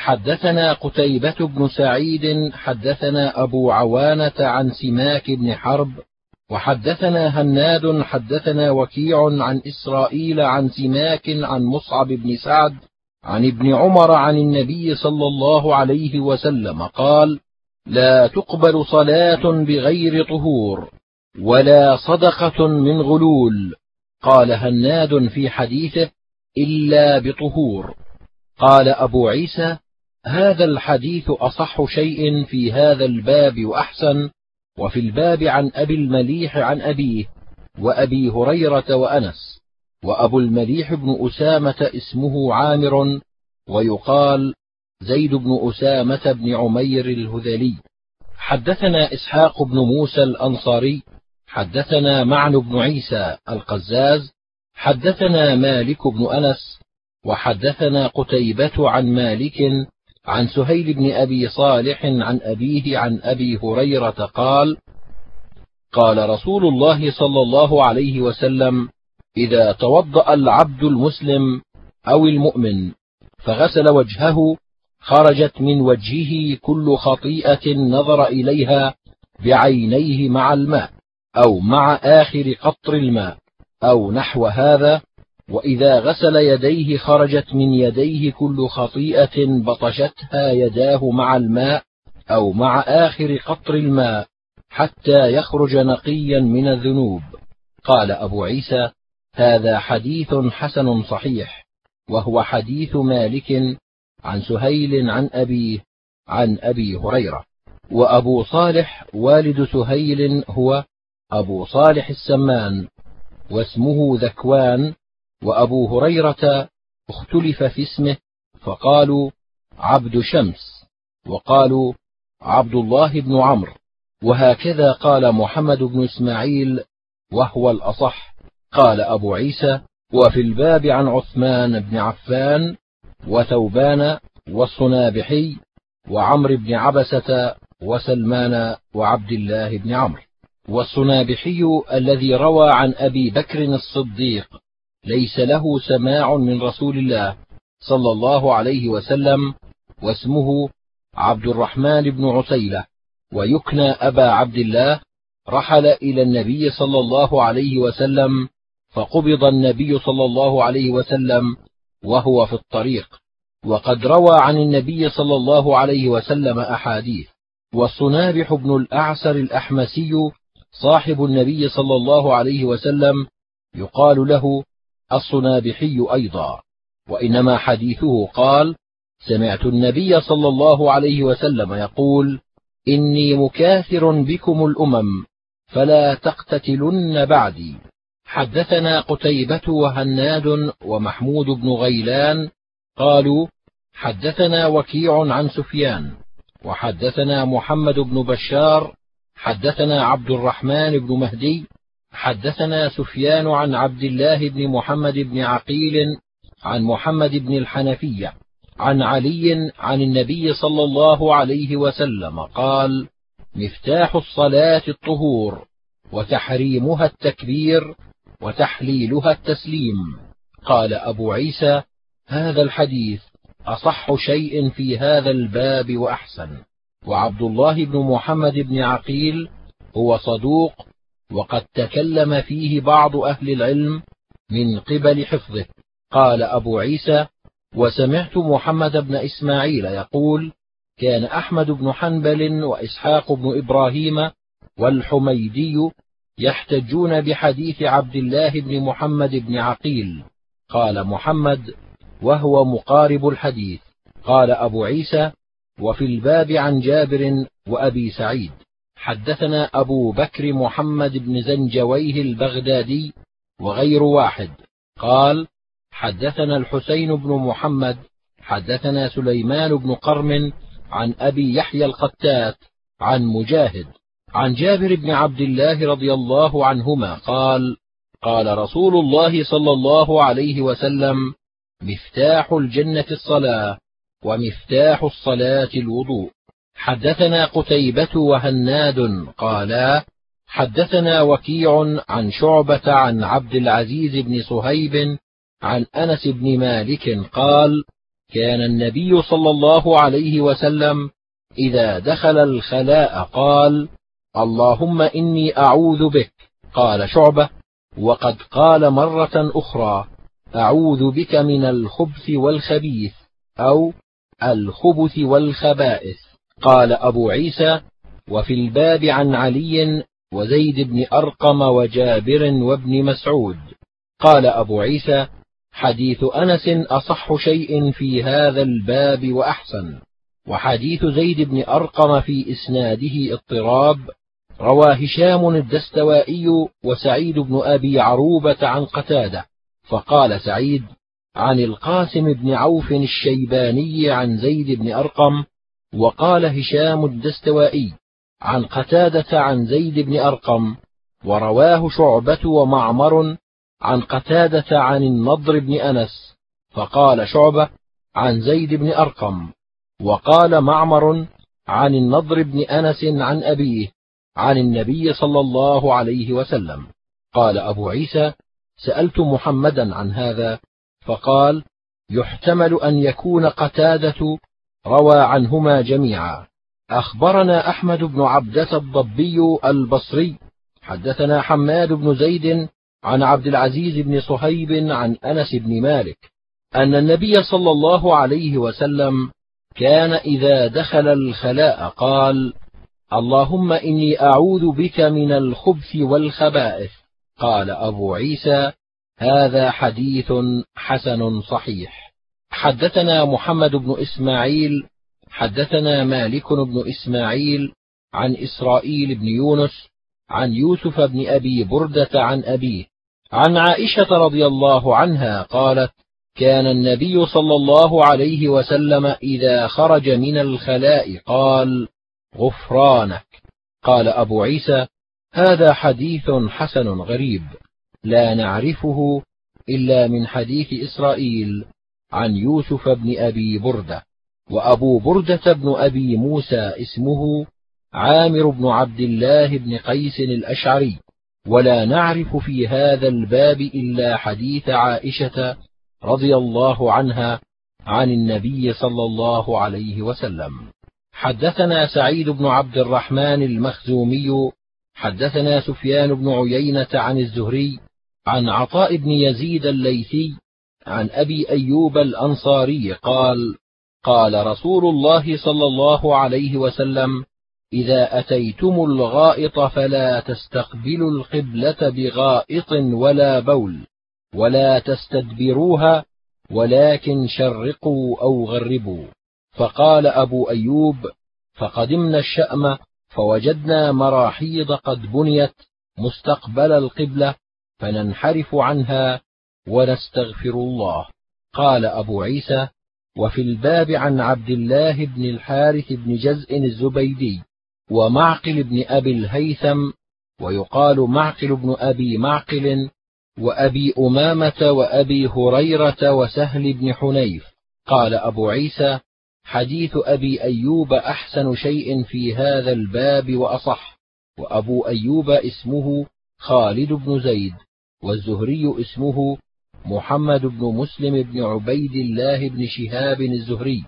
حدثنا قتيبة بن سعيد حدثنا أبو عوانة عن سماك بن حرب وحدثنا هناد حدثنا وكيع عن إسرائيل عن سماك عن مصعب بن سعد عن ابن عمر عن النبي صلى الله عليه وسلم قال لا تقبل صلاة بغير طهور ولا صدقة من غلول. قال هناد في حديثه إلا بطهور. قال أبو عيسى هذا الحديث أصح شيء في هذا الباب وأحسن وفي الباب عن أبي المليح عن أبيه وأبي هريرة وأنس وأبو المليح بن أسامة اسمه عامر ويقال زيد بن أسامة بن عمير الهذلي. حدثنا إسحاق بن موسى الأنصاري حدثنا معن بن عيسى القزاز حدثنا مالك بن أنس وحدثنا قتيبة عن مالك عن سهيل بن أبي صالح عن أبيه عن أبي هريرة قال قال رسول الله صلى الله عليه وسلم إذا توضأ العبد المسلم أو المؤمن فغسل وجهه خرجت من وجهه كل خطيئة نظر إليها بعينيه مع الماء أو مع آخر قطر الماء أو نحو هذا وإذا غسل يديه خرجت من يديه كل خطيئة بطشتها يداه مع الماء أو مع آخر قطر الماء حتى يخرج نقيا من الذنوب. قال أبو عيسى هذا حديث حسن صحيح وهو حديث مالك عن سهيل عن أبيه عن أبي هريرة. وأبو صالح والد سهيل هو أبو صالح السمان واسمه ذكوان وأبو هريرة اختلف في اسمه فقالوا عبد شمس وقالوا عبد الله بن عمرو وهكذا قال محمد بن إسماعيل وهو الأصح. قال أبو عيسى وفي الباب عن عثمان بن عفان وثوبان والصنابحي وعمرو بن عبسة وسلمان وعبد الله بن عمرو. والصنابحي الذي روى عن أبي بكر الصديق ليس له سماع من رسول الله صلى الله عليه وسلم واسمه عبد الرحمن بن عسيلة. ويكنى أبا عبد الله رحل إلى النبي صلى الله عليه وسلم فقبض النبي صلى الله عليه وسلم وهو في الطريق. وقد روى عن النبي صلى الله عليه وسلم أحاديث. والصنابح بن الأعسر الأحمسي صاحب النبي صلى الله عليه وسلم يقال له الصنابحي أيضا وإنما حديثه قال سمعت النبي صلى الله عليه وسلم يقول إني مكاثر بكم الأمم فلا تقتتلن بعدي. حدثنا قتيبة وهناد ومحمود بن غيلان قالوا حدثنا وكيع عن سفيان وحدثنا محمد بن بشار حدثنا عبد الرحمن بن مهدي حدثنا سفيان عن عبد الله بن محمد بن عقيل عن محمد بن الحنفية عن علي عن النبي صلى الله عليه وسلم قال مفتاح الصلاة الطهور وتحريمها التكبير وتحليلها التسليم. قال أبو عيسى هذا الحديث أصح شيء في هذا الباب وأحسن. وعبد الله بن محمد بن عقيل هو صدوق وقد تكلم فيه بعض أهل العلم من قبل حفظه. قال أبو عيسى وسمعت محمد بن إسماعيل يقول كان أحمد بن حنبل وإسحاق بن إبراهيم والحميدي يحتجون بحديث عبد الله بن محمد بن عقيل. قال محمد وهو مقارب الحديث. قال أبو عيسى وفي الباب عن جابر وأبي سعيد. حدثنا أبو بكر محمد بن زنجويه البغدادي وغير واحد. قال حدثنا الحسين بن محمد حدثنا سليمان بن قرم عن أبي يحيى القتات عن مجاهد. عن جابر بن عبد الله رضي الله عنهما قال قال رسول الله صلى الله عليه وسلم مفتاح الجنة الصلاة ومفتاح الصلاة الوضوء. حدثنا قتيبة وهناد قالا حدثنا وكيع عن شعبة عن عبد العزيز بن صهيب عن أنس بن مالك قال كان النبي صلى الله عليه وسلم إذا دخل الخلاء قال اللهم إني أعوذ بك قال شعبة وقد قال مرة أخرى أعوذ بك من الخبث والخبيث أو الخبث والخبائث. قال أبو عيسى وفي الباب عن علي وزيد بن أرقم وجابر وابن مسعود. قال أبو عيسى حديث أنس أصح شيء في هذا الباب وأحسن. وحديث زيد بن أرقم في إسناده اضطراب. روى هشام الدستوائي وسعيد بن أبي عروبة عن قتادة. فقال سعيد عن القاسم بن عوف الشيباني عن زيد بن أرقم وقال هشام الدستوائي عن قتادة عن زيد بن أرقم ورواه شعبة ومعمر عن قتادة عن النضر بن أنس فقال شعبة عن زيد بن أرقم وقال معمر عن النضر بن أنس عن أبيه عن النبي صلى الله عليه وسلم. قال أبو عيسى سألت محمدا عن هذا فقال يحتمل أن يكون قتادة روى عنهما جميعا. أخبرنا أحمد بن عبدة الضبي البصري حدثنا حماد بن زيد عن عبد العزيز بن صهيب عن أنس بن مالك أن النبي صلى الله عليه وسلم كان إذا دخل الخلاء قال اللهم إني أعوذ بك من الخبث والخبائث قال أبو عيسى هذا حديث حسن صحيح حدثنا محمد بن إسماعيل حدثنا مالك بن إسماعيل عن إسرائيل بن يونس عن يوسف بن أبي بردة عن أبيه عن عائشة رضي الله عنها قالت كان النبي صلى الله عليه وسلم إذا خرج من الخلاء قال غفرانك. قال أبو عيسى هذا حديث حسن غريب لا نعرفه إلا من حديث إسرائيل. عن يوسف بن أبي بردة وأبو بردة بن أبي موسى اسمه عامر بن عبد الله بن قيس الأشعري. ولا نعرف في هذا الباب إلا حديث عائشة رضي الله عنها عن النبي صلى الله عليه وسلم. حدثنا سعيد بن عبد الرحمن المخزومي حدثنا سفيان بن عيينة عن الزهري عن عطاء بن يزيد الليثي عن أبي أيوب الأنصاري قال قال رسول الله صلى الله عليه وسلم إذا أتيتم الغائط فلا تستقبلوا القبلة بغائط ولا بول ولا تستدبروها ولكن شرقوا أو غربوا. فقال أبو أيوب فقدمنا الشأم فوجدنا مراحيض قد بنيت مستقبل القبلة فننحرف عنها ونستغفر الله. قال أبو عيسى وفي الباب عن عبد الله بن الحارث بن جزء الزبيدي ومعقل بن أبي الهيثم ويقال معقل بن أبي معقل وأبي أمامة وأبي هريرة وسهل بن حنيف. قال أبو عيسى حديث أبي أيوب أحسن شيء في هذا الباب وأصح. وأبو أيوب اسمه خالد بن زيد والزهري اسمه محمد بن مسلم بن عبيد الله بن شهاب الزهري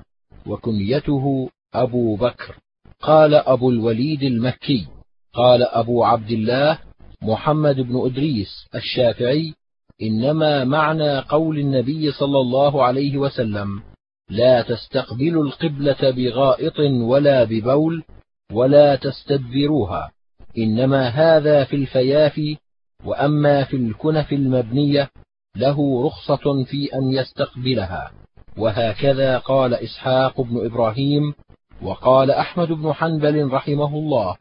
وكنيته أبو بكر. قال أبو الوليد المكي قال أبو عبد الله محمد بن أدريس الشافعي إنما معنى قول النبي صلى الله عليه وسلم لا تستقبلوا القبلة بغائط ولا ببول ولا تستدبروها إنما هذا في الفيافي وأما في الكنف المبنية له رخصة في أن يستقبلها. وهكذا قال إسحاق بن إبراهيم وقال أحمد بن حنبل رحمه الله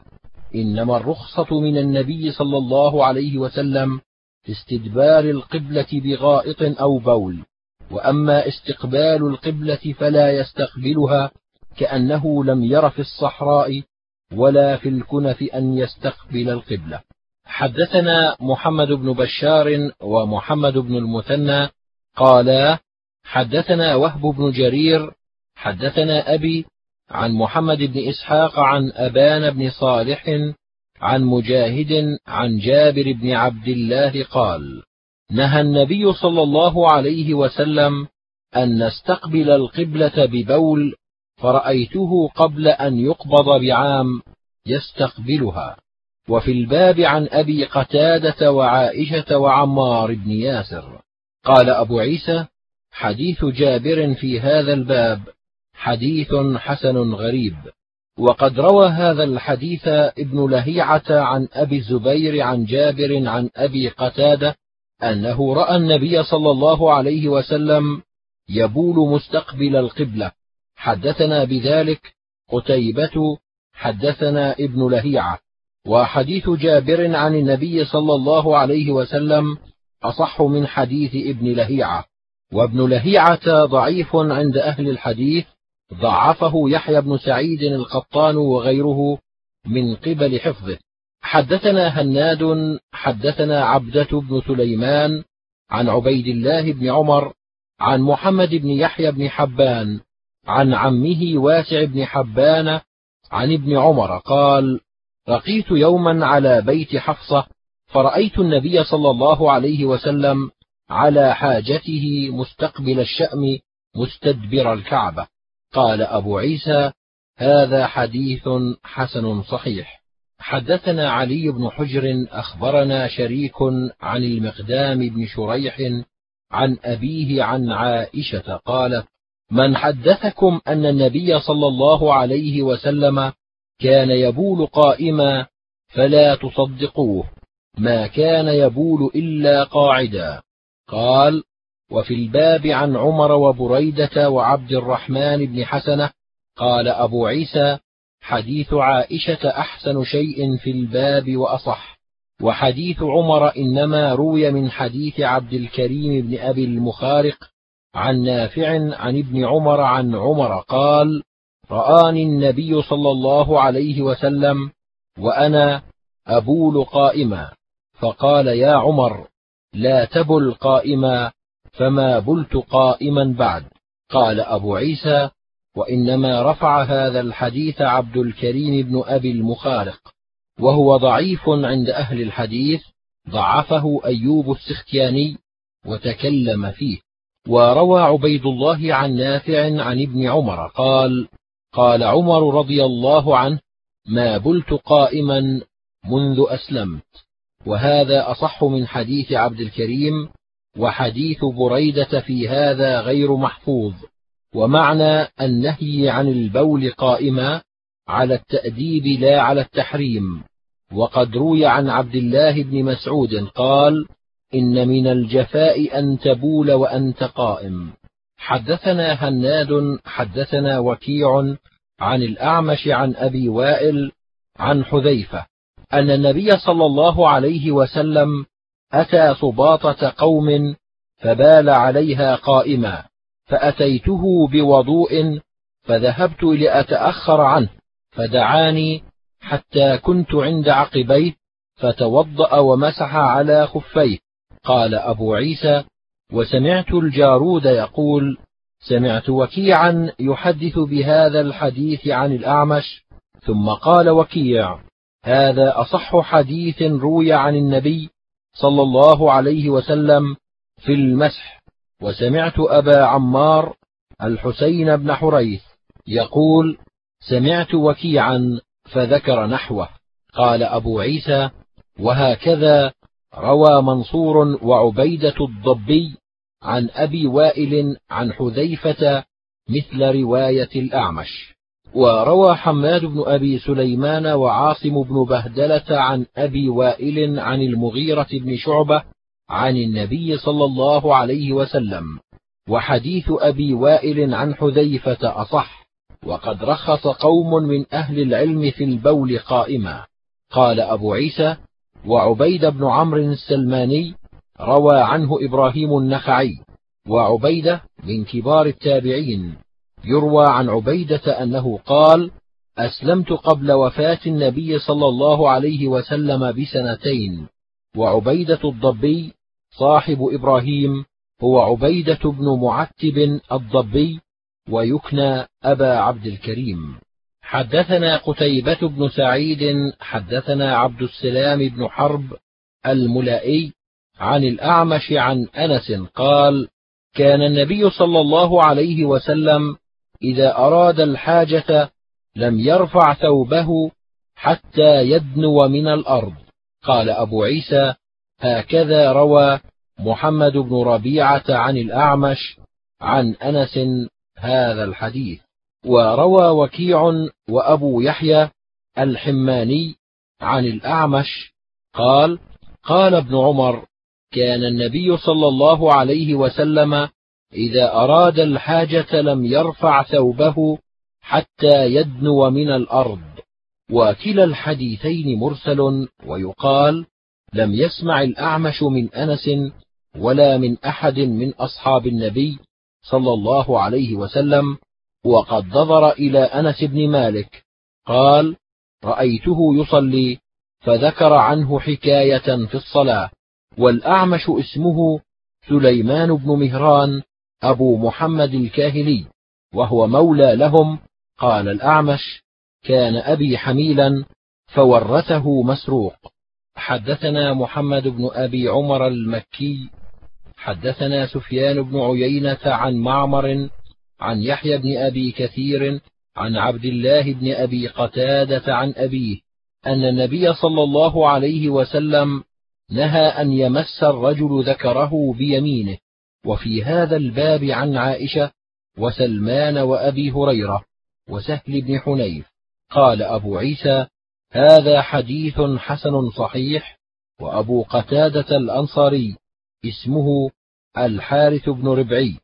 إنما الرخصة من النبي صلى الله عليه وسلم في استدبار القبلة بغائط أو بول. وأما استقبال القبلة فلا يستقبلها كأنه لم ير في الصحراء ولا في الكنف أن يستقبل القبلة. حدثنا محمد بن بشار ومحمد بن المثنى قالا حدثنا وهب بن جرير حدثنا أبي عن محمد بن إسحاق عن أبان بن صالح عن مجاهد عن جابر بن عبد الله قال نهى النبي صلى الله عليه وسلم أن نستقبل القبلة ببول فرأيته قبل أن يقبض بعام يستقبلها. وفي الباب عن أبي قتادة وعائشة وعمار بن ياسر. قال أبو عيسى حديث جابر في هذا الباب حديث حسن غريب. وقد روى هذا الحديث ابن لهيعة عن أبي الزبير عن جابر عن أبي قتادة أنه رأى النبي صلى الله عليه وسلم يبول مستقبل القبلة. حدثنا بذلك قتيبة حدثنا ابن لهيعة. وحديث جابر عن النبي صلى الله عليه وسلم أصح من حديث ابن لهيعة وابن لهيعة ضعيف عند أهل الحديث ضعفه يحيى بن سعيد القطان وغيره من قبل حفظه. حدثنا هناد حدثنا عبدة بن سليمان عن عبيد الله بن عمر عن محمد بن يحيى بن حبان عن عمه واسع بن حبان عن ابن عمر قال رقيت يوما على بيت حفصة فرأيت النبي صلى الله عليه وسلم على حاجته مستقبل الشأم مستدبر الكعبة. قال أبو عيسى هذا حديث حسن صحيح. حدثنا علي بن حجر أخبرنا شريك عن المقدام بن شريح عن أبيه عن عائشة قالت من حدثكم أن النبي صلى الله عليه وسلم كان يبول قائما فلا تصدقوه. ما كان يبول إلا قاعدا. قال وفي الباب عن عمر وبريدة وعبد الرحمن بن حسنة قال أبو عيسى حديث عائشة أحسن شيء في الباب وأصح. وحديث عمر إنما روي من حديث عبد الكريم بن أبي المخارق عن نافع عن ابن عمر عن عمر قال رآني النبي صلى الله عليه وسلم وأنا أبول قائما فقال يا عمر لا تبل قائما فما بلت قائما بعد. قال أبو عيسى وإنما رفع هذا الحديث عبد الكريم بن أبي المخارق وهو ضعيف عند أهل الحديث ضعفه أيوب السختياني وتكلم فيه. وروى عبيد الله عن نافع عن ابن عمر قال قال عمر رضي الله عنه ما بلت قائما منذ أسلمت وهذا أصح من حديث عبد الكريم وحديث بريدة في هذا غير محفوظ ومعنى النهي عن البول قائما على التأديب لا على التحريم وقد روي عن عبد الله بن مسعود قال إن من الجفاء أن تبول وأنت قائم. حدثنا هناد حدثنا وكيع عن الأعمش عن أبي وائل عن حذيفة أن النبي صلى الله عليه وسلم أتى سباطة قوم فبال عليها قائما فأتيته بوضوء فذهبت لأتأخر عنه فدعاني حتى كنت عند عقبيه فتوضأ ومسح على خفيه قال أبو عيسى وسمعت الجارود يقول سمعت وكيعا يحدث بهذا الحديث عن الأعمش ثم قال وكيع هذا أصح حديث روي عن النبي صلى الله عليه وسلم في المسح. وسمعت أبا عمار الحسين بن حريث يقول سمعت وكيعا فذكر نحوه. قال أبو عيسى وهكذا روى منصور وعبيدة الضبي عن أبي وائل عن حذيفة مثل رواية الأعمش. وروى حماد بن أبي سليمان وعاصم بن بهدلة عن أبي وائل عن المغيرة بن شعبة عن النبي صلى الله عليه وسلم. وحديث أبي وائل عن حذيفة أصح. وقد رخص قوم من أهل العلم في البول قائما. قال أبو عيسى وعبيد بن عمرو السلماني روى عنه إبراهيم النخعي وعبيدة من كبار التابعين يروى عن عبيدة أنه قال أسلمت قبل وفاة النبي صلى الله عليه وسلم بسنتين وعبيدة الضبي صاحب إبراهيم هو عبيدة بن معتب الضبي ويكنى أبا عبد الكريم. حدثنا قتيبة بن سعيد حدثنا عبد السلام بن حرب الملائي عن الأعمش عن أنس قال كان النبي صلى الله عليه وسلم إذا أراد الحاجة لم يرفع ثوبه حتى يدنو من الأرض. قال أبو عيسى هكذا روى محمد بن ربيعة عن الأعمش عن أنس هذا الحديث. وروى وكيع وأبو يحيى الحماني عن الأعمش قال قال ابن عمر كان النبي صلى الله عليه وسلم إذا أراد الحاجة لم يرفع ثوبه حتى يدنو من الأرض. وكلا الحديثين مرسل ويقال لم يسمع الأعمش من أنس ولا من أحد من أصحاب النبي صلى الله عليه وسلم وقد نظر إلى أنس بن مالك قال رأيته يصلي فذكر عنه حكاية في الصلاة. والأعمش اسمه سليمان بن مهران أبو محمد الكاهلي وهو مولى لهم قال الأعمش كان أبي حميلا فورثه مسروق. حدثنا محمد بن أبي عمر المكي حدثنا سفيان بن عيينة عن معمر عن يحيى بن أبي كثير عن عبد الله بن أبي قتادة عن أبيه أن النبي صلى الله عليه وسلم نهى أن يمس الرجل ذكره بيمينه وفي هذا الباب عن عائشة وسلمان وأبي هريرة وسهل بن حنيف. قال أبو عيسى هذا حديث حسن صحيح وأبو قتادة الأنصاري اسمه الحارث بن ربعي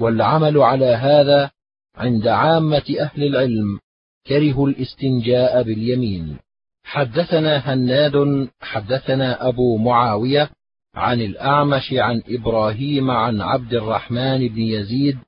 والعمل على هذا عند عامة أهل العلم كرهوا الاستنجاء باليمين. حدثنا هناد حدثنا أبو معاوية عن الأعمش عن إبراهيم عن عبد الرحمن بن يزيد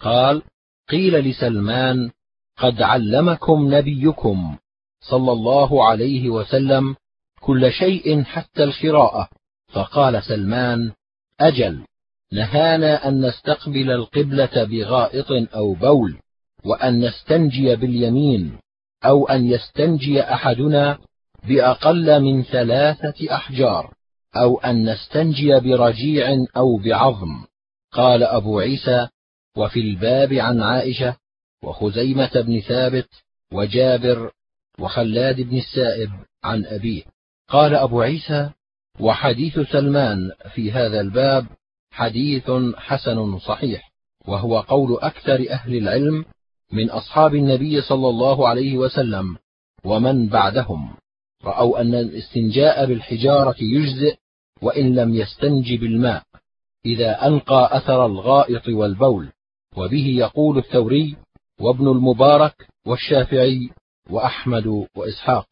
قال قيل لسلمان قد علمكم نبيكم صلى الله عليه وسلم كل شيء حتى القراءة. فقال سلمان أجل نهانا أن نستقبل القبلة بغائط أو بول وأن نستنجي باليمين. أو أن يستنجي أحدنا بأقل من ثلاثة أحجار أو أن نستنجي برجيع أو بعظم. قال أبو عيسى وفي الباب عن عائشة وخزيمة بن ثابت وجابر وخلاد بن السائب عن أبيه. قال أبو عيسى وحديث سلمان في هذا الباب حديث حسن صحيح وهو قول أكثر أهل العلم من أصحاب النبي صلى الله عليه وسلم ومن بعدهم. رأوا أن الاستنجاء بالحجارة يجزئ وإن لم يستنج بالماء إذا أنقى أثر الغائط والبول. وبه يقول الثوري وابن المبارك والشافعي وأحمد وإسحاق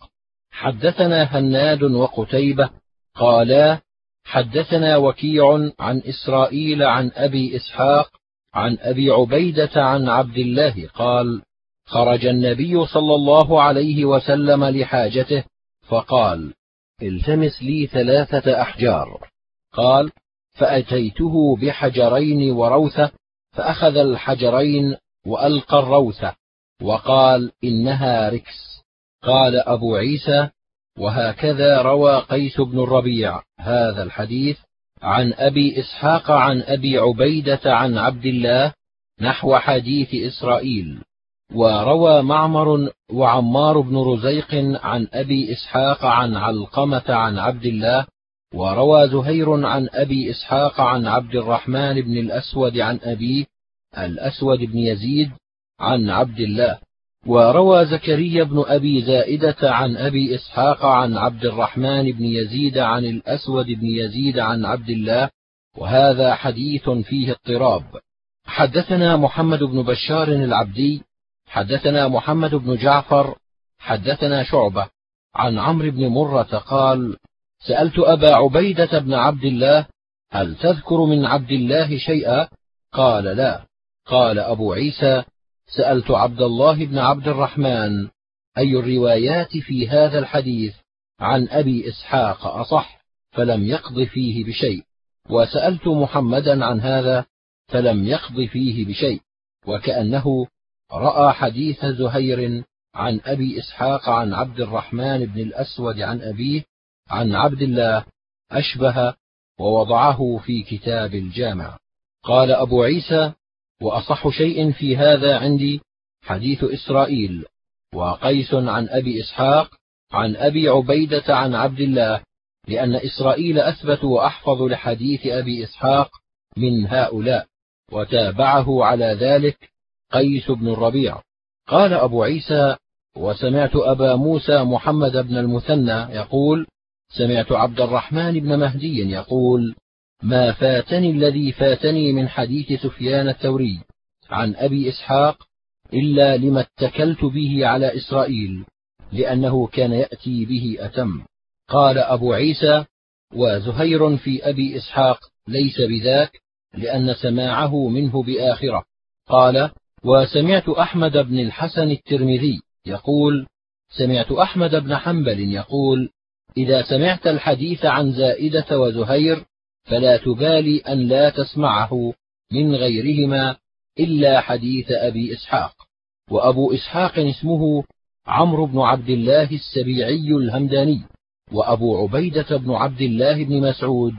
حدثنا هناد وقتيبة قالا حدثنا وكيع عن إسرائيل عن أبي إسحاق عن أبي عبيدة عن عبد الله قال خرج النبي صلى الله عليه وسلم لحاجته فقال التمس لي ثلاثة أحجار. قال فأتيته بحجرين وروثة فأخذ الحجرين وألقى الروثة وقال إنها ركس. قال أبو عيسى وهكذا روى قيس بن الربيع هذا الحديث. عن أبي إسحاق عن أبي عبيدة عن عبد الله نحو حديث إسرائيل وروى معمر وعمار بن رزيق عن أبي إسحاق عن علقمة عن عبد الله وروى زهير عن أبي إسحاق عن عبد الرحمن بن الأسود عن أبيه الأسود بن يزيد عن عبد الله. وروى زكريا بن أبي زائدة عن أبي إسحاق عن عبد الرحمن بن يزيد عن الأسود بن يزيد عن عبد الله وهذا حديث فيه اضطراب. حدثنا محمد بن بشار العبدي حدثنا محمد بن جعفر حدثنا شعبة. عن عمرو بن مرة قال سألت أبا عبيدة بن عبد الله هل تذكر من عبد الله شيئا؟ قال لا. قال أبو عيسى سألت عبد الله بن عبد الرحمن أي الروايات في هذا الحديث؟ عن أبي إسحاق أصح فلم يقض فيه بشيء. وسألت محمدا عن هذا فلم يقض فيه بشيء. وكأنه رأى حديث زهير عن أبي إسحاق عن عبد الرحمن بن الأسود عن أبيه عن عبد الله أشبه ووضعه في كتاب الجامع. قال أبو عيسى وأصح شيء في هذا عندي حديث إسرائيل وقيس عن أبي إسحاق عن أبي عبيدة عن عبد الله لأن إسرائيل أثبت وأحفظ لحديث أبي إسحاق من هؤلاء وتابعه على ذلك قيس بن الربيع. قال أبو عيسى وسمعت أبا موسى محمد بن المثنى يقول سمعت عبد الرحمن بن مهدي يقول ما فاتني الذي فاتني من حديث سفيان الثوري عن أبي إسحاق إلا لما اتكلت به على إسرائيل لأنه كان يأتي به أتم. قال أبو عيسى وزهير في أبي إسحاق ليس بذاك لأن سماعه منه بآخرة. قال وسمعت أحمد بن الحسن الترمذي يقول سمعت أحمد بن حنبل يقول إذا سمعت الحديث عن زائدة وزهير فلا تبالي أن لا تسمعه من غيرهما إلا حديث أبي إسحاق. وأبو إسحاق اسمه عمرو بن عبد الله السبيعي الهمداني. وأبو عبيدة بن عبد الله بن مسعود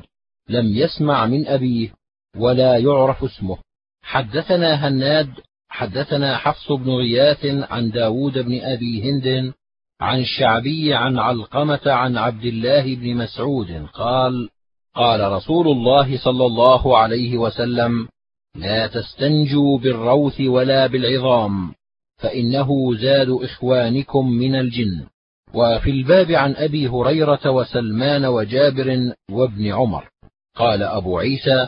لم يسمع من أبيه ولا يعرف اسمه. حدثنا هناد حدثنا حفص بن غياث عن داود بن أبي هند عن الشعبي عن علقمة عن عبد الله بن مسعود قال قال رسول الله صلى الله عليه وسلم لا تستنجوا بالروث ولا بالعظام فإنه زاد إخوانكم من الجن. وفي الباب عن أبي هريرة وسلمان وجابر وابن عمر. قال أبو عيسى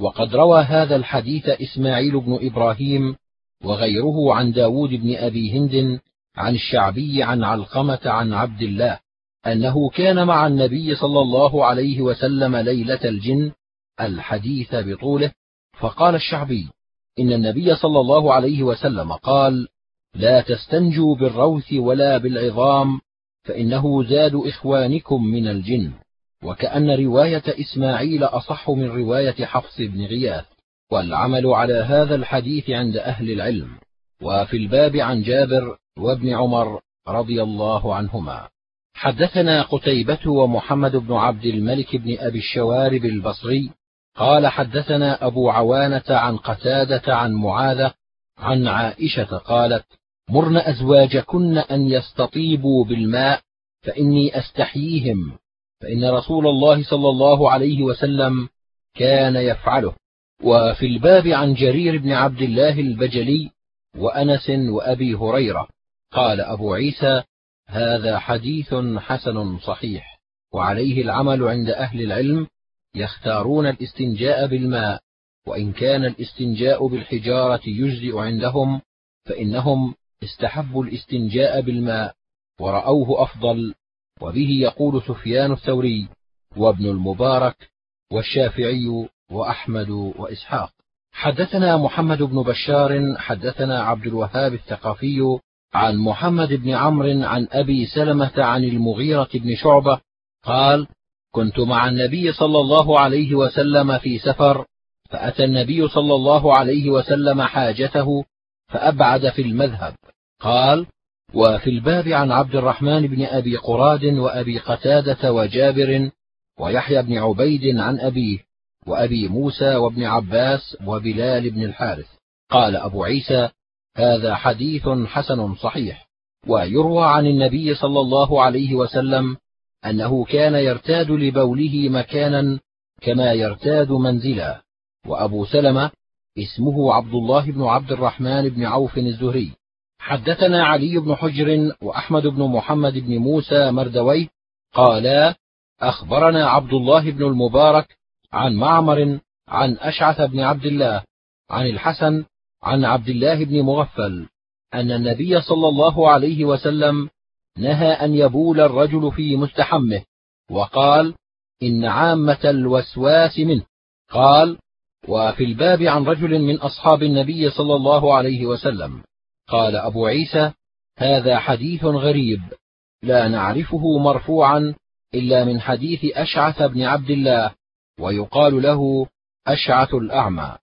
وقد روى هذا الحديث إسماعيل بن إبراهيم وغيره عن داود بن أبي هند عن الشعبي عن علقمة عن عبد الله أنه كان مع النبي صلى الله عليه وسلم ليلة الجن الحديث بطوله فقال الشعبي إن النبي صلى الله عليه وسلم قال لا تستنجوا بالروث ولا بالعظام فإنه زاد إخوانكم من الجن. وكأن رواية إسماعيل أصح من رواية حفص بن غياث والعمل على هذا الحديث عند أهل العلم. وفي الباب عن جابر وابن عمر رضي الله عنهما. حدثنا قتيبة ومحمد بن عبد الملك بن أبي الشوارب البصري قال حدثنا أبو عوانة عن قتادة عن معاذة عن عائشة قالت مرن أزواجكن أن يستطيبوا بالماء فإني أستحييهم فإن رسول الله صلى الله عليه وسلم كان يفعله. وفي الباب عن جرير بن عبد الله البجلي وأنس وأبي هريرة قال أبو عيسى هذا حديث حسن صحيح وعليه العمل عند أهل العلم يختارون الاستنجاء بالماء وإن كان الاستنجاء بالحجارة يجزئ عندهم فإنهم استحبوا الاستنجاء بالماء ورأوه أفضل وبه يقول سفيان الثوري وابن المبارك والشافعي وأحمد وإسحاق. حدثنا محمد بن بشار حدثنا عبد الوهاب الثقفي عن محمد بن عمرو عن أبي سلمة عن المغيرة بن شعبة قال كنت مع النبي صلى الله عليه وسلم في سفر فأتى النبي صلى الله عليه وسلم حاجته فأبعد في المذهب. قال وفي الباب عن عبد الرحمن بن أبي قراد وأبي قتادة وجابر ويحيى بن عبيد عن أبيه وأبي موسى وابن عباس وبلال بن الحارث. قال أبو عيسى هذا حديث حسن صحيح. ويروى عن النبي صلى الله عليه وسلم أنه كان يرتاد لبوله مكانا كما يرتاد منزلا. وأبو سلمة اسمه عبد الله بن عبد الرحمن بن عوف الزهري. حدثنا علي بن حجر وأحمد بن محمد بن موسى مردوي قالا أخبرنا عبد الله بن المبارك عن معمر عن أشعث بن عبد الله عن الحسن عن عبد الله بن مغفل أن النبي صلى الله عليه وسلم نهى أن يبول الرجل في مستحمه وقال إن عامة الوسواس منه. قال وفي الباب عن رجل من أصحاب النبي صلى الله عليه وسلم. قال أبو عيسى هذا حديث غريب لا نعرفه مرفوعا إلا من حديث أشعث بن عبد الله ويقال له أشعث الأعمى.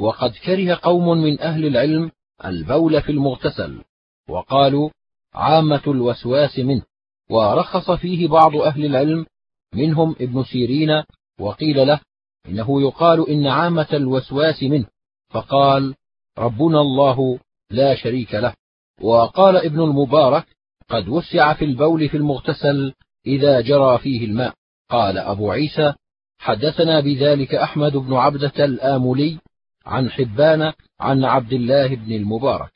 وقد كره قوم من أهل العلم البول في المغتسل وقالوا عامة الوسواس منه ورخص فيه بعض أهل العلم منهم ابن سيرين وقيل له إنه يقال إن عامة الوسواس منه فقال ربنا الله لا شريك له وقال ابن المبارك قد وسع في البول في المغتسل إذا جرى فيه الماء قال أبو عيسى حدثنا بذلك أحمد بن عبدة الآملي عن حبان عن عبد الله بن المبارك.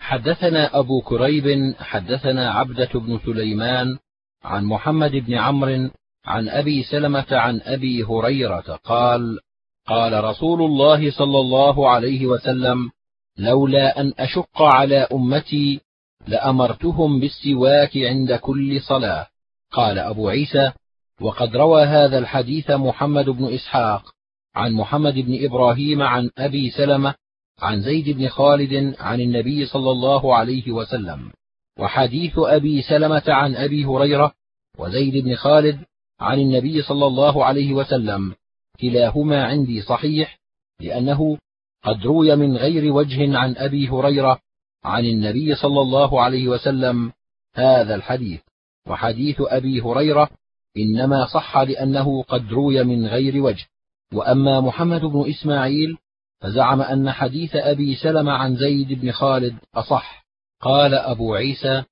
حدثنا أبو كريب حدثنا عبدة بن سليمان عن محمد بن عمرو عن أبي سلمة عن أبي هريرة قال قال رسول الله صلى الله عليه وسلم لولا أن أشق على أمتي لأمرتهم بالسواك عند كل صلاة. قال أبو عيسى وقد روى هذا الحديث محمد بن إسحاق. عن محمد بن إبراهيم عن أبي سلمة عن زيد بن خالد عن النبي صلى الله عليه وسلم وحديث أبي سلمة عن أبي هريرة وزيد بن خالد عن النبي صلى الله عليه وسلم كلاهما عندي صحيح لأنه قد روي من غير وجه عن أبي هريرة عن النبي صلى الله عليه وسلم هذا الحديث وحديث أبي هريرة إنما صح لأنه قد روي من غير وجه. وأما محمد بن إسماعيل فزعم أن حديث أبي سلم عن زيد بن خالد أصح. قال أبو عيسى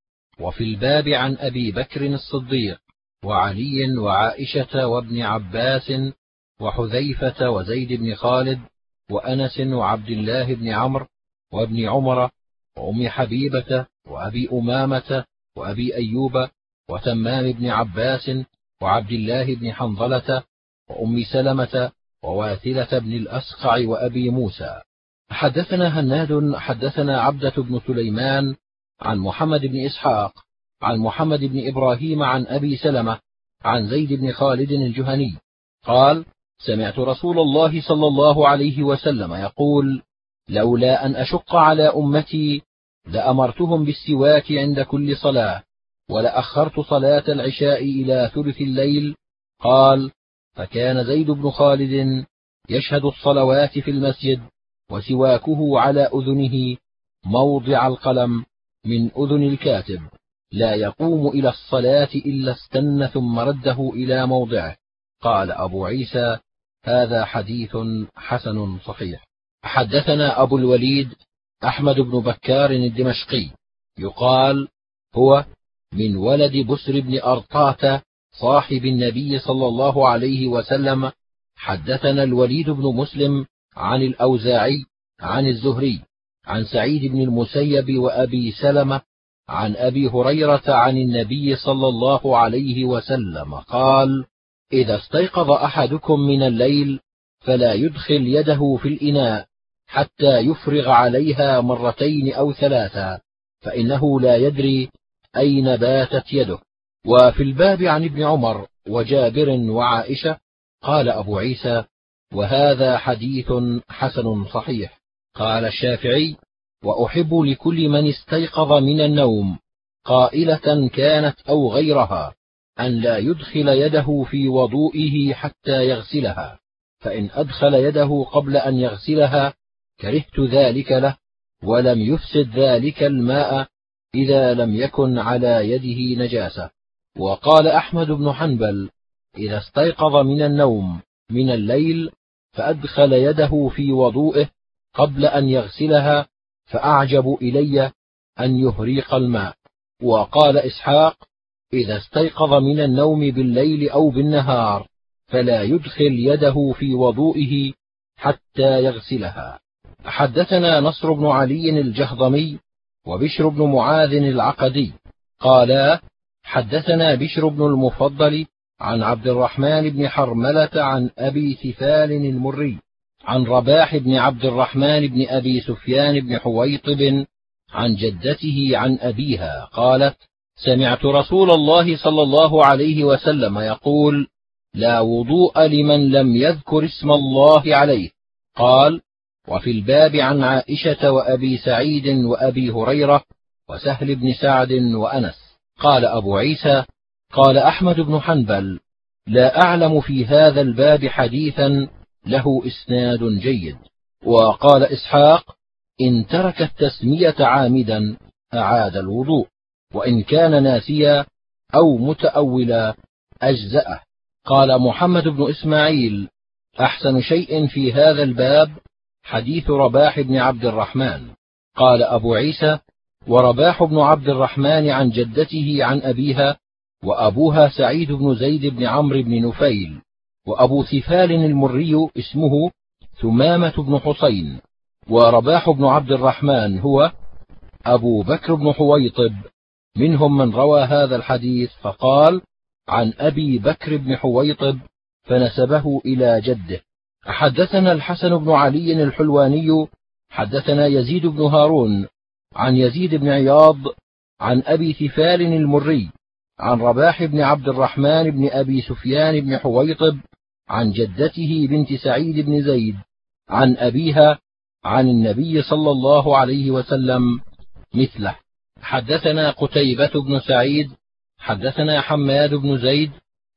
وفي الباب عن أبي بكر الصديق وعلي وعائشة وابن عباس وحذيفة وزيد بن خالد وأنس وعبد الله بن عمرو وابن عمر وأم حبيبة وأبي أمامة وأبي أيوب وتمام بن عباس وعبد الله بن حنظلة وأم سلمة وواثلة بن الأسقع وأبي موسى. حدثنا هناد حدثنا عبدة بن سليمان عن محمد بن إسحاق عن محمد بن إبراهيم عن أبي سلمة عن زيد بن خالد الجهني. قال سمعت رسول الله صلى الله عليه وسلم يقول لولا أن أشق على أمتي لأمرتهم بالسواك عند كل صلاة ولأخرت صلاة العشاء إلى ثلث الليل. قال فكان زيد بن خالد يشهد الصلوات في المسجد وسواكه على أذنه موضع القلم من أذن الكاتب. لا يقوم إلى الصلاة إلا استن ثم رده إلى موضعه. قال أبو عيسى هذا حديث حسن صحيح. حدثنا أبو الوليد أحمد بن بكار الدمشقي. يقال هو من ولد بسر بن أرطاة صاحب النبي صلى الله عليه وسلم حدثنا الوليد بن مسلم عن الأوزاعي عن الزهري عن سعيد بن المسيب وأبي سلمة عن أبي هريرة عن النبي صلى الله عليه وسلم قال إذا استيقظ أحدكم من الليل فلا يدخل يده في الإناء حتى يفرغ عليها مرتين أو ثلاثا فإنه لا يدري أين باتت يده. وفي الباب عن ابن عمر وجابر وعائشة قال أبو عيسى وهذا حديث حسن صحيح. قال الشافعي وأحب لكل من استيقظ من النوم قائلة كانت أو غيرها أن لا يدخل يده في وضوئه حتى يغسلها فإن أدخل يده قبل أن يغسلها كرهت ذلك له ولم يفسد ذلك الماء إذا لم يكن على يده نجاسة. وقال أحمد بن حنبل إذا استيقظ من النوم من الليل فأدخل يده في وضوئه قبل أن يغسلها فأعجب إلي أن يهريق الماء. وقال إسحاق إذا استيقظ من النوم بالليل أو بالنهار فلا يدخل يده في وضوئه حتى يغسلها. حدثنا نصر بن علي الجهضمي وبشر بن معاذ العقدي قالا حدثنا بشر بن المفضل عن عبد الرحمن بن حرملة عن أبي ثفال المري عن رباح بن عبد الرحمن بن أبي سفيان بن حويطب عن جدته عن أبيها قالت سمعت رسول الله صلى الله عليه وسلم يقول لا وضوء لمن لم يذكر اسم الله عليه. قال وفي الباب عن عائشة وأبي سعيد وأبي هريرة وسهل بن سعد وأنس. قال أبو عيسى قال أحمد بن حنبل لا أعلم في هذا الباب حديثا له إسناد جيد. وقال إسحاق إن ترك التسمية عامدا أعاد الوضوء وإن كان ناسيا أو متأولا أجزأه. قال محمد بن إسماعيل أحسن شيء في هذا الباب حديث رباح بن عبد الرحمن. قال أبو عيسى ورباح بن عبد الرحمن عن جدته عن أبيها وأبوها سعيد بن زيد بن عمرو بن نفيل وأبو ثفال المري اسمه ثمامة بن حسين ورباح بن عبد الرحمن هو أبو بكر بن حويطب. منهم من روى هذا الحديث فقال عن أبي بكر بن حويطب فنسبه إلى جده. حدثنا الحسن بن علي الحلواني حدثنا يزيد بن هارون عن يزيد بن عياض عن أبي ثفال المري عن رباح بن عبد الرحمن بن أبي سفيان بن حويطب عن جدته بنت سعيد بن زيد عن أبيها عن النبي صلى الله عليه وسلم مثله. حدثنا قتيبة بن سعيد حدثنا حماد بن زيد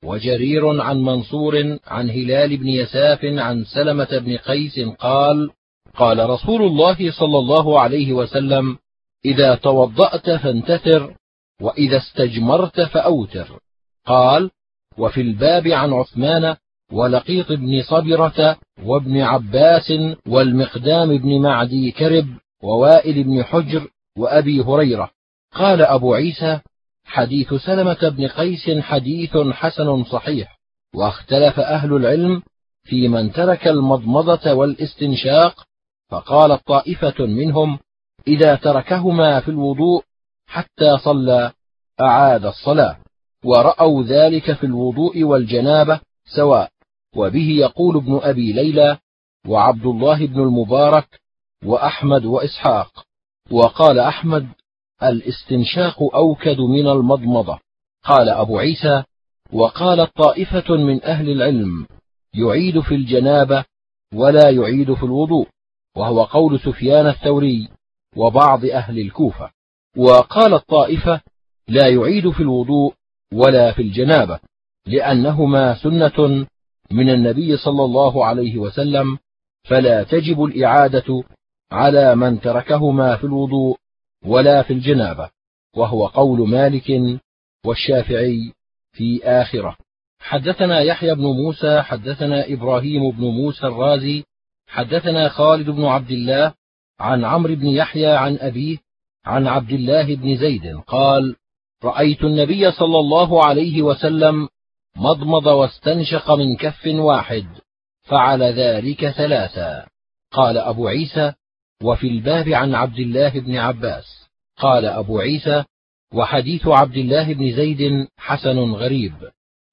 وجرير عن منصور عن هلال بن يساف عن سلمة بن قيس قال قال رسول الله صلى الله عليه وسلم إذا توضأت فانتثر وإذا استجمرت فأوتر. قال وفي الباب عن عثمان ولقيط بن صبرة وابن عباس والمقدام بن معدي كرب ووائل بن حجر وأبي هريرة. قال أبو عيسى حديث سلمة بن قيس حديث حسن صحيح واختلف أهل العلم في من ترك المضمضة والاستنشاق فقالت طائفة منهم إذا تركهما في الوضوء حتى صلى أعاد الصلاة ورأوا ذلك في الوضوء والجنابة سواء. وبه يقول ابن أبي ليلى وعبد الله بن المبارك وأحمد وإسحاق. وقال أحمد الإستنشاق أوكد من المضمضة قال أبو عيسى وقالت طائفة من أهل العلم يعيد في الجنابة ولا يعيد في الوضوء وهو قول سفيان الثوري وبعض أهل الكوفة. وقالت طائفة لا يعيد في الوضوء ولا في الجنابة لأنهما سنة من النبي صلى الله عليه وسلم فلا تجب الإعادة على من تركهما في الوضوء ولا في الجنابة وهو قول مالك والشافعي في آخرة. حدثنا يحيى بن موسى حدثنا إبراهيم بن موسى الرازي حدثنا خالد بن عبد الله عن عمرو بن يحيى عن أبيه عن عبد الله بن زيد قال رأيت النبي صلى الله عليه وسلم مضمض واستنشق من كف واحد فعل ذلك ثلاثا. قال أبو عيسى وفي الباب عن عبد الله بن عباس. قال أبو عيسى وحديث عبد الله بن زيد حسن غريب.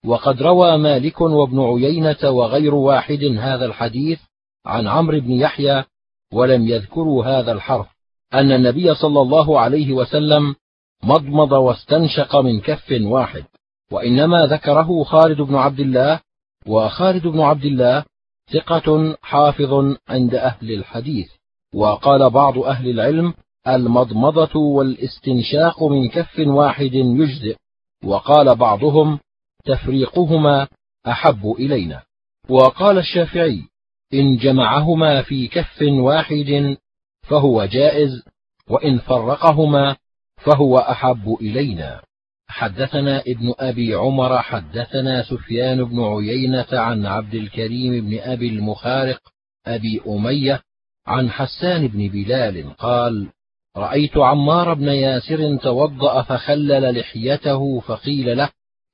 وقد روى مالك وابن عيينة وغير واحد هذا الحديث عن عمرو بن يحيى ولم يذكروا هذا الحرف. أن النبي صلى الله عليه وسلم مضمض واستنشق من كف واحد. وإنما ذكره خالد بن عبد الله وخالد بن عبد الله ثقة حافظ عند أهل الحديث. وقال بعض أهل العلم المضمضة والاستنشاق من كف واحد يجزئ. وقال بعضهم تفريقهما أحب إلينا. وقال الشافعي إن جمعهما في كف واحد فهو جائز وإن فرقهما فهو أحب إلينا. حدثنا ابن أبي عمر حدثنا سفيان بن عيينة عن عبد الكريم بن أبي المخارق أبي أمية عن حسان بن بلال قال رأيت عمار بن ياسر توضأ فخلل لحيته فقيل له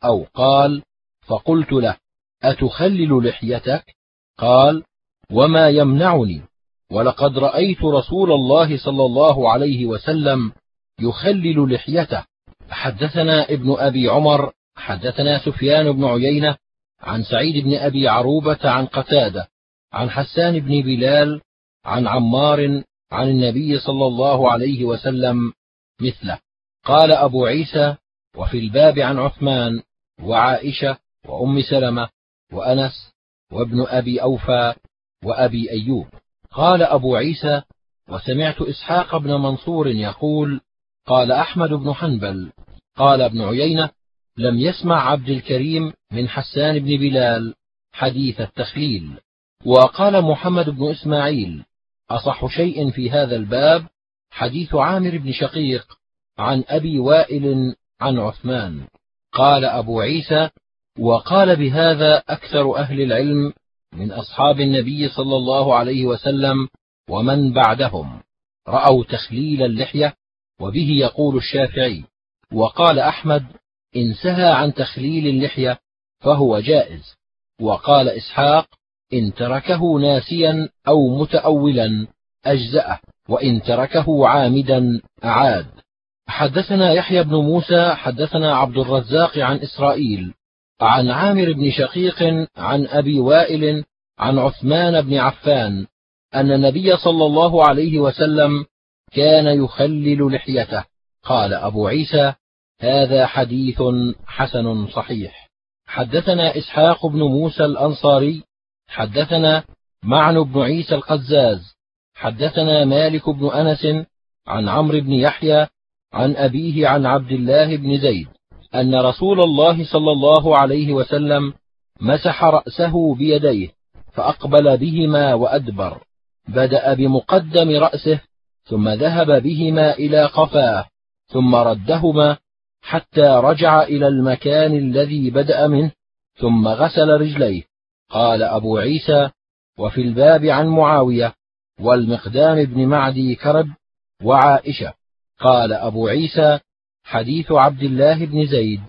أو قال فقلت له أتخلل لحيتك؟ قال وما يمنعني. ولقد رأيت رسول الله صلى الله عليه وسلم يخلل لحيته. حدثنا ابن أبي عمر حدثنا سفيان بن عيينة عن سعيد بن أبي عروبة عن قتادة عن حسان بن بلال عن عمار عن النبي صلى الله عليه وسلم مثله. قال أبو عيسى وفي الباب عن عثمان وعائشة وأم سلمة وأنس وابن أبي أوفى وأبي أيوب. قال أبو عيسى وسمعت إسحاق بن منصور يقول قال أحمد بن حنبل. قال ابن عيينة لم يسمع عبد الكريم من حسان بن بلال حديث التخليل. وقال محمد بن إسماعيل أصح شيء في هذا الباب حديث عامر بن شقيق عن أبي وائل عن عثمان. قال أبو عيسى وقال بهذا أكثر أهل العلم من أصحاب النبي صلى الله عليه وسلم ومن بعدهم. رأوا تخليل اللحية وبه يقول الشافعي وقال أحمد إن سهى عن تخليل اللحية فهو جائز. وقال إسحاق إن تركه ناسيا أو متأولا أجزأه وإن تركه عامدا أعاد. حدثنا يحيى بن موسى حدثنا عبد الرزاق عن إسرائيل. عن عامر بن شقيق عن أبي وائل عن عثمان بن عفان أن النبي صلى الله عليه وسلم كان يخلل لحيته. قال أبو عيسى هذا حديث حسن صحيح. حدثنا إسحاق بن موسى الأنصاري حدثنا معن بن عيسى القزاز حدثنا مالك بن أنس عن عمرو بن يحيى عن أبيه عن عبد الله بن زيد. أن رسول الله صلى الله عليه وسلم مسح رأسه بيديه فأقبل بهما وأدبر. بدأ بمقدم رأسه ثم ذهب بهما إلى قفاه ثم ردهما حتى رجع إلى المكان الذي بدأ منه ثم غسل رجليه. قال أبو عيسى وفي الباب عن معاوية والمقدام بن معدي كرب وعائشة قال أبو عيسى حديث عبد الله بن زيد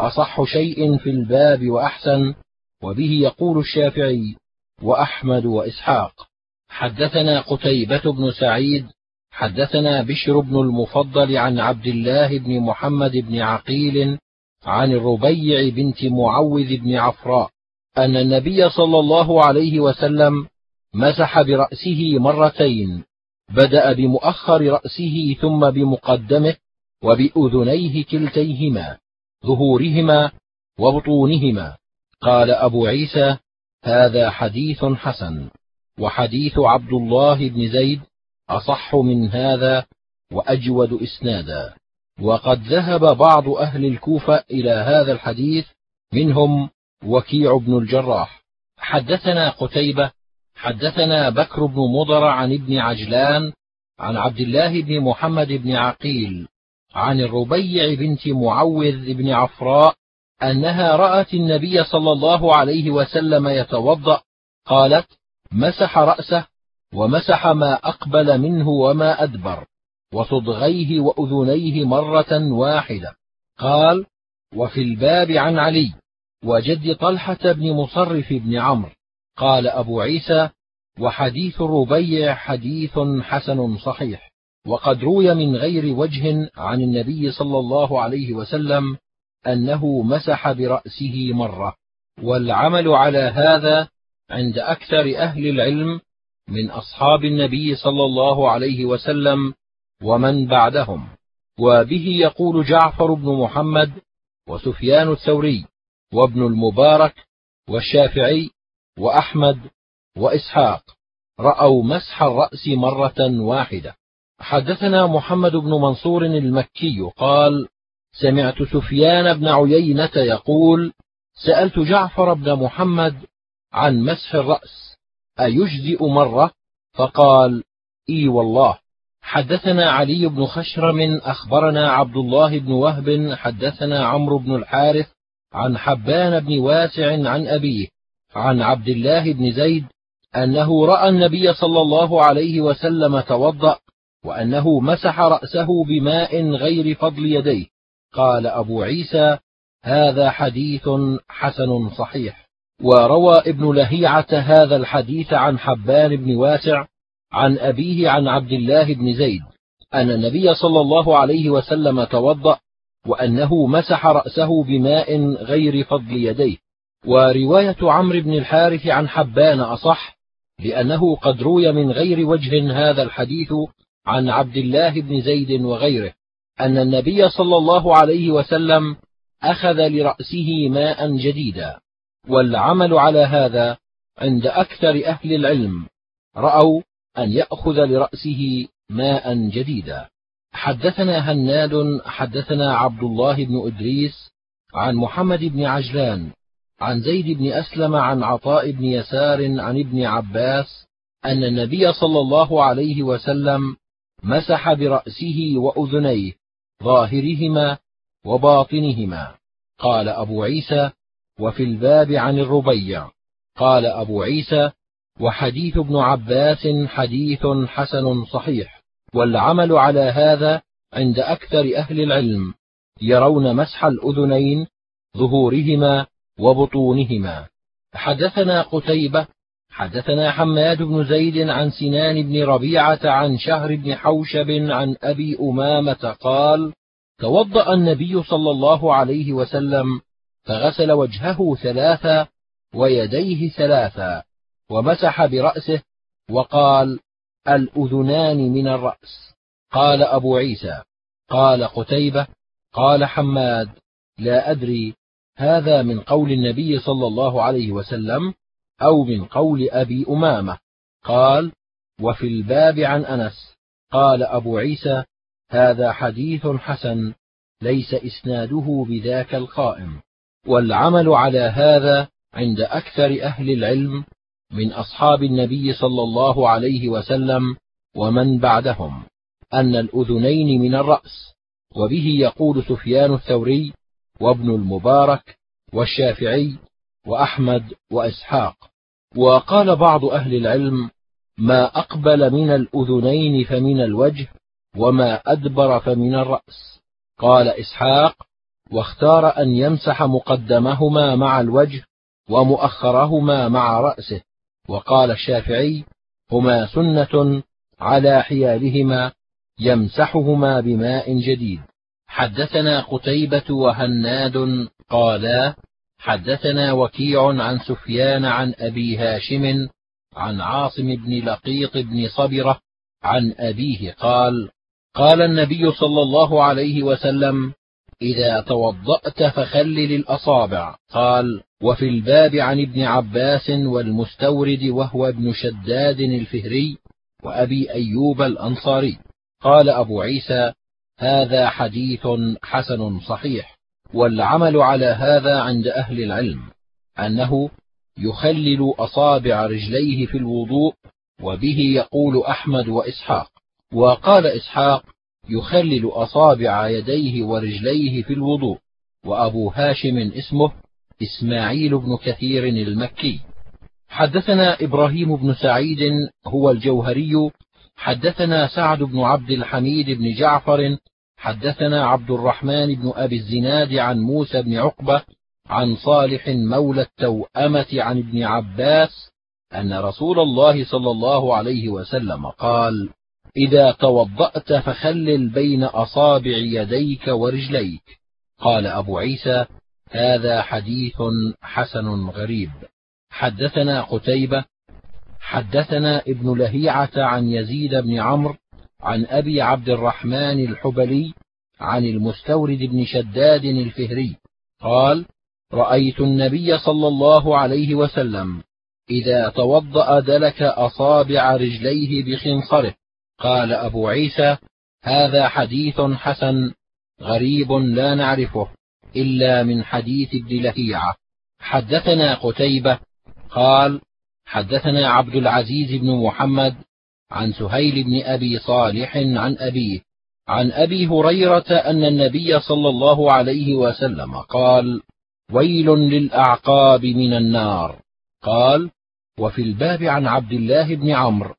أصح شيء في الباب وأحسن وبه يقول الشافعي وأحمد وإسحاق. حدثنا قتيبة بن سعيد حدثنا بشر بن المفضل عن عبد الله بن محمد بن عقيل عن الربيع بنت معوذ بن عفراء أن النبي صلى الله عليه وسلم مسح برأسه مرتين بدأ بمؤخر رأسه ثم بمقدمه وبأذنيه كلتيهما ظهورهما وبطونهما. قال أبو عيسى هذا حديث حسن وحديث عبد الله بن زيد أصح من هذا وأجود إسنادا. وقد ذهب بعض أهل الكوفة إلى هذا الحديث منهم وكيع بن الجراح. حدثنا قتيبة حدثنا بكر بن مضر عن ابن عجلان عن عبد الله بن محمد بن عقيل عن الربيع بنت معوذ بن عفراء أنها رأت النبي صلى الله عليه وسلم يتوضأ قالت مسح رأسه ومسح ما أقبل منه وما أدبر وصدغيه وأذنيه مرة واحدة. قال وفي الباب عن علي وجد طلحة بن مصرف بن عمرو. قال أبو عيسى وحديث الربيع حديث حسن صحيح. وقد روي من غير وجه عن النبي صلى الله عليه وسلم أنه مسح برأسه مرة والعمل على هذا عند أكثر أهل العلم من أصحاب النبي صلى الله عليه وسلم ومن بعدهم. وبه يقول جعفر بن محمد وسفيان الثوري وابن المبارك والشافعي وأحمد وإسحاق رأوا مسح الرأس مرة واحدة. حدثنا محمد بن منصور المكي قال سمعت سفيان بن عيينة يقول سألت جعفر بن محمد عن مسح الرأس أيجزئ مرة؟ فقال إي والله. حدثنا علي بن خشرم أخبرنا عبد الله بن وهب حدثنا عمرو بن الحارث عن حبان بن واسع عن أبيه عن عبد الله بن زيد أنه رأى النبي صلى الله عليه وسلم توضأ وأنه مسح رأسه بماء غير فضل يديه. قال أبو عيسى هذا حديث حسن صحيح. وروى ابن لهيعة هذا الحديث عن حبان بن واسع عن أبيه عن عبد الله بن زيد أن النبي صلى الله عليه وسلم توضأ وأنه مسح رأسه بماء غير فضل يديه. ورواية عمرو بن الحارث عن حبان أصح لأنه قد روي من غير وجه هذا الحديث عن عبد الله بن زيد وغيره أن النبي صلى الله عليه وسلم أخذ لرأسه ماء جديدا والعمل على هذا عند أكثر أهل العلم رأوا أن يأخذ لرأسه ماء جديدا. حدثنا هناد حدثنا عبد الله بن إدريس عن محمد بن عجلان عن زيد بن أسلم عن عطاء بن يسار عن ابن عباس أن النبي صلى الله عليه وسلم مسح برأسه وأذنيه ظاهرهما وباطنهما. قال أبو عيسى وفي الباب عن الربيع قال أبو عيسى وحديث ابن عباس حديث حسن صحيح والعمل على هذا عند أكثر أهل العلم يرون مسح الأذنين ظهورهما وبطونهما. حدثنا قتيبة حدثنا حماد بن زيد عن سنان بن ربيعة عن شهر بن حوشب عن أبي أمامة قال توضأ النبي صلى الله عليه وسلم فغسل وجهه ثلاثا ويديه ثلاثا ومسح برأسه وقال الأذنان من الرأس. قال أبو عيسى قال قتيبة قال حماد لا أدري هذا من قول النبي صلى الله عليه وسلم أو من قول أبي أمامة قال وفي الباب عن أنس. قال أبو عيسى هذا حديث حسن ليس إسناده بذاك القائم والعمل على هذا عند أكثر أهل العلم من أصحاب النبي صلى الله عليه وسلم ومن بعدهم أن الأذنين من الرأس وبه يقول سفيان الثوري وابن المبارك والشافعي وأحمد وإسحاق. وقال بعض أهل العلم ما أقبل من الأذنين فمن الوجه وما أدبر فمن الرأس. قال إسحاق واختار أن يمسح مقدمهما مع الوجه ومؤخرهما مع رأسه. وقال الشافعي هما سنة على حيالهما يمسحهما بماء جديد. حدثنا قتيبة وهناد قالا حدثنا وكيع عن سفيان عن أبي هاشم عن عاصم بن لقيط بن صبرة عن أبيه قال قال النبي صلى الله عليه وسلم إذا توضأت فخلل الأصابع قال وفي الباب عن ابن عباس والمستورد وهو ابن شداد الفهري وأبي أيوب الأنصاري. قال أبو عيسى هذا حديث حسن صحيح. والعمل على هذا عند أهل العلم أنه يخلل أصابع رجليه في الوضوء وبه يقول أحمد وإسحاق. وقال إسحاق يخلل أصابع يديه ورجليه في الوضوء. وأبو هاشم اسمه إسماعيل بن كثير المكي. حدثنا إبراهيم بن سعيد هو الجوهري حدثنا سعد بن عبد الحميد بن جعفر حدثنا عبد الرحمن بن أبي الزناد عن موسى بن عقبة عن صالح مولى التوأمة عن ابن عباس أن رسول الله صلى الله عليه وسلم قال إذا توضأت فخلل بين أصابع يديك ورجليك. قال أبو عيسى هذا حديث حسن غريب. حدثنا قتيبة حدثنا ابن لهيعة عن يزيد بن عمرو عن أبي عبد الرحمن الحبلي عن المستورد بن شداد الفهري قال رأيت النبي صلى الله عليه وسلم إذا توضأ دلك أصابع رجليه بخنصره. قال أبو عيسى هذا حديث حسن غريب لا نعرفه إلا من حديث ابن لهيعة. حدثنا قتيبة قال حدثنا عبد العزيز بن محمد عن سهيل بن أبي صالح عن أبيه عن أبي هريرة أن النبي صلى الله عليه وسلم قال ويل للأعقاب من النار قال وفي الباب عن عبد الله بن عمرو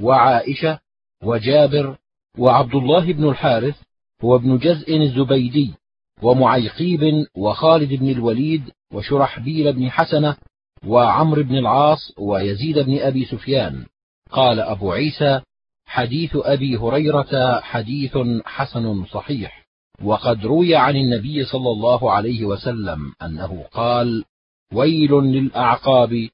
وعائشة وجابر وعبد الله بن الحارث هو ابن جزء الزبيدي ومعيقيب وخالد بن الوليد وشرحبيل بن حسنة وعمرو بن العاص ويزيد بن أبي سفيان قال أبو عيسى حديث أبي هريرة حديث حسن صحيح وقد روي عن النبي صلى الله عليه وسلم أنه قال ويل للأعقاب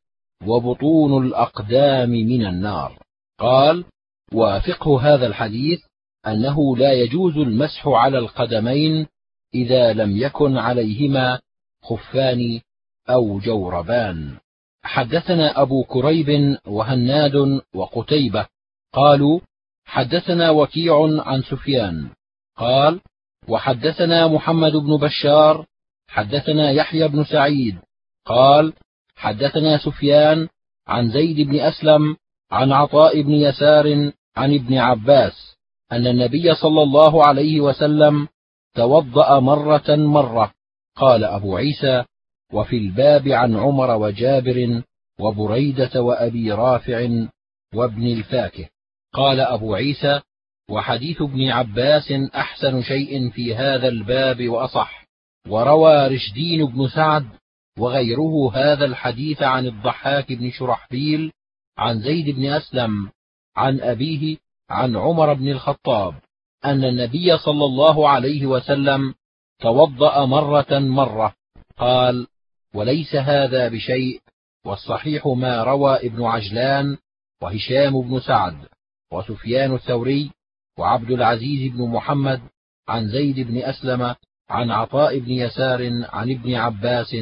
وبطون الأقدام من النار. قال وفقه هذا الحديث أنه لا يجوز المسح على القدمين إذا لم يكن عليهما خفان أو جوربان. حدثنا أبو كريب وهناد وقتيبة قالوا حدثنا وكيع عن سفيان قال وحدثنا محمد بن بشار حدثنا يحيى بن سعيد قال حدثنا سفيان عن زيد بن أسلم عن عطاء بن يسار عن ابن عباس أن النبي صلى الله عليه وسلم توضأ مرة مرة. قال أبو عيسى وفي الباب عن عمر وجابر وبريدة وأبي رافع وابن الفاكه. قال أبو عيسى وحديث ابن عباس أحسن شيء في هذا الباب وأصح. وروى رشدين بن سعد وغيره هذا الحديث عن الضحاك بن شرحبيل عن زيد بن أسلم عن أبيه عن عمر بن الخطاب أن النبي صلى الله عليه وسلم توضأ مرة مرة. قال وليس هذا بشيء والصحيح ما روى ابن عجلان وهشام بن سعد وسفيان الثوري وعبد العزيز بن محمد عن زيد بن أسلم عن عطاء بن يسار عن ابن عباس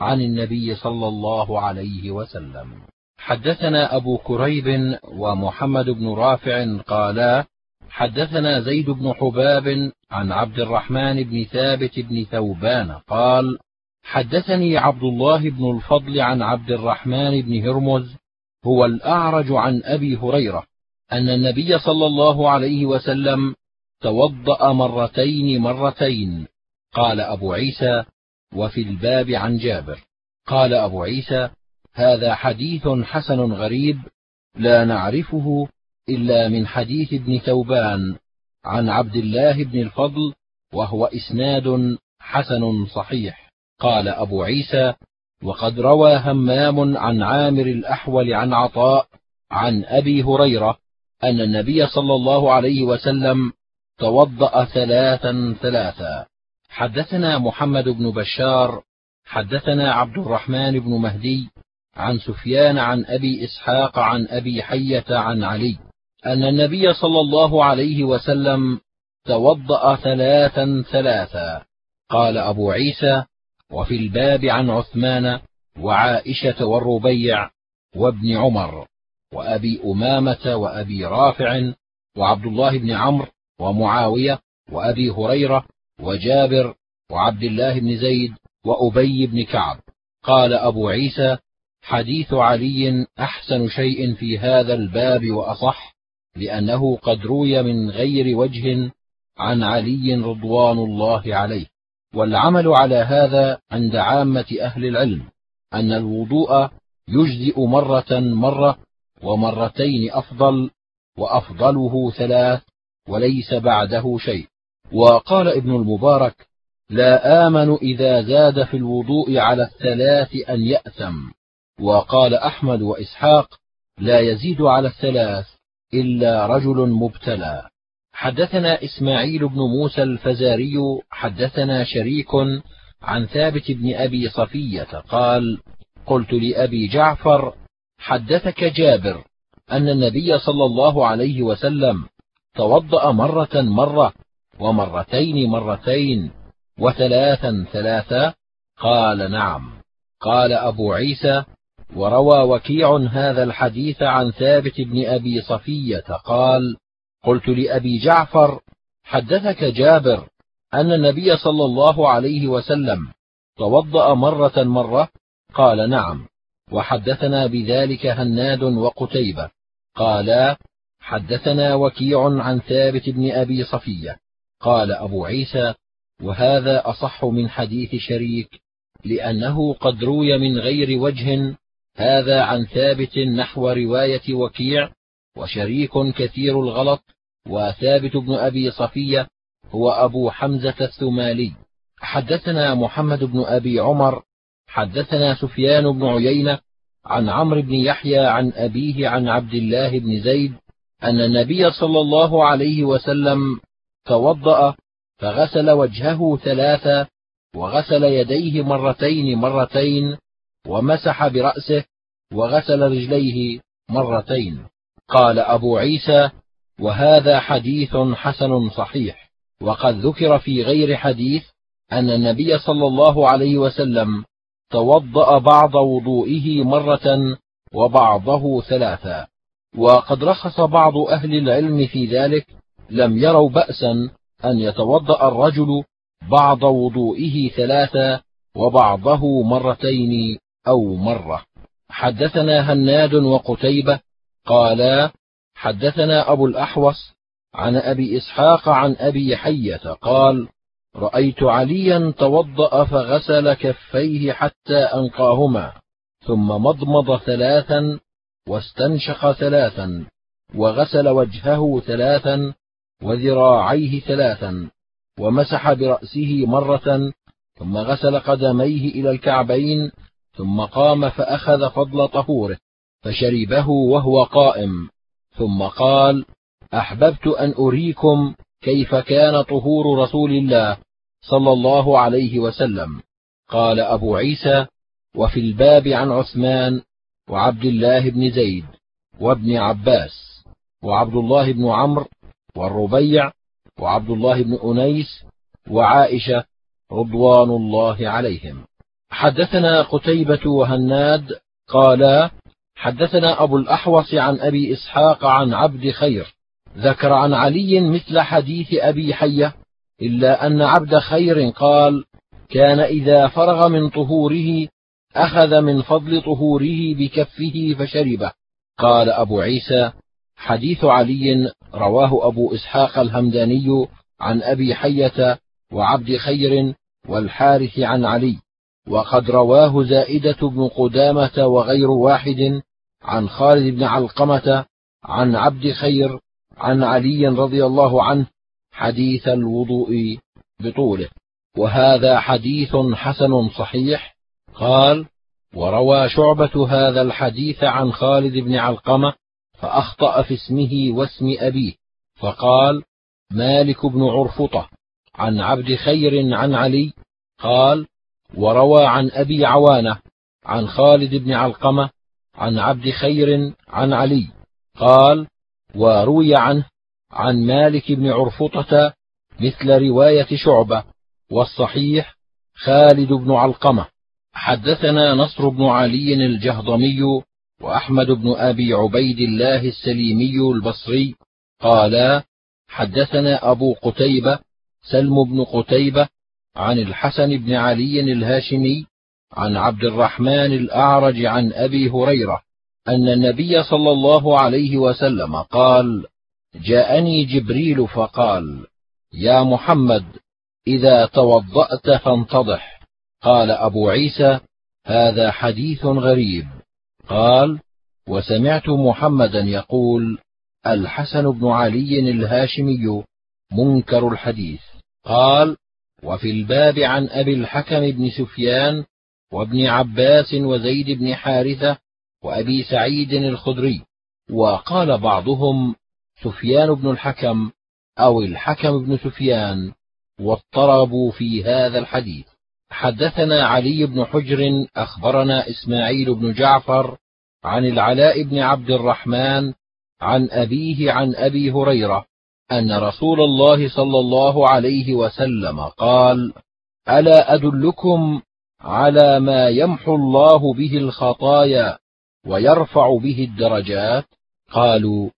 عن النبي صلى الله عليه وسلم. حدثنا أبو كريب ومحمد بن رافع قالا حدثنا زيد بن حباب عن عبد الرحمن بن ثابت بن ثوبان قال حدثني عبد الله بن الفضل عن عبد الرحمن بن هرمز هو الأعرج عن أبي هريرة أن النبي صلى الله عليه وسلم توضأ مرتين مرتين. قال أبو عيسى وفي الباب عن جابر. قال أبو عيسى هذا حديث حسن غريب لا نعرفه إلا من حديث ابن ثوبان عن عبد الله بن الفضل وهو إسناد حسن صحيح. قال أبو عيسى وقد روى همام عن عامر الأحول عن عطاء عن أبي هريرة أن النبي صلى الله عليه وسلم توضأ ثلاثا ثلاثا. حدثنا محمد بن بشار حدثنا عبد الرحمن بن مهدي عن سفيان عن أبي إسحاق عن أبي حية عن علي أن النبي صلى الله عليه وسلم توضأ ثلاثا ثلاثا. قال أبو عيسى وفي الباب عن عثمان وعائشة والربيع وابن عمر وأبي أمامة وأبي رافع وعبد الله بن عمرو ومعاوية وأبي هريرة وجابر وعبد الله بن زيد وأبي بن كعب. قال أبو عيسى حديث علي أحسن شيء في هذا الباب وأصح لأنه قد روي من غير وجه عن علي رضوان الله عليه. والعمل على هذا عند عامة أهل العلم أن الوضوء يجزئ مرة مرة ومرتين أفضل وأفضله ثلاث وليس بعده شيء. وقال ابن المبارك لا آمن إذا زاد في الوضوء على الثلاث أن يأثم. وقال أحمد وإسحاق لا يزيد على الثلاث إلا رجل مبتلى. حدثنا إسماعيل بن موسى الفزاري حدثنا شريك عن ثابت بن أبي صفية قال قلت لأبي جعفر حدثك جابر أن النبي صلى الله عليه وسلم توضأ مرة مرة ومرتين مرتين وثلاثا ثلاثا قال نعم. قال أبو عيسى وروى وكيع هذا الحديث عن ثابت بن أبي صفية قال قلت لأبي جعفر حدثك جابر أن النبي صلى الله عليه وسلم توضأ مرة مرة قال نعم وحدثنا بذلك هناد وقتيبة قالا حدثنا وكيع عن ثابت بن أبي صفية قال أبو عيسى وهذا أصح من حديث شريك لأنه قد روي من غير وجه هذا عن ثابت نحو رواية وكيع وشريك كثير الغلط وثابت بن أبي صفية هو أبو حمزة الثمالي. حدثنا محمد بن أبي عمر حدثنا سفيان بن عيينة عن عمرو بن يحيى عن أبيه عن عبد الله بن زيد أن النبي صلى الله عليه وسلم توضأ فغسل وجهه ثلاثا وغسل يديه مرتين مرتين ومسح برأسه وغسل رجليه مرتين. قال أبو عيسى وهذا حديث حسن صحيح وقد ذكر في غير حديث أن النبي صلى الله عليه وسلم توضأ بعض وضوئه مرة وبعضه ثلاثا وقد رخص بعض أهل العلم في ذلك لم يروا بأسا أن يتوضأ الرجل بعض وضوئه ثلاثا وبعضه مرتين أو مرة. حدثنا هناد وقتيبة قالا حدثنا أبو الأحوص عن أبي إسحاق عن أبي حية قال رأيت عليا توضأ فغسل كفيه حتى أنقاهما ثم مضمض ثلاثا واستنشق ثلاثا وغسل وجهه ثلاثا وذراعيه ثلاثا ومسح برأسه مرة ثم غسل قدميه إلى الكعبين ثم قام فأخذ فضل طهوره. فشربه وهو قائم. ثم قال أحببت أن أريكم كيف كان طهور رسول الله صلى الله عليه وسلم. قال أبو عيسى وفي الباب عن عثمان وعبد الله بن زيد وابن عباس وعبد الله بن عمرو والربيع وعبد الله بن أنيس وعائشة رضوان الله عليهم. حدثنا قتيبة وهناد قالا حدثنا أبو الأحوص عن أبي إسحاق عن عبد خير ذكر عن علي مثل حديث أبي حية إلا أن عبد خير قال كان إذا فرغ من طهوره أخذ من فضل طهوره بكفه فشربه. قال أبو عيسى حديث علي رواه أبو إسحاق الهمداني عن أبي حية وعبد خير والحارث عن علي وقد رواه زائدة بن قدامة وغير واحد عن خالد بن علقمة عن عبد خير عن علي رضي الله عنه حديث الوضوء بطوله. وهذا حديث حسن صحيح. قال وروى شعبة هذا الحديث عن خالد بن علقمة فأخطأ في اسمه واسم أبيه. فقال مالك بن عرفطة. عن عبد خير عن علي. قال وروى عن أبي عوانة عن خالد بن علقمة عن عبد خير عن علي قال وروي عنه عن مالك بن عرفطة مثل رواية شعبة والصحيح خالد بن علقمة. حدثنا نصر بن علي الجهضمي وأحمد بن أبي عبيد الله السليمي البصري قالا حدثنا أبو قتيبة سلم بن قتيبة عن الحسن بن علي الهاشمي عن عبد الرحمن الأعرج عن أبي هريرة أن النبي صلى الله عليه وسلم قال جاءني جبريل فقال يا محمد إذا توضأت فانتضح. قال أبو عيسى هذا حديث غريب. قال وسمعت محمدا يقول الحسن بن علي الهاشمي منكر الحديث. قال وفي الباب عن أبي الحكم بن سفيان وابن عباس وزيد بن حارثة وأبي سعيد الخدري وقال بعضهم سفيان بن الحكم أو الحكم بن سفيان واضطربوا في هذا الحديث. حدثنا علي بن حجر أخبرنا إسماعيل بن جعفر عن العلاء بن عبد الرحمن عن أبيه عن أبي هريرة أن رسول الله صلى الله عليه وسلم قال ألا أدلكم على ما يمحو الله به الخطايا ويرفع به الدرجات. قالوا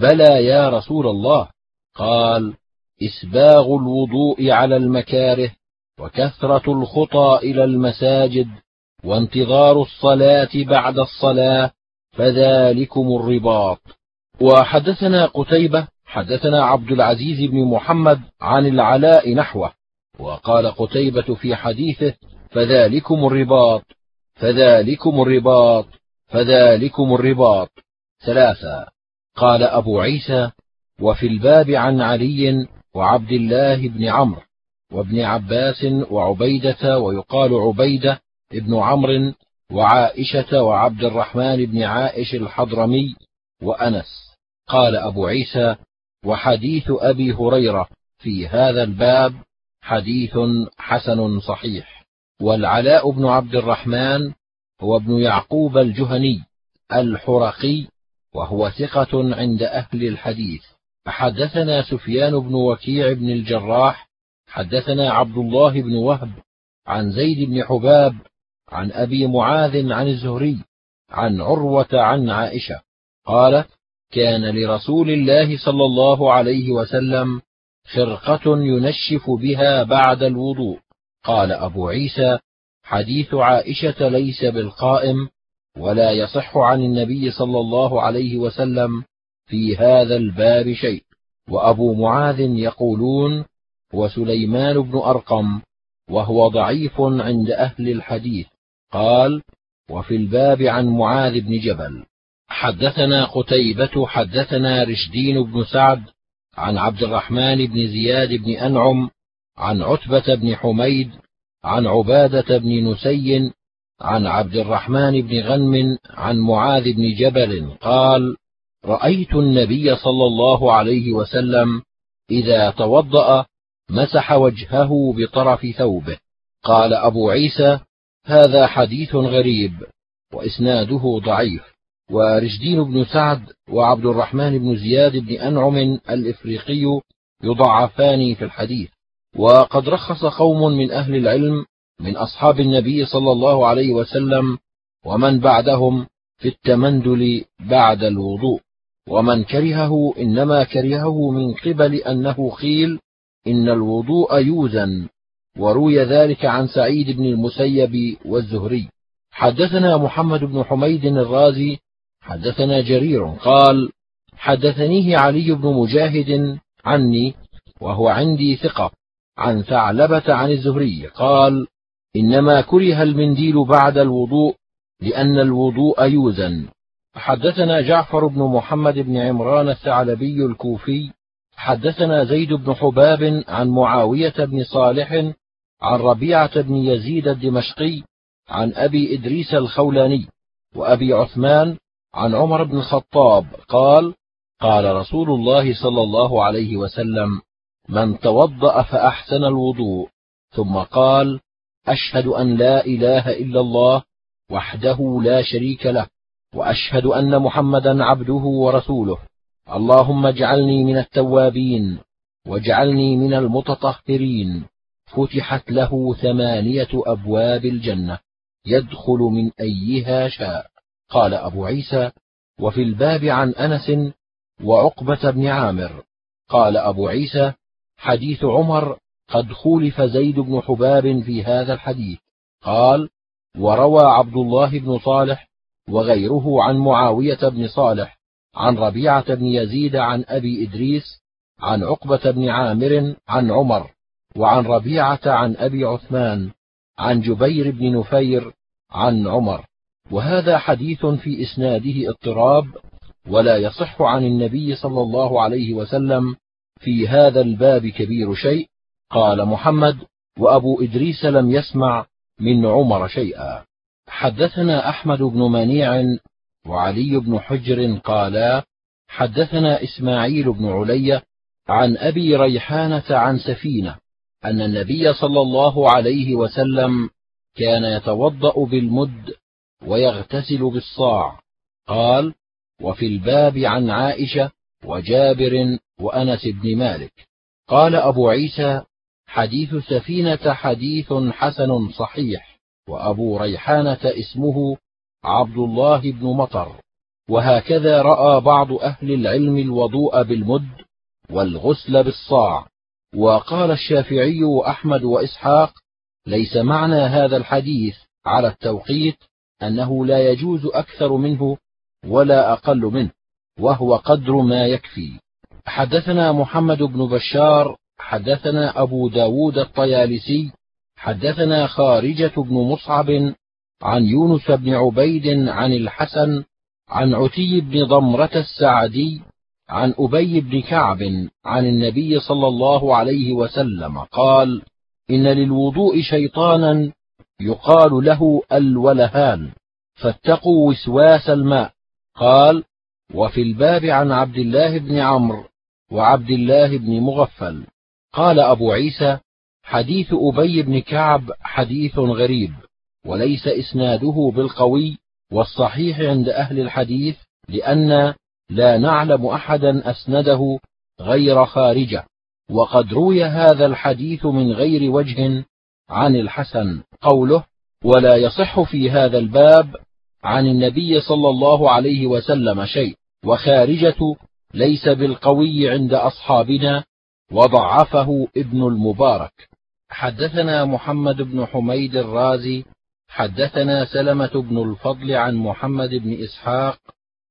بلى يا رسول الله. قال إسباغ الوضوء على المكاره وكثرة الخطى إلى المساجد وانتظار الصلاة بعد الصلاة فذلكم الرباط. وحدثنا قتيبة حدثنا عبد العزيز بن محمد عن العلاء نحوه. وقال قتيبة في حديثه فذلكم الرباط فذلكم الرباط فذلكم الرباط. ثلاثا قال أبو عيسى وفي الباب عن علي وعبد الله بن عمرو وابن عباس وعبيدة ويقال عبيدة ابن عمرو وعائشة وعبد الرحمن بن عائش الحضرمي وأنس. قال أبو عيسى وحديث أبي هريرة في هذا الباب حديث حسن صحيح. والعلاء بن عبد الرحمن هو ابن يعقوب الجهني الحرقي وهو ثقة عند أهل الحديث. حدثنا سفيان بن وكيع بن الجراح حدثنا عبد الله بن وهب عن زيد بن حباب عن أبي معاذ عن الزهري عن عروة عن عائشة قالت كان لرسول الله صلى الله عليه وسلم خرقة ينشف بها بعد الوضوء. قال أبو عيسى حديث عائشة ليس بالقائم ولا يصح عن النبي صلى الله عليه وسلم في هذا الباب شيء. وأبو معاذ يقولون وسليمان بن أرقم وهو ضعيف عند أهل الحديث قال وفي الباب عن معاذ بن جبل. حدثنا قتيبة حدثنا رشدين بن سعد عن عبد الرحمن بن زياد بن أنعم عن عتبة بن حميد عن عبادة بن نسي عن عبد الرحمن بن غنم عن معاذ بن جبل قال رأيت النبي صلى الله عليه وسلم إذا توضأ مسح وجهه بطرف ثوبه. قال أبو عيسى هذا حديث غريب وإسناده ضعيف ورشدين بن سعد وعبد الرحمن بن زياد بن أنعم الإفريقي يضعفان في الحديث وقد رخص قوم من أهل العلم من أصحاب النبي صلى الله عليه وسلم ومن بعدهم في التمندل بعد الوضوء. ومن كرهه إنما كرهه من قبل أنه قيل إن الوضوء يوزن وروي ذلك عن سعيد بن المسيب والزهري. حدثنا محمد بن حميد الرازي حدثنا جرير قال حدثنيه علي بن مجاهد عني وهو عندي ثقة. عن ثعلبة عن الزهري قال إنما كره المنديل بعد الوضوء لأن الوضوء يوزن. حدثنا جعفر بن محمد بن عمران الثعلبي الكوفي حدثنا زيد بن حباب عن معاوية بن صالح عن ربيعة بن يزيد الدمشقي عن أبي إدريس الخولاني وأبي عثمان عن عمر بن الخطاب قال قال رسول الله صلى الله عليه وسلم من توضأ فأحسن الوضوء ثم قال أشهد أن لا إله إلا الله وحده لا شريك له وأشهد أن محمدا عبده ورسوله. اللهم اجعلني من التوابين واجعلني من المتطهرين. فتحت له ثمانية أبواب الجنة يدخل من أيها شاء. قال أبو عيسى وفي الباب عن أنس وعقبة بن عامر. قال أبو عيسى حديث عمر قد خولف زيد بن حباب في هذا الحديث. قال وروى عبد الله بن صالح وغيره عن معاوية بن صالح عن ربيعة بن يزيد عن أبي إدريس عن عقبة بن عامر عن عمر وعن ربيعة عن أبي عثمان عن جبير بن نفير عن عمر. وهذا حديث في إسناده اضطراب ولا يصح عن النبي صلى الله عليه وسلم في هذا الباب كبير شيء قال محمد وأبو إدريس لم يسمع من عمر شيئا. حدثنا أحمد بن منيع وعلي بن حجر قالا حدثنا إسماعيل بن علي عن أبي ريحانة عن سفينة أن النبي صلى الله عليه وسلم كان يتوضأ بالمد ويغتسل بالصاع. قال وفي الباب عن عائشة وجابر وأنس بن مالك. قال أبو عيسى حديث سفينة حديث حسن صحيح وأبو ريحانة اسمه عبد الله بن مطر. وهكذا رأى بعض أهل العلم الوضوء بالمد والغسل بالصاع. وقال الشافعي وأحمد وإسحاق ليس معنى هذا الحديث على التوقيت أنه لا يجوز أكثر منه ولا أقل منه. وهو قدر ما يكفي. حدثنا محمد بن بشار حدثنا أبو داود الطيالسي حدثنا خارجة بن مصعب عن يونس بن عبيد عن الحسن عن عتي بن ضمرة السعدي عن أبي بن كعب عن النبي صلى الله عليه وسلم قال إن للوضوء شيطانا يقال له الولهان فاتقوا وسواس الماء. قال وفي الباب عن عبد الله بن عمرو وعبد الله بن مغفل. قال أبو عيسى حديث أبي بن كعب حديث غريب وليس إسناده بالقوي والصحيح عند أهل الحديث لأن لا نعلم أحدا أسنده غير خارجة وقد روي هذا الحديث من غير وجه عن الحسن قوله ولا يصح في هذا الباب عن النبي صلى الله عليه وسلم شيء وخارجة ليس بالقوي عند أصحابنا وضعفه ابن المبارك. حدثنا محمد بن حميد الرازي حدثنا سلمة بن الفضل عن محمد بن إسحاق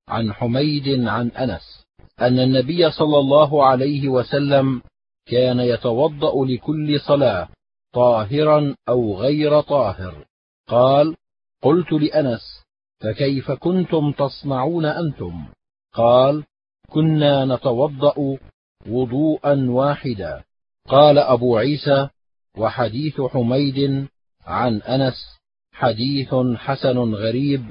عن حميد عن أنس أن النبي صلى الله عليه وسلم كان يتوضأ لكل صلاة طاهرا أو غير طاهر. قال قلت لأنس فكيف كنتم تصنعون أنتم؟ قال كنا نتوضأ وضوءا واحدا. قال أبو عيسى وحديث حميد عن أنس حديث حسن غريب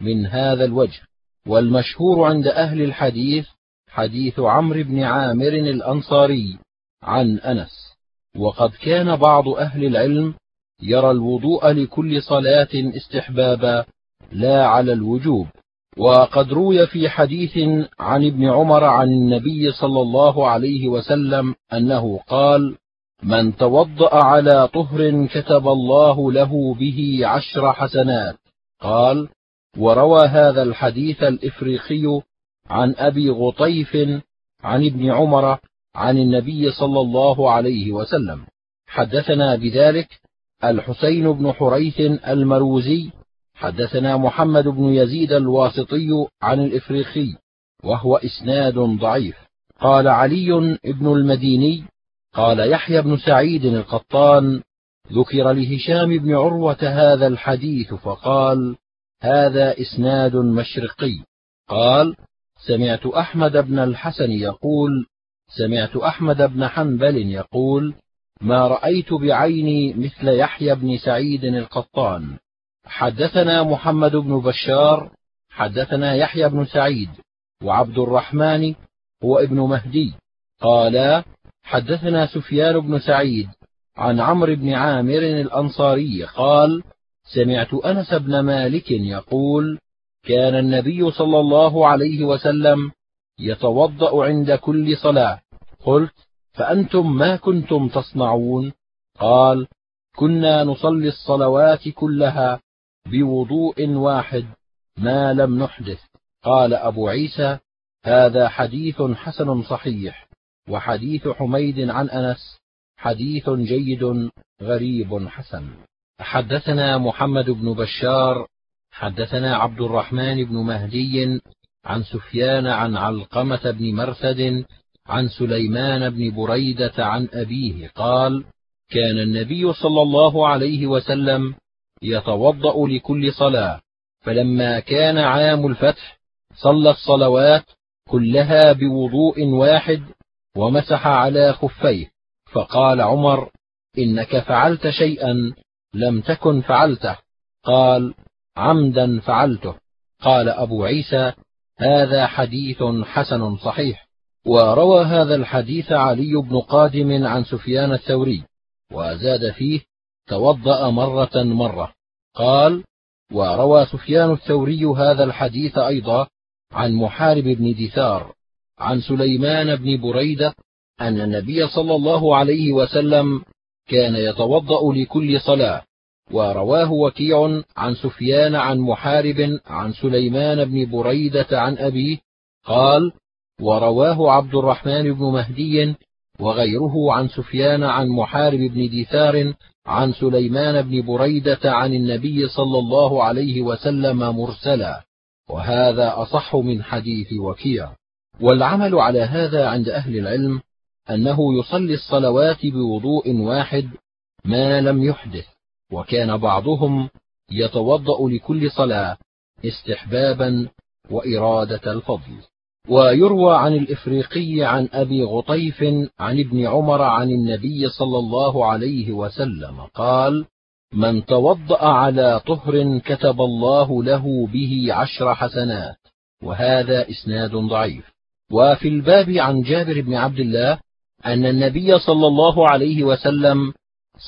من هذا الوجه. والمشهور عند أهل الحديث حديث عمرو بن عامر الأنصاري عن أنس. وقد كان بعض أهل العلم يرى الوضوء لكل صلاة استحبابا. لا على الوجوب. وقد روي في حديث عن ابن عمر عن النبي صلى الله عليه وسلم أنه قال من توضأ على طهر كتب الله له به عشر حسنات قال وروى هذا الحديث الإفريقي عن أبي غطيف عن ابن عمر عن النبي صلى الله عليه وسلم. حدثنا بذلك الحسين بن حريث المروزي حدثنا محمد بن يزيد الواسطي عن الإفريقي وهو إسناد ضعيف. قال علي بن المديني قال يحيى بن سعيد القطان ذكر لهشام بن عروة هذا الحديث فقال هذا إسناد مشرقي. قال سمعت أحمد بن الحسن يقول سمعت أحمد بن حنبل يقول ما رأيت بعيني مثل يحيى بن سعيد القطان. حدثنا محمد بن بشار حدثنا يحيى بن سعيد وعبد الرحمن هو ابن مهدي. قالا حدثنا سفيان بن سعيد عن عمرو بن عامر الأنصاري قال سمعت أنس بن مالك يقول كان النبي صلى الله عليه وسلم يتوضأ عند كل صلاة. قلت فأنتم ما كنتم تصنعون؟ قال كنا نصلي الصلوات كلها بوضوء واحد ما لم نحدث. قال أبو عيسى هذا حديث حسن صحيح وحديث حميد عن أنس حديث جيد غريب حسن. حدثنا محمد بن بشار حدثنا عبد الرحمن بن مهدي عن سفيان عن علقمة بن مرثد عن سليمان بن بريدة عن أبيه قال كان النبي صلى الله عليه وسلم يتوضأ لكل صلاة. فلما كان عام الفتح صلى الصلوات كلها بوضوء واحد ومسح على خفيه. فقال عمر إنك فعلت شيئا لم تكن فعلته. قال عمدا فعلته. قال أبو عيسى هذا حديث حسن صحيح. وروى هذا الحديث علي بن قادم عن سفيان الثوري وزاد فيه توضأ مرة مرة. قال وروى سفيان الثوري هذا الحديث أيضا عن محارب بن دثار عن سليمان بن بريدة أن النبي صلى الله عليه وسلم كان يتوضأ لكل صلاة ورواه وكيع عن سفيان عن محارب عن سليمان بن بريدة عن أبيه. قال ورواه عبد الرحمن بن مهدي وغيره عن سفيان عن محارب بن دثار عن سليمان بن بريدة عن النبي صلى الله عليه وسلم مرسلا وهذا أصح من حديث وكيع. والعمل على هذا عند أهل العلم أنه يصلي الصلوات بوضوء واحد ما لم يحدث وكان بعضهم يتوضأ لكل صلاة استحبابا وإرادة الفضل. ويروى عن الإفريقي عن أبي غطيف عن ابن عمر عن النبي صلى الله عليه وسلم قال من توضأ على طهر كتب الله له به عشر حسنات وهذا إسناد ضعيف. وفي الباب عن جابر بن عبد الله أن النبي صلى الله عليه وسلم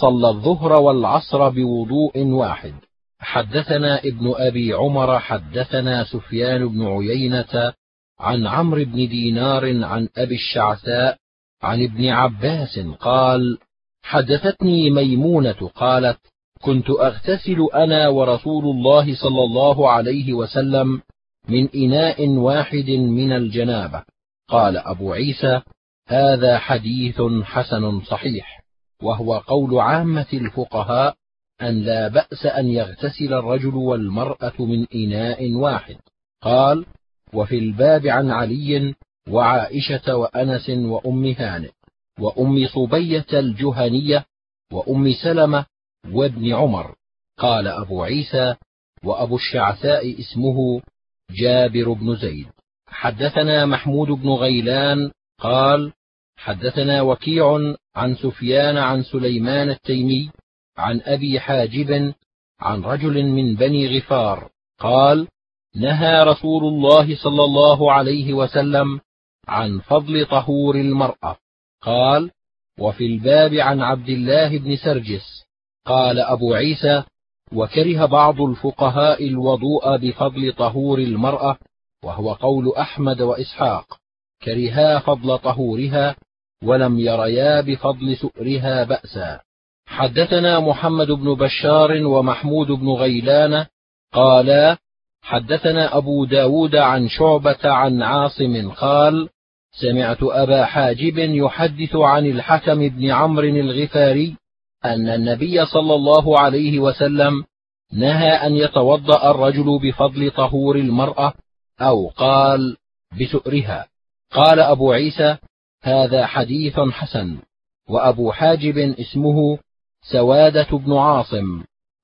صلى الظهر والعصر بوضوء واحد. حدثنا ابن أبي عمر حدثنا سفيان بن عيينة عن عمرو بن دينار عن أبي الشعثاء عن ابن عباس قال حدثتني ميمونة قالت كنت أغتسل أنا ورسول الله صلى الله عليه وسلم من إناء واحد من الجنابة. قال أبو عيسى هذا حديث حسن صحيح وهو قول عامة الفقهاء أن لا بأس أن يغتسل الرجل والمرأة من إناء واحد. قال وفي الباب عن علي وعائشة وأنس وأم هانئ وأم صبية الجهنية وأم سلمة وابن عمر. قال أبو عيسى وأبو الشعثاء اسمه جابر بن زيد. حدثنا محمود بن غيلان قال حدثنا وكيع عن سفيان عن سليمان التيمي عن أبي حاجب عن رجل من بني غفار قال نهى رسول الله صلى الله عليه وسلم عن فضل طهور المرأة. قال وفي الباب عن عبد الله بن سرجس قال أبو عيسى وكره بعض الفقهاء الوضوء بفضل طهور المرأة وهو قول أحمد وإسحاق. كرها فضل طهورها ولم يريا بفضل سؤرها بأسا حدثنا محمد بن بشار ومحمود بن غيلان قالا حدثنا أبو داود عن شعبة عن عاصم قال سمعت أبا حاجب يحدث عن الحكم بن عمرو الغفاري أن النبي صلى الله عليه وسلم نهى أن يتوضأ الرجل بفضل طهور المرأة أو قال بسؤرها. قال أبو عيسى هذا حديث حسن وأبو حاجب اسمه سوادة بن عاصم.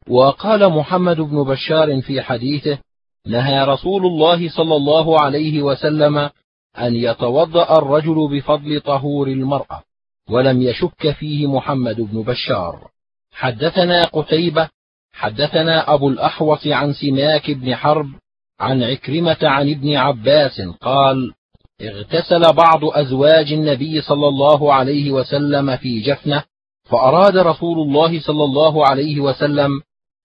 وقال محمد بن بشار في حديثه نهى رسول الله صلى الله عليه وسلم أن يتوضأ الرجل بفضل طهور المرأة ولم يشك فيه محمد بن بشار. حدثنا قتيبة حدثنا أبو الأحوص عن سماك بن حرب عن عكرمة عن ابن عباس قال اغتسل بعض أزواج النبي صلى الله عليه وسلم في جفنة فأراد رسول الله صلى الله عليه وسلم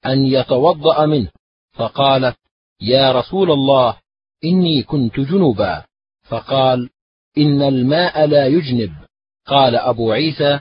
أن يتوضأ منه فقالت يا رسول الله إني كنت جنبا فقال إن الماء لا يجنب. قال أبو عيسى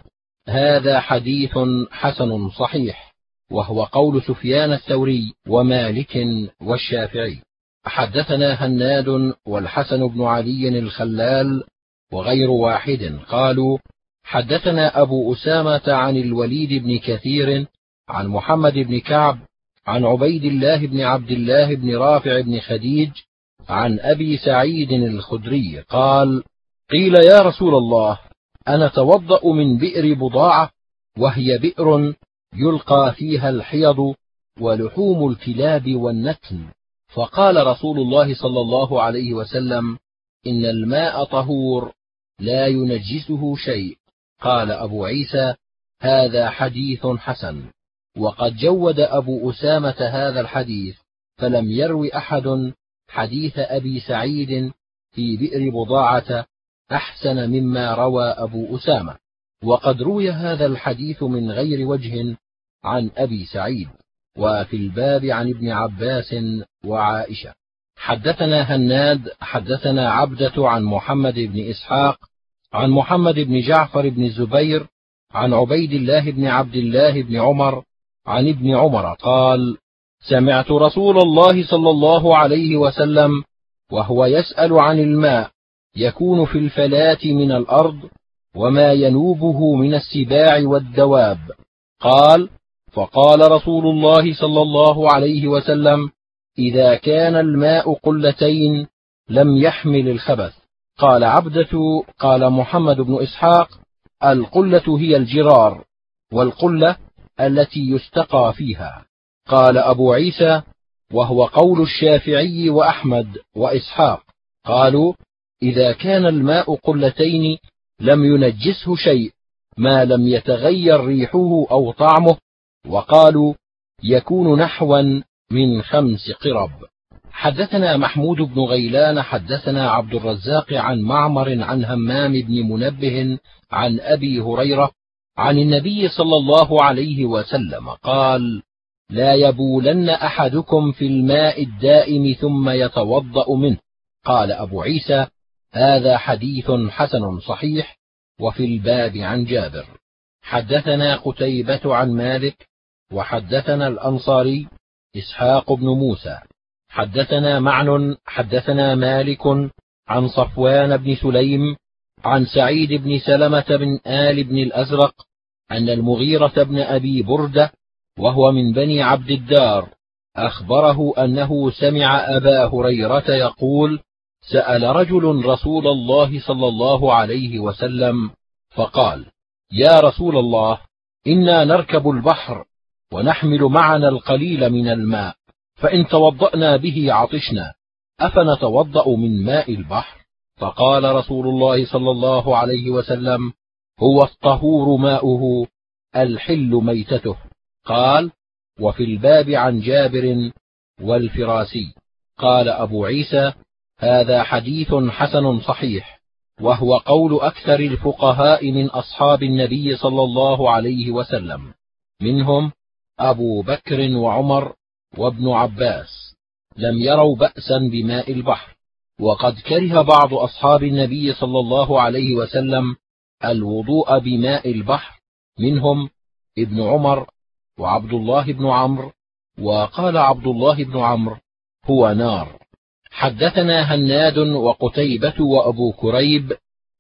هذا حديث حسن صحيح وهو قول سفيان الثوري ومالك والشافعي. حدثنا هناد والحسن بن علي الخلال وغير واحد قالوا حدثنا أبو أسامة عن الوليد بن كثير عن محمد بن كعب عن عبيد الله بن عبد الله بن رافع بن خديج عن أبي سعيد الخدري قال قيل يا رسول الله أنا توضأ من بئر بضاعة وهي بئر يلقى فيها الحيض ولحوم الكلاب والنتن. فقال رسول الله صلى الله عليه وسلم إن الماء طهور لا ينجسه شيء. قال أبو عيسى هذا حديث حسن. وقد جود أبو أسامة هذا الحديث فلم يروي أحد حديث أبي سعيد في بئر بضاعة أحسن مما روى أبو أسامة. وقد روي هذا الحديث من غير وجه عن أبي سعيد وفي الباب عن ابن عباس وعائشة. حدثنا هناد حدثنا عبدة عن محمد بن إسحاق عن محمد بن جعفر بن الزبير عن عبيد الله بن عبد الله بن عمر عن ابن عمر قال سمعت رسول الله صلى الله عليه وسلم وهو يسأل عن الماء يكون في الفلاة من الأرض وما ينوبه من السباع والدواب. قال فقال رسول الله صلى الله عليه وسلم إذا كان الماء قلتين لم يحمل الخبث. قال عبدة قال محمد بن إسحاق القلة هي الجرار والقلة التي يستقى فيها. قال أبو عيسى وهو قول الشافعي وأحمد وإسحاق. قالوا إذا كان الماء قلتين لم ينجسه شيء ما لم يتغير ريحه أو طعمه. وقالوا يكون نحوا من خمس قرب. حدثنا محمود بن غيلان حدثنا عبد الرزاق عن معمر عن همام بن منبه عن أبي هريرة عن النبي صلى الله عليه وسلم قال لا يبولن أحدكم في الماء الدائم ثم يتوضأ منه. قال أبو عيسى هذا حديث حسن صحيح وفي الباب عن جابر. حدثنا قتيبة عن مالك وحدثنا الأنصاري إسحاق بن موسى. حدثنا معن حدثنا مالك عن صفوان بن سليم عن سعيد بن سلمة بن آل بن الأزرق أن المغيرة بن أبي بردة وهو من بني عبد الدار أخبره أنه سمع أبا هريرة يقول سأل رجل رسول الله صلى الله عليه وسلم فقال يا رسول الله إنا نركب البحر ونحمل معنا القليل من الماء فإن توضأنا به عطشنا أفنتوضأ من ماء البحر فقال رسول الله صلى الله عليه وسلم هو الطهور ماؤه الحل ميتته. قال وفي الباب عن جابر والفراسي. قال أبو عيسى هذا حديث حسن صحيح وهو قول أكثر الفقهاء من أصحاب النبي صلى الله عليه وسلم. منهم أبو بكر وعمر وابن عباس. لم يروا بأسا بماء البحر. وقد كره بعض أصحاب النبي صلى الله عليه وسلم الوضوء بماء البحر. منهم ابن عمر وعبد الله بن عمرو وقال عبد الله بن عمرو هو نار. حدثنا هناد وقتيبة وأبو كريب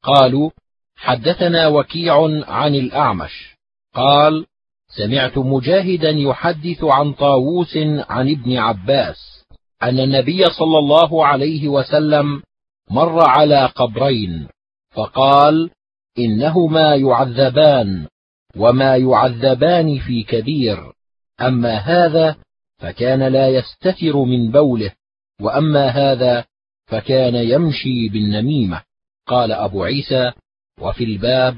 قالوا حدثنا وكيع عن الأعمش. قال سمعت مجاهدا يحدث عن طاووس عن ابن عباس أن النبي صلى الله عليه وسلم مر على قبرين فقال إنهما يعذبان وما يعذبان في كبير. أما هذا فكان لا يستتر من بوله وأما هذا فكان يمشي بالنميمة. قال أبو عيسى وفي الباب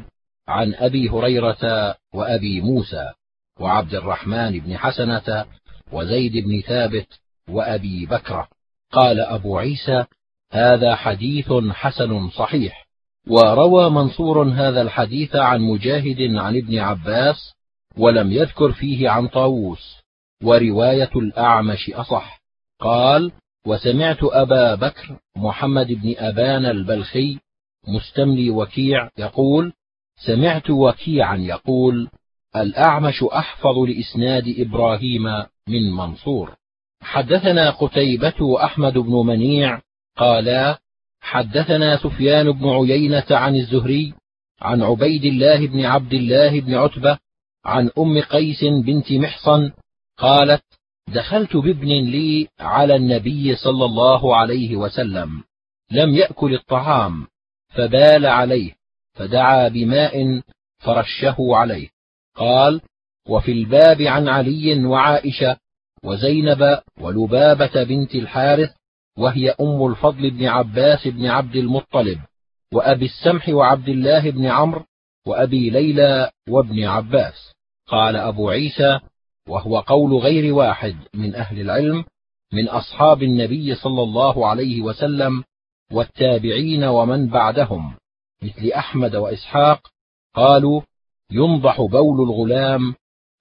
عن أبي هريرة وأبي موسى وعبد الرحمن بن حسنة وزيد بن ثابت وأبي بكرة قال أبو عيسى هذا حديث حسن صحيح. وروى منصور هذا الحديث عن مجاهد عن ابن عباس ولم يذكر فيه عن طاووس ورواية الأعمش أصح. قال وسمعت أبا بكر محمد بن أبان البلخي مستملي وكيع يقول سمعت وكيعا يقول الأعمش أحفظ لإسناد إبراهيم من منصور. حدثنا قتيبة وأحمد بن منيع قالا حدثنا سفيان بن عيينة عن الزهري عن عبيد الله بن عبد الله بن عتبة عن أم قيس بنت محصن قالت دخلت بابن لي على النبي صلى الله عليه وسلم لم يأكل الطعام فبال عليه فدعا بماء فرشه عليه قال وفي الباب عن علي وعائشة وزينب ولبابة بنت الحارث وهي أم الفضل بن عباس بن عبد المطلب وأبي السمح وعبد الله بن عمرو وأبي ليلى وابن عباس. قال أبو عيسى وهو قول غير واحد من أهل العلم من أصحاب النبي صلى الله عليه وسلم والتابعين ومن بعدهم مثل أحمد وإسحاق. قالوا ينضح بول الغلام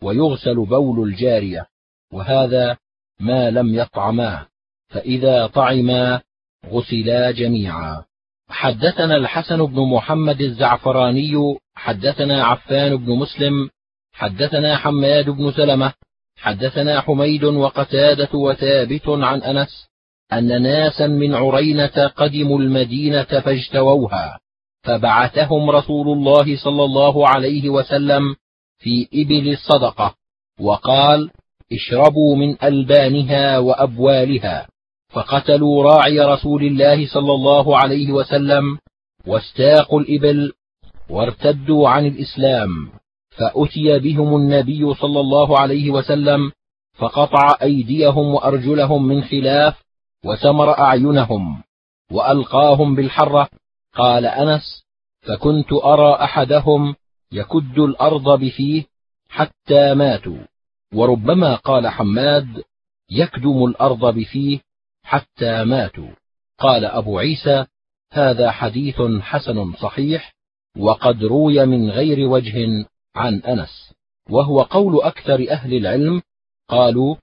ويغسل بول الجارية وهذا ما لم يطعما فإذا طعما غسلا جميعا. حدثنا الحسن بن محمد الزعفراني حدثنا عفان بن مسلم حدثنا حماد بن سلمة حدثنا حميد وقتادة وثابت عن أنس أن ناسا من عرينة قدموا المدينة فاجتووها فبعثهم رسول الله صلى الله عليه وسلم في إبل الصدقة وقال اشربوا من ألبانها وأبوالها. فقتلوا راعي رسول الله صلى الله عليه وسلم واستاقوا الإبل وارتدوا عن الإسلام فأتي بهم النبي صلى الله عليه وسلم فقطع أيديهم وأرجلهم من خلاف وسمر أعينهم وألقاهم بالحرة. قال أنس فكنت أرى أحدهم يكد الأرض بفيه حتى ماتوا وربما قال حماد يكدم الأرض بفيه حتى ماتوا. قال أبو عيسى هذا حديث حسن صحيح وقد روي من غير وجه عن أنس وهو قول أكثر أهل العلم قالوا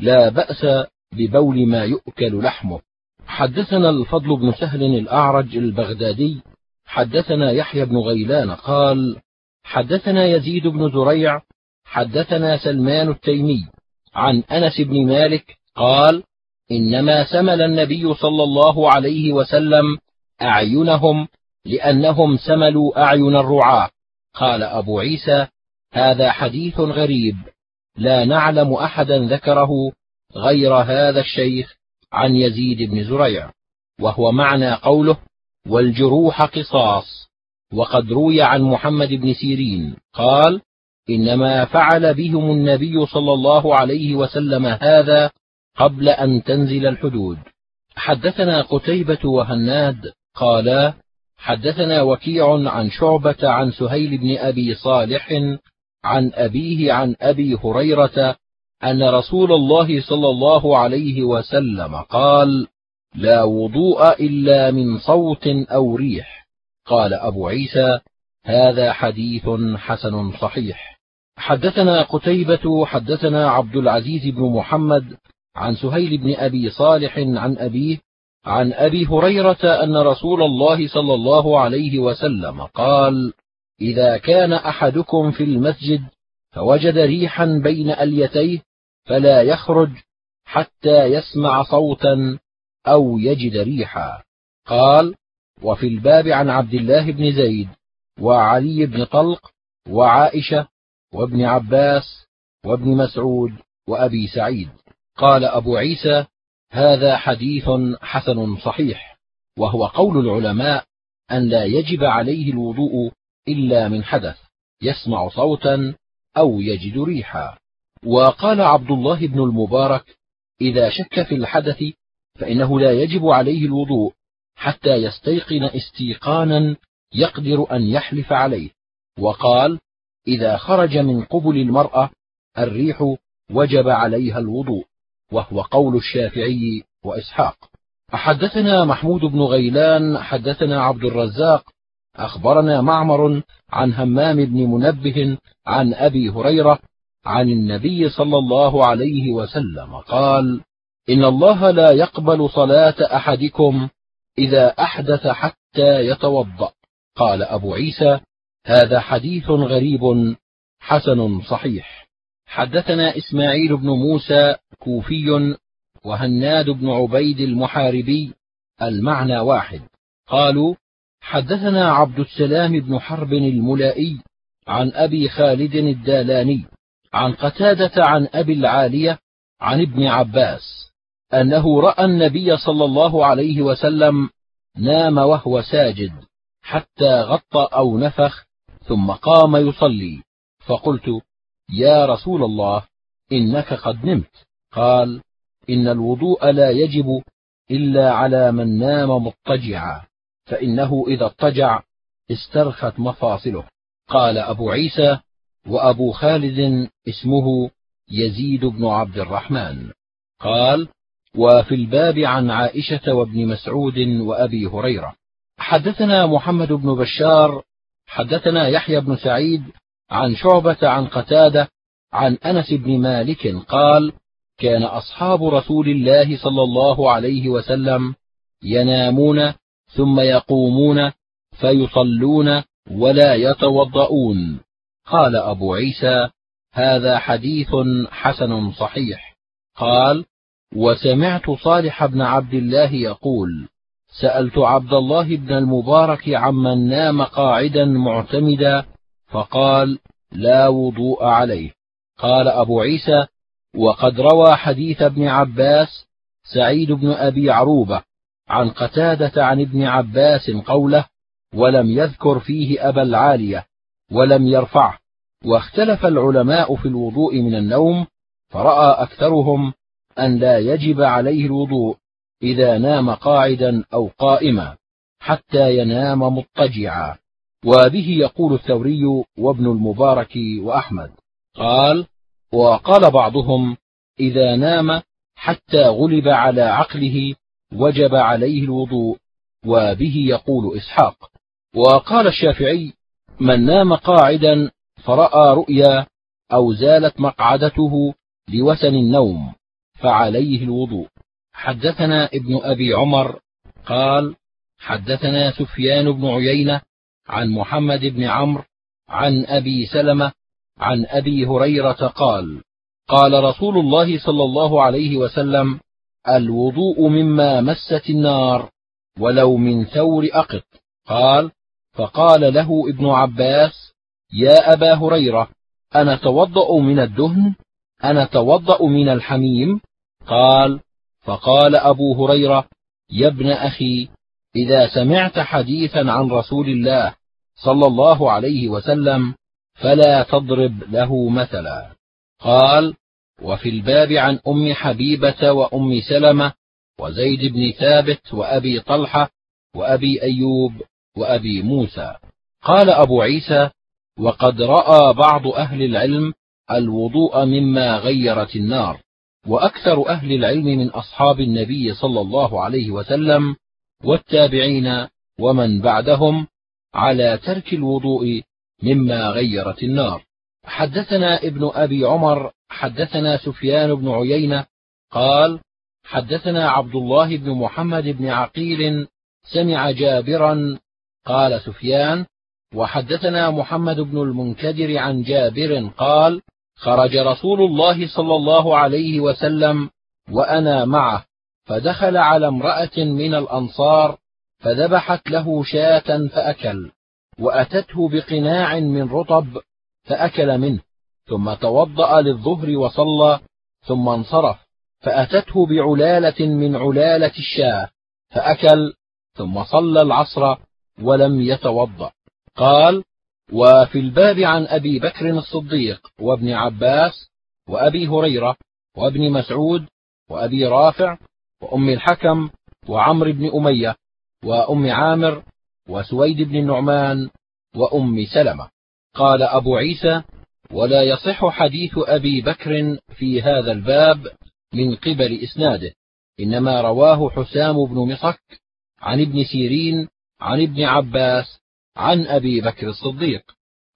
لا بأس ببول ما يؤكل لحمه. حدثنا الفضل بن سهل الأعرج البغدادي حدثنا يحيى بن غيلان قال حدثنا يزيد بن زريع حدثنا سلمان التيمي عن أنس بن مالك قال إنما سمل النبي صلى الله عليه وسلم أعينهم لأنهم سملوا أعين الرعاة. قال أبو عيسى هذا حديث غريب لا نعلم أحدا ذكره غير هذا الشيخ عن يزيد بن زريع وهو معنى قوله والجروح قصاص. وقد روي عن محمد بن سيرين قال إنما فعل بهم النبي صلى الله عليه وسلم هذا قبل أن تنزل الحدود. حدثنا قتيبة وهناد قالا حدثنا وكيع عن شعبة عن سهيل بن أبي صالح عن أبيه عن أبي هريرة أن رسول الله صلى الله عليه وسلم قال لا وضوء إلا من صوت أو ريح. قال أبو عيسى هذا حديث حسن صحيح. حدثنا قتيبة حدثنا عبد العزيز بن محمد عن سهيل بن أبي صالح عن أبيه عن أبي هريرة أن رسول الله صلى الله عليه وسلم قال إذا كان أحدكم في المسجد فوجد ريحا بين أليتيه فلا يخرج حتى يسمع صوتا أو يجد ريحا قال وفي الباب عن عبد الله بن زيد وعلي بن طلق وعائشة وابن عباس وابن مسعود وأبي سعيد قال أبو عيسى هذا حديث حسن صحيح وهو قول العلماء أن لا يجب عليه الوضوء إلا من حدث يسمع صوتا أو يجد ريحا. وقال عبد الله بن المبارك إذا شك في الحدث فإنه لا يجب عليه الوضوء حتى يستيقن استيقانا يقدر أن يحلف عليه. وقال إذا خرج من قبل المرأة الريح وجب عليها الوضوء. وهو قول الشافعي وإسحاق. حدثنا محمود بن غيلان حدثنا عبد الرزاق أخبرنا معمر عن همام بن منبه عن أبي هريرة عن النبي صلى الله عليه وسلم قال إن الله لا يقبل صلاة أحدكم إذا أحدث حتى يتوضأ. قال أبو عيسى هذا حديث غريب حسن صحيح. حدثنا إسماعيل بن موسى كوفي وهناد بن عبيد المحاربي المعنى واحد. قالوا حدثنا عبد السلام بن حرب الملائي عن أبي خالد الدالاني عن قتادة عن أبي العالية عن ابن عباس أنه رأى النبي صلى الله عليه وسلم نام وهو ساجد حتى غطى أو نفخ ثم قام يصلي. فقلت يا رسول الله إنك قد نمت. قال إن الوضوء لا يجب إلا على من نام مضطجعا فإنه إذا اضطجع استرخت مفاصله. قال أبو عيسى وأبو خالد اسمه يزيد بن عبد الرحمن. قال وفي الباب عن عائشة وابن مسعود وأبي هريرة. حدثنا محمد بن بشار حدثنا يحيى بن سعيد عن شعبة عن قتادة عن أنس بن مالك قال كان أصحاب رسول الله صلى الله عليه وسلم ينامون ثم يقومون فيصلون ولا يتوضؤون. قال أبو عيسى هذا حديث حسن صحيح. قال وسمعت صالح بن عبد الله يقول سألت عبد الله بن المبارك عمن نام قاعدا معتمدا فقال لا وضوء عليه. قال أبو عيسى وقد روى حديث ابن عباس سعيد بن أبي عروبة عن قتادة عن ابن عباس قوله ولم يذكر فيه أبا العالية ولم يرفعه. واختلف العلماء في الوضوء من النوم فرأى أكثرهم أن لا يجب عليه الوضوء إذا نام قاعدا أو قائما حتى ينام مضطجعا. وبه يقول الثوري وابن المبارك وأحمد قال وقال بعضهم إذا نام حتى غلب على عقله وجب عليه الوضوء وبه يقول إسحاق. وقال الشافعي من نام قاعدا فرأى رؤيا أو زالت مقعدته لوسن النوم فعليه الوضوء. حدثنا ابن أبي عمر قال حدثنا سفيان بن عيينة عن محمد بن عمرو عن أبي سلمة عن أبي هريرة قال قال رسول الله صلى الله عليه وسلم الوضوء مما مست النار ولو من ثور أقط. قال فقال له ابن عباس يا أبا هريرة أنا توضأ من الدهن؟ أنا توضأ من الحميم؟ قال فقال أبو هريرة يا ابن أخي إذا سمعت حديثا عن رسول الله صلى الله عليه وسلم فلا تضرب له مثلا. قال وفي الباب عن أم حبيبة وأم سلمة وزيد بن ثابت وأبي طلحة وأبي أيوب وأبي موسى. قال أبو عيسى وقد رأى بعض أهل العلم الوضوء مما غيرت النار وأكثر أهل العلم من أصحاب النبي صلى الله عليه وسلم والتابعين ومن بعدهم على ترك الوضوء مما غيرت النار. حدثنا ابن أبي عمر حدثنا سفيان بن عيينة قال حدثنا عبد الله بن محمد بن عقيل سمع جابرا قال سفيان وحدثنا محمد بن المنكدر عن جابر قال خرج رسول الله صلى الله عليه وسلم وأنا معه فدخل على امرأة من الأنصار فذبحت له شاة فأكل. وأتته بقناع من رطب فأكل منه ثم توضأ للظهر وصلى ثم انصرف فأتته بعلالة من علالة الشاة فأكل ثم صلى العصر ولم يتوضأ. قال وفي الباب عن أبي بكر الصديق وابن عباس وأبي هريرة وابن مسعود وأبي رافع وأم الحكم وعمرو بن أمية وأم عامر وسويد بن النعمان وأم سلمة. قال أبو عيسى ولا يصح حديث أبي بكر في هذا الباب من قبل إسناده إنما رواه حسام بن مصك عن ابن سيرين عن ابن عباس عن أبي بكر الصديق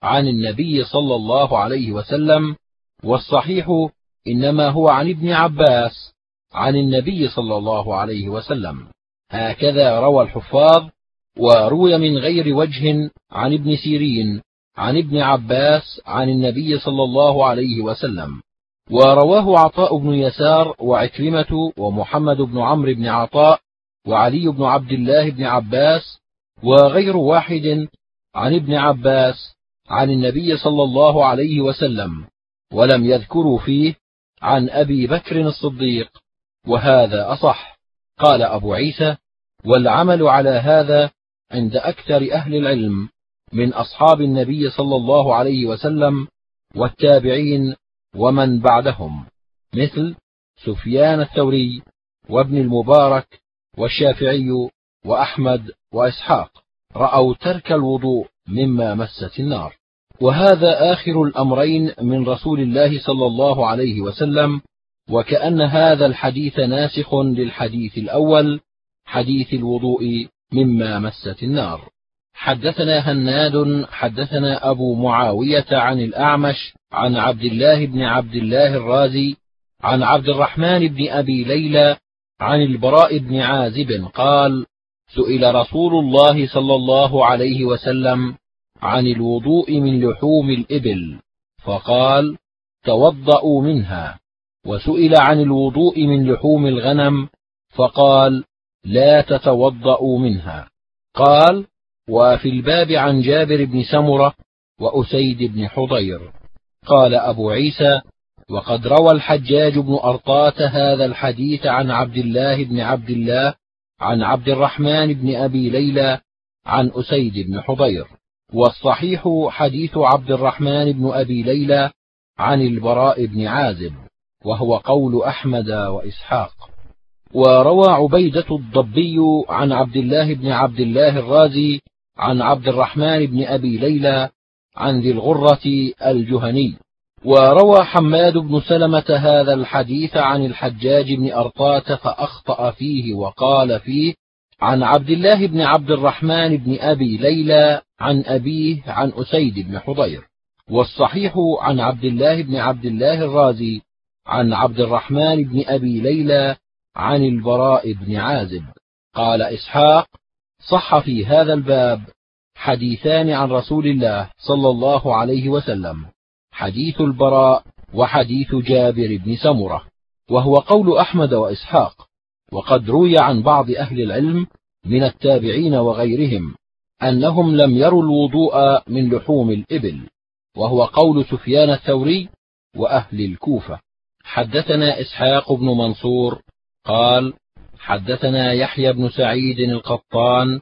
عن النبي صلى الله عليه وسلم والصحيح إنما هو عن ابن عباس عن النبي صلى الله عليه وسلم. هكذا روى الحفاظ وروي من غير وجه عن ابن سيرين عن ابن عباس عن النبي صلى الله عليه وسلم. ورواه عطاء بن يسار وعكرمة ومحمد بن عمرو بن عطاء وعلي بن عبد الله بن عباس وغير واحد عن ابن عباس عن النبي صلى الله عليه وسلم ولم يذكروا فيه عن أبي بكر الصديق. وهذا أصح. قال أبو عيسى والعمل على هذا عند أكثر أهل العلم من أصحاب النبي صلى الله عليه وسلم والتابعين ومن بعدهم مثل سفيان الثوري وابن المبارك والشافعي وأحمد وإسحاق. رأوا ترك الوضوء مما مست النار. وهذا آخر الأمرين من رسول الله صلى الله عليه وسلم وكأن هذا الحديث ناسخ للحديث الأول حديث الوضوء مما مست النار. حدثنا هناد حدثنا أبو معاوية عن الأعمش عن عبد الله بن عبد الله الرازي عن عبد الرحمن بن أبي ليلى عن البراء بن عازب قال سئل رسول الله صلى الله عليه وسلم عن الوضوء من لحوم الإبل فقال توضأوا منها. وسئل عن الوضوء من لحوم الغنم فقال لا تتوضأوا منها. قال وفي الباب عن جابر بن سمرة وأسيد بن حضير. قال أبو عيسى وقد روى الحجاج بن أرطاة هذا الحديث عن عبد الله بن عبد الله عن عبد الرحمن بن أبي ليلى عن أسيد بن حضير. والصحيح حديث عبد الرحمن بن أبي ليلى عن البراء بن عازب وهو قول أحمد وإسحاق. وروى عبيدة الضبي عن عبد الله بن عبد الله الرازي عن عبد الرحمن بن أبي ليلى عن ذي الغرة الجهني. وروى حماد بن سلمة هذا الحديث عن الحجاج بن أرطاة فأخطأ فيه وقال فيه عن عبد الله بن عبد الرحمن بن أبي ليلى عن أبيه عن أسيد بن حضير. والصحيح عن عبد الله بن عبد الله الرازي عن عبد الرحمن بن أبي ليلى عن البراء بن عازب. قال إسحاق صح في هذا الباب حديثان عن رسول الله صلى الله عليه وسلم حديث البراء وحديث جابر بن سمرة وهو قول أحمد وإسحاق وقد روي عن بعض أهل العلم من التابعين وغيرهم أنهم لم يروا الوضوء من لحوم الإبل وهو قول سفيان الثوري وأهل الكوفة. حدثنا إسحاق بن منصور قال حدثنا يحيى بن سعيد القطان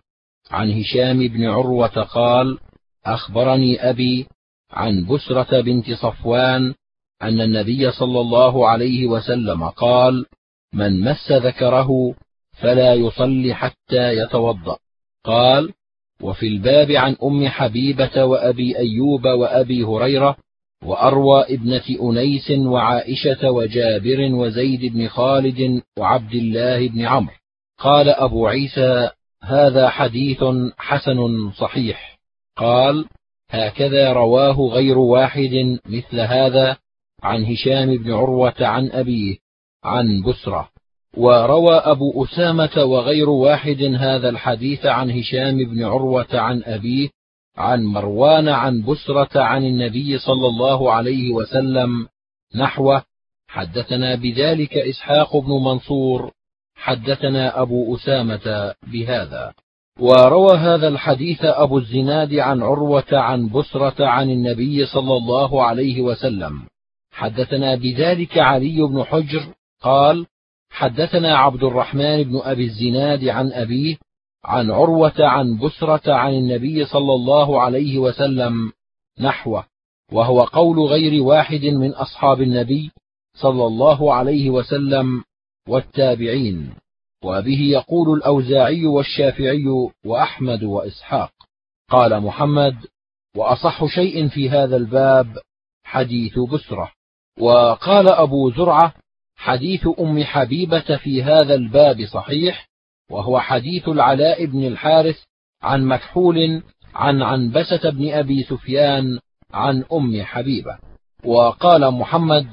عن هشام بن عروة قال أخبرني أبي عن بسرة بنت صفوان أن النبي صلى الله عليه وسلم قال من مس ذكره فلا يصلي حتى يتوضأ. قال وفي الباب عن أم حبيبة وأبي أيوب وأبي هريرة وأروى ابنة أنيس وعائشة وجابر وزيد بن خالد وعبد الله بن عمرو. قال أبو عيسى هذا حديث حسن صحيح. قال هكذا رواه غير واحد مثل هذا عن هشام بن عروة عن أبيه عن بسرة. وروى أبو أسامة وغير واحد هذا الحديث عن هشام بن عروة عن أبيه عن مروان عن بسرة عن النبي صلى الله عليه وسلم نحوه حدثنا بذلك إسحاق بن منصور حدثنا أبو أسامة بهذا. وروى هذا الحديث أبو الزناد عن عروة عن بسرة عن النبي صلى الله عليه وسلم. حدثنا بذلك علي بن حجر قال حدثنا عبد الرحمن بن أبي الزناد عن أبيه عن عروة عن بسرة عن النبي صلى الله عليه وسلم نحوه وهو قول غير واحد من أصحاب النبي صلى الله عليه وسلم والتابعين وبه يقول الأوزاعي والشافعي وأحمد وإسحاق. قال محمد وأصح شيء في هذا الباب حديث بسرة. وقال أبو زرعة حديث أم حبيبة في هذا الباب صحيح وهو حديث العلاء بن الحارث عن مكحول عن عنبسة بن أبي سفيان عن أم حبيبة. وقال محمد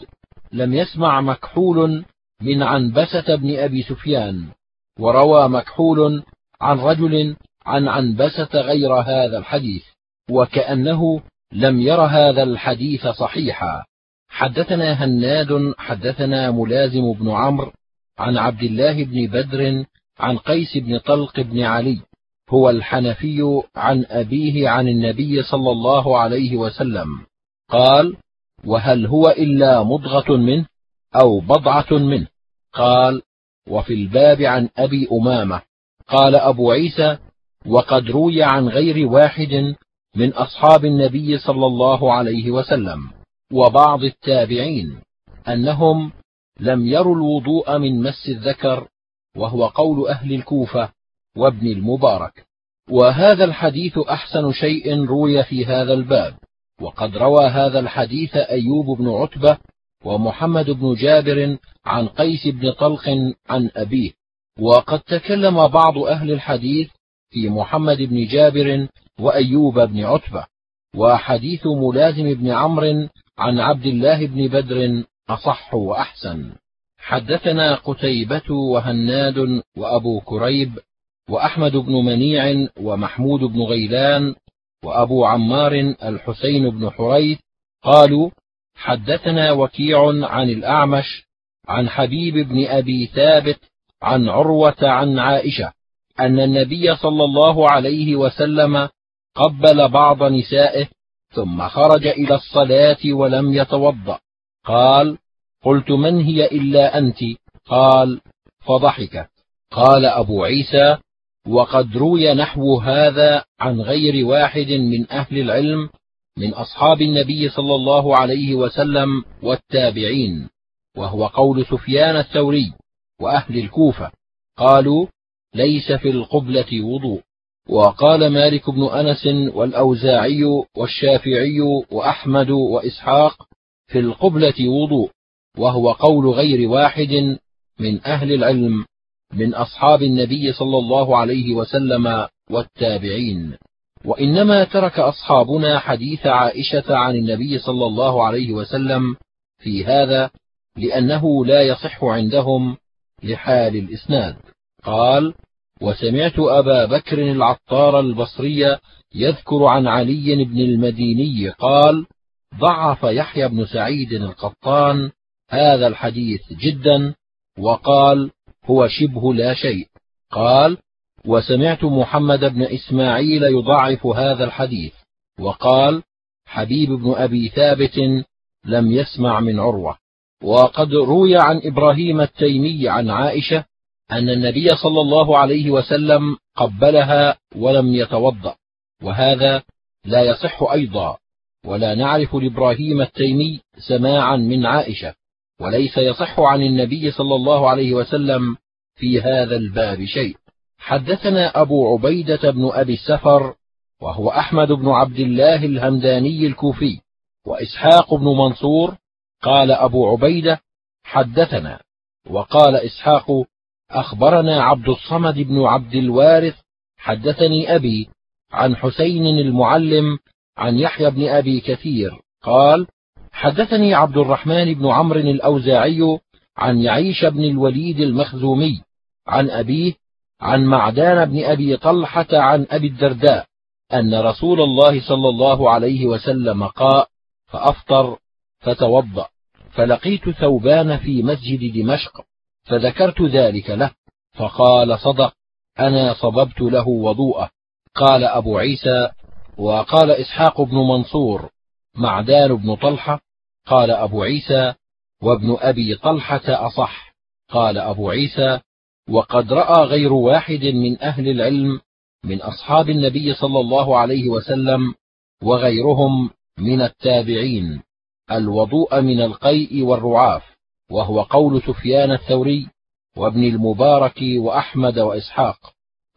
لم يسمع مكحول من عنبسة بن أبي سفيان وروى مكحول عن رجل عن عنبسة غير هذا الحديث وكأنه لم ير هذا الحديث صحيحا. حدثنا هناد حدثنا ملازم بن عمرو عن عبد الله بن بدر عن قيس بن طلق بن علي هو الحنفي عن أبيه عن النبي صلى الله عليه وسلم. قال وهل هو إلا مضغة منه أو بضعة منه؟ قال وفي الباب عن أبي أمامة. قال أبو عيسى وقد روي عن غير واحد من أصحاب النبي صلى الله عليه وسلم وبعض التابعين أنهم لم يروا الوضوء من مس الذكر وهو قول أهل الكوفة وابن المبارك. وهذا الحديث أحسن شيء روي في هذا الباب. وقد روى هذا الحديث أيوب بن عتبة ومحمد بن جابر عن قيس بن طلق عن أبيه. وقد تكلم بعض أهل الحديث في محمد بن جابر وأيوب بن عتبة. وحديث ملازم بن عمرو عن عبد الله بن بدر أصح وأحسن. حدثنا قتيبة وهناد وأبو كريب وأحمد بن منيع ومحمود بن غيلان وأبو عمار الحسين بن حريث قالوا حدثنا وكيع عن الأعمش عن حبيب بن أبي ثابت عن عروة عن عائشة أن النبي صلى الله عليه وسلم قبل بعض نسائه ثم خرج إلى الصلاة ولم يتوضأ. قال قلت من هي إلا أنت؟ قال فضحكت قال أبو عيسى وقد روي نحو هذا عن غير واحد من أهل العلم من أصحاب النبي صلى الله عليه وسلم والتابعين وهو قول سفيان الثوري وأهل الكوفة. قالوا ليس في القبلة وضوء. وقال مالك بن أنس والأوزاعي والشافعي وأحمد وإسحاق في القبلة وضوء. وهو قول غير واحد من أهل العلم من أصحاب النبي صلى الله عليه وسلم والتابعين. وإنما ترك أصحابنا حديث عائشة عن النبي صلى الله عليه وسلم في هذا لأنه لا يصح عندهم لحال الإسناد. قال وسمعت أبا بكر العطار البصري يذكر عن علي بن المديني قال ضعف يحيى بن سعيد القطان هذا الحديث جدا وقال هو شبه لا شيء. قال وسمعت محمد بن إسماعيل يضعف هذا الحديث. وقال حبيب بن أبي ثابت لم يسمع من عروة. وقد روي عن إبراهيم التيمي عن عائشة أن النبي صلى الله عليه وسلم قبلها ولم يتوضأ وهذا لا يصح أيضا. ولا نعرف لإبراهيم التيمي سماعا من عائشة. وليس يصح عن النبي صلى الله عليه وسلم في هذا الباب شيء. حدثنا أبو عبيدة بن أبي السفر وهو أحمد بن عبد الله الهمداني الكوفي وإسحاق بن منصور قال أبو عبيدة حدثنا. وقال إسحاق أخبرنا عبد الصمد بن عبد الوارث حدثني أبي عن حسين المعلم عن يحيى بن أبي كثير قال حدثني عبد الرحمن بن عمرو الأوزاعي عن يعيش بن الوليد المخزومي عن أبيه عن معدان بن أبي طلحة عن أبي الدرداء أن رسول الله صلى الله عليه وسلم قاء فأفطر فتوضأ فلقيت ثوبان في مسجد دمشق فذكرت ذلك له فقال صدق أنا صببت له وضوءه. قال أبو عيسى وقال إسحاق بن منصور معدان بن طلحة قال أبو عيسى وابن أبي طلحة أصح. قال أبو عيسى وقد رأى غير واحد من أهل العلم من أصحاب النبي صلى الله عليه وسلم وغيرهم من التابعين الوضوء من القيء والرعاف وهو قول سفيان الثوري وابن المبارك وأحمد وإسحاق.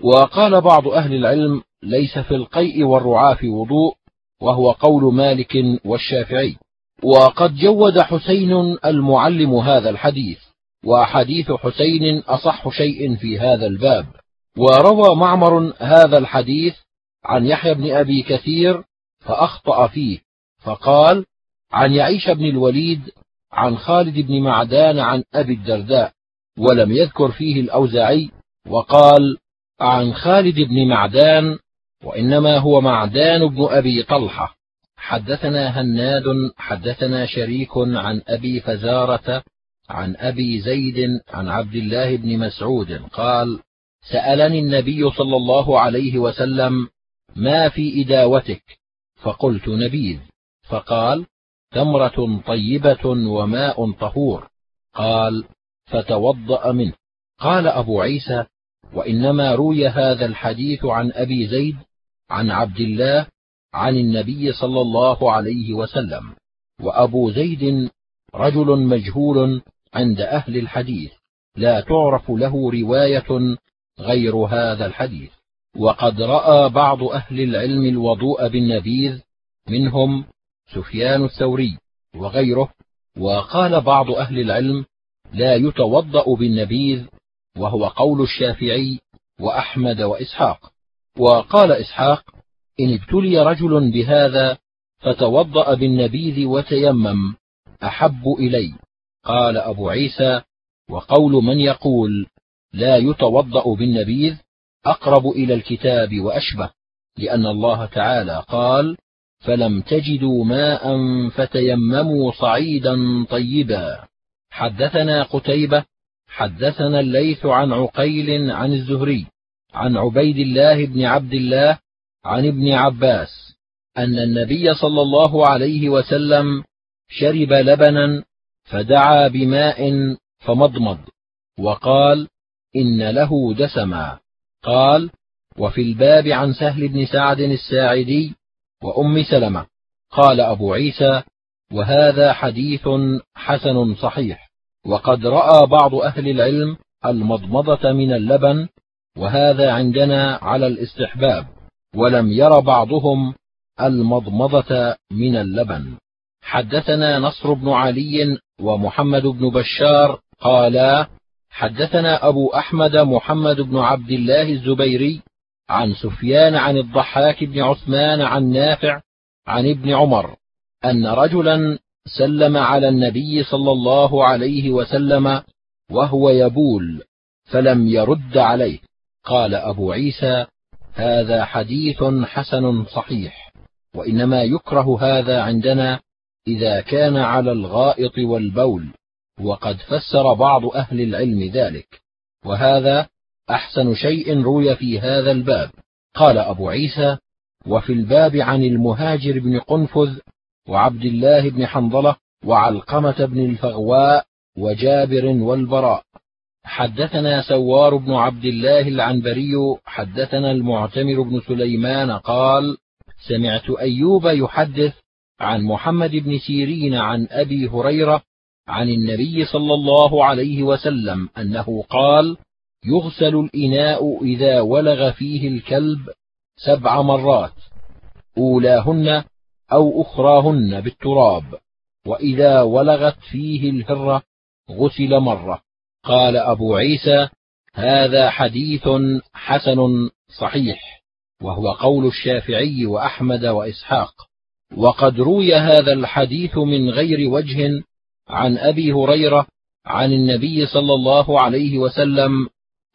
وقال بعض أهل العلم ليس في القيء والرعاف وضوء وهو قول مالك والشافعي. وقد جود حسين المعلم هذا الحديث وحديث حسين أصح شيء في هذا الباب. وروى معمر هذا الحديث عن يحيى بن أبي كثير فأخطأ فيه فقال عن يعيش بن الوليد عن خالد بن معدان عن أبي الدرداء ولم يذكر فيه الأوزاعي وقال عن خالد بن معدان وإنما هو معدان بن أبي طلحة. حدثنا هناد حدثنا شريك عن أبي فزارة عن أبي زيد عن عبد الله بن مسعود قال سألني النبي صلى الله عليه وسلم ما في إداوتك؟ فقلت نبيذ. فقال تمرة طيبة وماء طهور. قال فتوضأ منه. قال أبو عيسى وإنما روي هذا الحديث عن أبي زيد عن عبد الله عن النبي صلى الله عليه وسلم وأبو زيد رجل مجهول عند أهل الحديث لا تعرف له رواية غير هذا الحديث. وقد رأى بعض أهل العلم الوضوء بالنبيذ منهم سفيان الثوري وغيره وقال بعض أهل العلم لا يتوضأ بالنبيذ وهو قول الشافعي وأحمد وإسحاق. وقال إسحاق إن ابتلي رجل بهذا فتوضأ بالنبيذ وتيمم أحب إلي. قال أبو عيسى وقول من يقول لا يتوضأ بالنبيذ أقرب إلى الكتاب وأشبه لأن الله تعالى قال فلم تجدوا ماء فتيمموا صعيدا طيبا. حدثنا قتيبة حدثنا الليث عن عقيل عن الزهري عن عبيد الله بن عبد الله عن ابن عباس أن النبي صلى الله عليه وسلم شرب لبنا فدعا بماء فمضمض وقال إن له دسما قال وفي الباب عن سهل بن سعد الساعدي وأم سلمة. قال أبو عيسى وهذا حديث حسن صحيح وقد رأى بعض أهل العلم المضمضة من اللبن وهذا عندنا على الاستحباب. ولم ير بعضهم المضمضة من اللبن. حدثنا نصر بن علي ومحمد بن بشار قالا حدثنا أبو أحمد محمد بن عبد الله الزبيري عن سفيان عن الضحاك بن عثمان عن نافع عن ابن عمر أن رجلا سلم على النبي صلى الله عليه وسلم وهو يبول فلم يرد عليه. قال أبو عيسى هذا حديث حسن صحيح وإنما يكره هذا عندنا إذا كان على الغائط والبول وقد فسر بعض أهل العلم ذلك وهذا أحسن شيء روي في هذا الباب. قال أبو عيسى وفي الباب عن المهاجر بن قنفذ وعبد الله بن حنظلة وعلقمة بن الفغواء وجابر والبراء. حدثنا سوار بن عبد الله العنبري حدثنا المعتمر بن سليمان قال سمعت أيوب يحدث عن محمد بن سيرين عن أبي هريرة عن النبي صلى الله عليه وسلم أنه قال يغسل الإناء إذا ولغ فيه الكلب سبع مرات أولاهن أو أخراهن بالتراب وإذا ولغت فيه الهرة غسل مرة. قال أبو عيسى هذا حديث حسن صحيح وهو قول الشافعي وأحمد وإسحاق. وقد روي هذا الحديث من غير وجه عن أبي هريرة عن النبي صلى الله عليه وسلم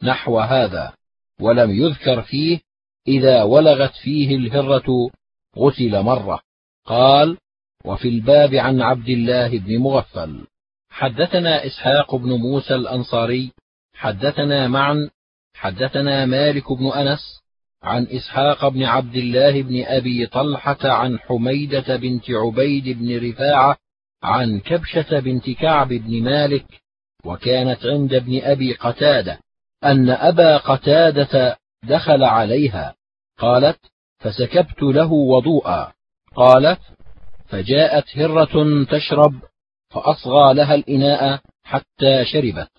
نحو هذا ولم يذكر فيه إذا ولغت فيه الهرة غسل مرة. قال وفي الباب عن عبد الله بن مغفل. حدثنا إسحاق بن موسى الأنصاري حدثنا معا حدثنا مالك بن أنس عن إسحاق بن عبد الله بن أبي طلحة عن حميدة بنت عبيد بن رفاعة عن كبشة بنت كعب بن مالك وكانت عند ابن أبي قتادة أن أبا قتادة دخل عليها قالت فسكبت له وضوءا. قالت فجاءت هرة تشرب فأصغى لها الإناء حتى شربت.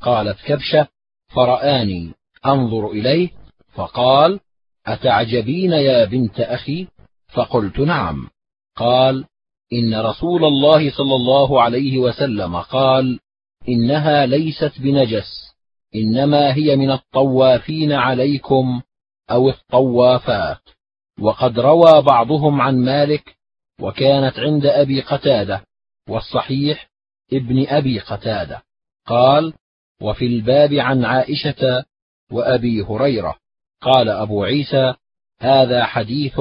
قالت كبشة فرآني أنظر إليه فقال أتعجبين يا بنت أخي؟ فقلت نعم. قال إن رسول الله صلى الله عليه وسلم قال إنها ليست بنجس إنما هي من الطوافين عليكم أو الطوافات. وقد روى بعضهم عن مالك وكانت عند أبي قتادة والصحيح ابن أبي قتادة. قال وفي الباب عن عائشة وأبي هريرة. قال أبو عيسى هذا حديث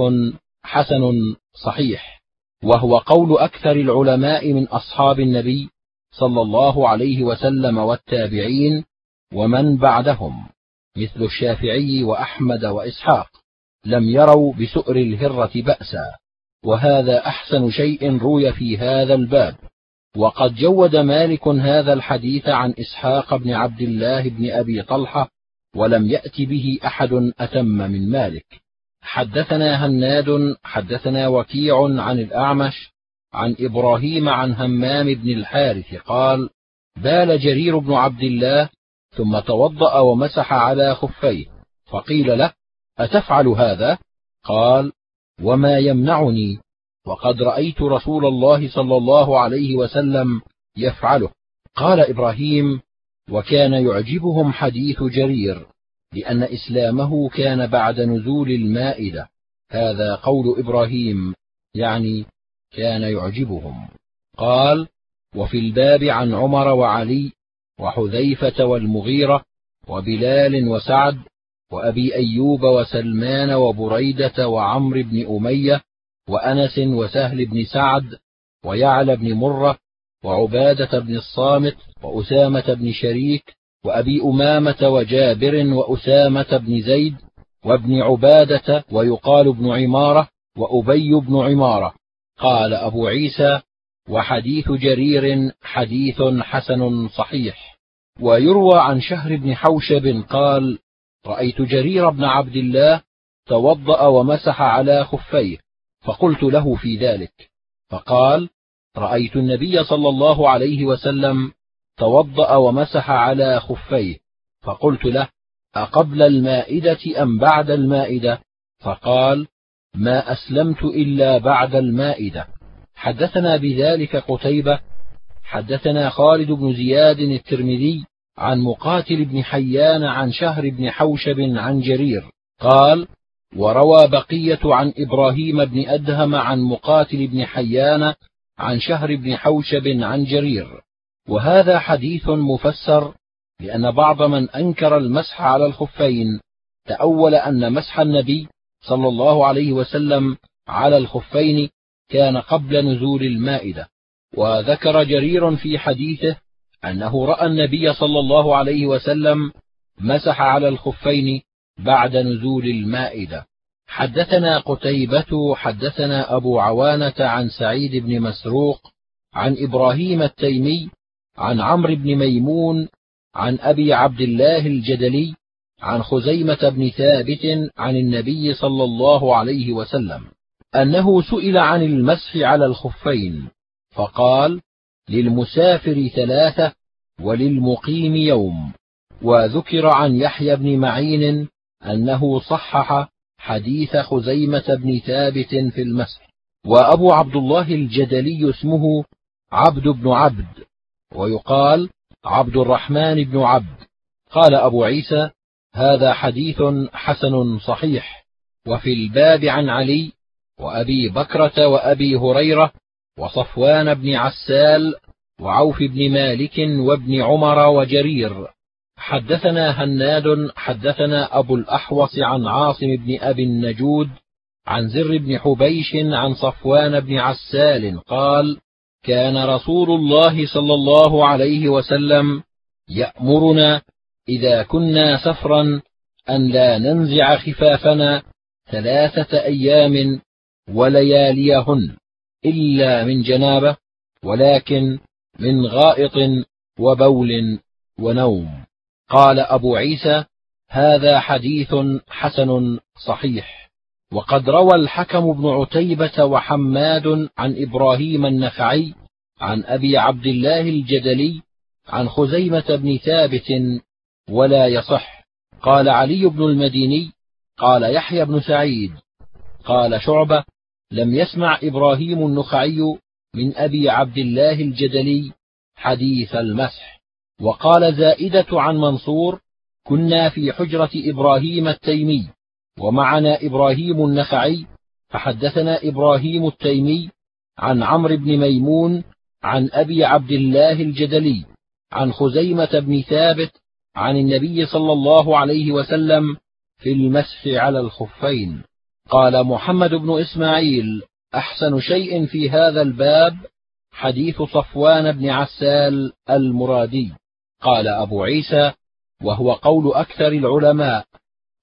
حسن صحيح وهو قول أكثر العلماء من أصحاب النبي صلى الله عليه وسلم والتابعين ومن بعدهم مثل الشافعي وأحمد وإسحاق. لم يروا بسؤر الهرة بأسا. وهذا أحسن شيء روي في هذا الباب. وقد جود مالك هذا الحديث عن إسحاق بن عبد الله بن أبي طلحة ولم يأت به أحد أتم من مالك. حدثنا هناد حدثنا وكيع عن الأعمش عن إبراهيم عن همام بن الحارث قال بال جرير بن عبد الله ثم توضأ ومسح على خفيه فقيل له أتفعل هذا؟ قال وما يمنعني وقد رأيت رسول الله صلى الله عليه وسلم يفعله. قال إبراهيم وكان يعجبهم حديث جرير لأن إسلامه كان بعد نزول المائدة. هذا قول إبراهيم يعني كان يعجبهم. قال وفي الباب عن عمر وعلي وحذيفة والمغيرة وبلال وسعد وأبي أيوب وسلمان وبريدة وعمرو بن أمية وأنس وسهل بن سعد ويعلى بن مرة وعبادة بن الصامت وأسامة بن شريك وأبي أمامة وجابر وأسامة بن زيد وابن عبادة ويقال ابن عمارة وأبي بن عمارة. قال أبو عيسى وحديث جرير حديث حسن صحيح. ويروى عن شهر بن حوشب قال رأيت جرير بن عبد الله توضأ ومسح على خفيه فقلت له في ذلك. فقال رأيت النبي صلى الله عليه وسلم توضأ ومسح على خفيه فقلت له أقبل المائدة أم بعد المائدة؟ فقال ما أسلمت إلا بعد المائدة. حدثنا بذلك قتيبة حدثنا خالد بن زياد الترمذي عن مقاتل بن حيان عن شهر بن حوشب عن جرير. قال وروى بقية عن إبراهيم بن أدهم عن مقاتل بن حيان عن شهر بن حوشب عن جرير. وهذا حديث مفسر لأن بعض من أنكر المسح على الخفين. تأول أن مسح النبي صلى الله عليه وسلم على الخفين كان قبل نزول المائدة. وذكر جرير في حديثه أنه رأى النبي صلى الله عليه وسلم مسح على الخفين بعد نزول المائدة. حدثنا قتيبة حدثنا أبو عوانة عن سعيد بن مسروق عن إبراهيم التيمي عن عمرو بن ميمون عن أبي عبد الله الجدلي عن خزيمة بن ثابت عن النبي صلى الله عليه وسلم أنه سئل عن المسح على الخفين فقال للمسافر ثلاثة وللمقيم يوم. وذكر عن يحيى بن معين أنه صحح حديث خزيمة بن ثابت في المسح. وأبو عبد الله الجدلي اسمه عبد بن عبد ويقال عبد الرحمن بن عبد. قال أبو عيسى هذا حديث حسن صحيح. وفي الباب عن علي وأبي بكرة وأبي هريرة وصفوان بن عسال وعوف بن مالك وابن عمر وجرير. حدثنا هناد حدثنا أبو الأحوص عن عاصم بن أبي النجود عن زر بن حبيش عن صفوان بن عسال قال كان رسول الله صلى الله عليه وسلم يأمرنا إذا كنا سفرا أن لا ننزع خفافنا ثلاثة أيام ولياليهن. إلا من جنابة ولكن من غائط وبول ونوم. قال أبو عيسى هذا حديث حسن صحيح. وقد روى الحكم بن عتيبة وحماد عن إبراهيم النخعي عن أبي عبد الله الجدلي عن خزيمة بن ثابت ولا يصح. قال علي بن المديني قال يحيى بن سعيد قال شعبة لم يسمع إبراهيم النخعي من أبي عبد الله الجدلي حديث المسح. وقال زائدة عن منصور كنا في حجرة إبراهيم التيمي ومعنا إبراهيم النخعي فحدثنا إبراهيم التيمي عن عمرو بن ميمون عن أبي عبد الله الجدلي عن خزيمة بن ثابت عن النبي صلى الله عليه وسلم في المسح على الخفين. قال محمد بن إسماعيل أحسن شيء في هذا الباب حديث صفوان بن عسال المرادي. قال أبو عيسى وهو قول أكثر العلماء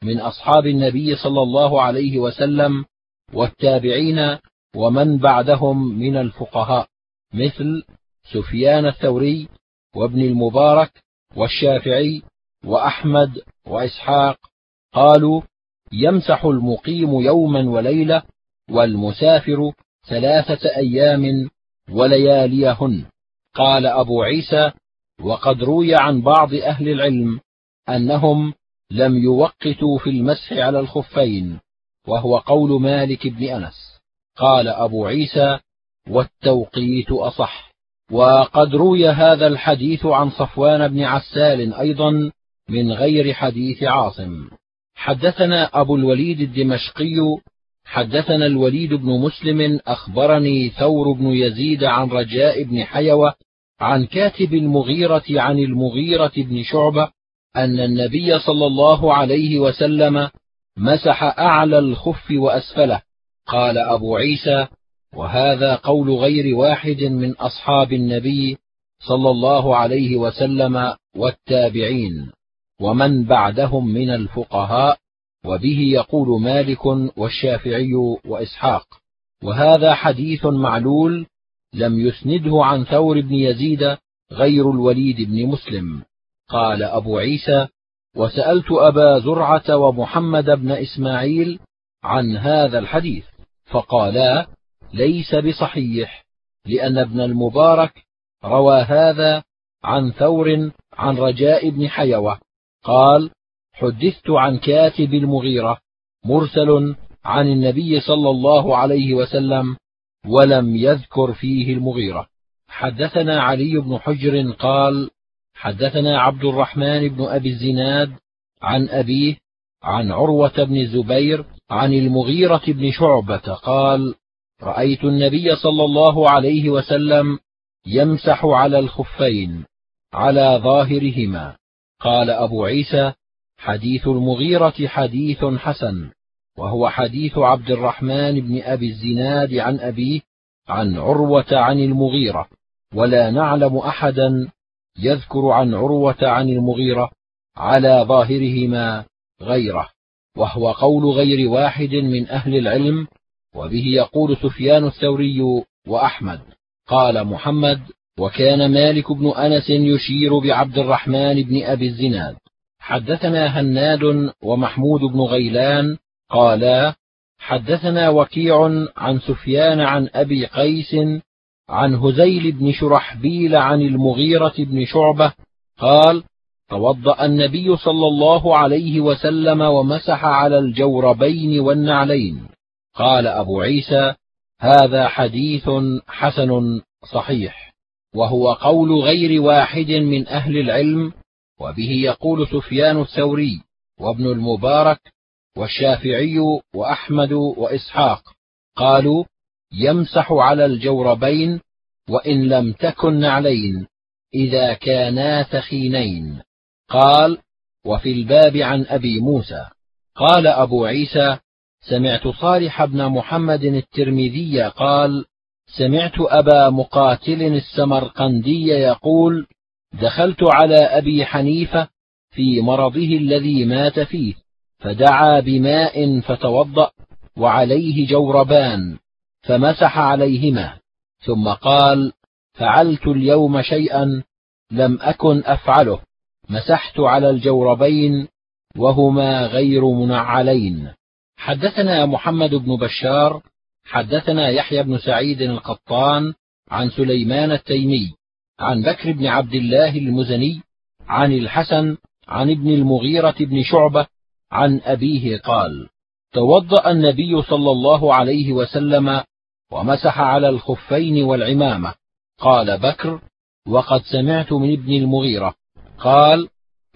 من أصحاب النبي صلى الله عليه وسلم والتابعين ومن بعدهم من الفقهاء مثل سفيان الثوري وابن المبارك والشافعي وأحمد وإسحاق قالوا يمسح المقيم يوما وليلة والمسافر ثلاثة أيام ولياليهن. قال أبو عيسى وقد روي عن بعض أهل العلم أنهم لم يوقتوا في المسح على الخفين وهو قول مالك بن أنس. قال أبو عيسى والتوقيت أصح. وقد روي هذا الحديث عن صفوان بن عسال أيضا من غير حديث عاصم. حدثنا أبو الوليد الدمشقي حدثنا الوليد بن مسلم أخبرني ثور بن يزيد عن رجاء بن حيوة عن كاتب المغيرة عن المغيرة بن شعبة أن النبي صلى الله عليه وسلم مسح أعلى الخف وأسفله. قال أبو عيسى وهذا قول غير واحد من أصحاب النبي صلى الله عليه وسلم والتابعين. ومن بعدهم من الفقهاء وبه يقول مالك والشافعي وإسحاق. وهذا حديث معلول لم يسنده عن ثور بن يزيد غير الوليد بن مسلم. قال أبو عيسى وسألت أبا زرعة ومحمد بن إسماعيل عن هذا الحديث فقالا ليس بصحيح لأن ابن المبارك روى هذا عن ثور عن رجاء بن حيوة. قال حدثت عن كاتب المغيرة مرسل عن النبي صلى الله عليه وسلم ولم يذكر فيه المغيرة. حدثنا علي بن حجر قال حدثنا عبد الرحمن بن أبي الزناد عن أبيه عن عروة بن الزبير عن المغيرة بن شعبة قال رأيت النبي صلى الله عليه وسلم يمسح على الخفين على ظاهرهما. قال أبو عيسى حديث المغيرة حديث حسن وهو حديث عبد الرحمن بن أبي الزناد عن أبيه عن عروة عن المغيرة ولا نعلم أحدا يذكر عن عروة عن المغيرة على ظاهرهما غيره وهو قول غير واحد من أهل العلم وبه يقول سفيان الثوري وأحمد قال محمد وكان مالك بن أنس يشير بعبد الرحمن بن أبي الزناد. حدثنا هناد ومحمود بن غيلان قالا حدثنا وكيع عن سفيان عن أبي قيس عن هزيل بن شرحبيل عن المغيرة بن شعبة قال توضأ النبي صلى الله عليه وسلم ومسح على الجوربين والنعلين. قال أبو عيسى هذا حديث حسن صحيح. وهو قول غير واحد من أهل العلم وبه يقول سفيان الثوري وابن المبارك والشافعي وأحمد وإسحاق قالوا يمسح على الجوربين وإن لم تكن نعلين إذا كانا ثخينين. قال وفي الباب عن أبي موسى. قال أبو عيسى سمعت صالح بن محمد الترمذي قال سمعت أبا مقاتل السمرقندي يقول دخلت على أبي حنيفة في مرضه الذي مات فيه فدعا بماء فتوضأ وعليه جوربان فمسح عليهما ثم قال فعلت اليوم شيئا لم أكن أفعله مسحت على الجوربين وهما غير منعلين. حدثنا محمد بن بشار حدثنا يحيى بن سعيد القطان عن سليمان التيمي عن بكر بن عبد الله المزني عن الحسن عن ابن المغيرة بن شعبة عن أبيه قال توضأ النبي صلى الله عليه وسلم ومسح على الخفين والعمامة. قال بكر وقد سمعت من ابن المغيرة. قال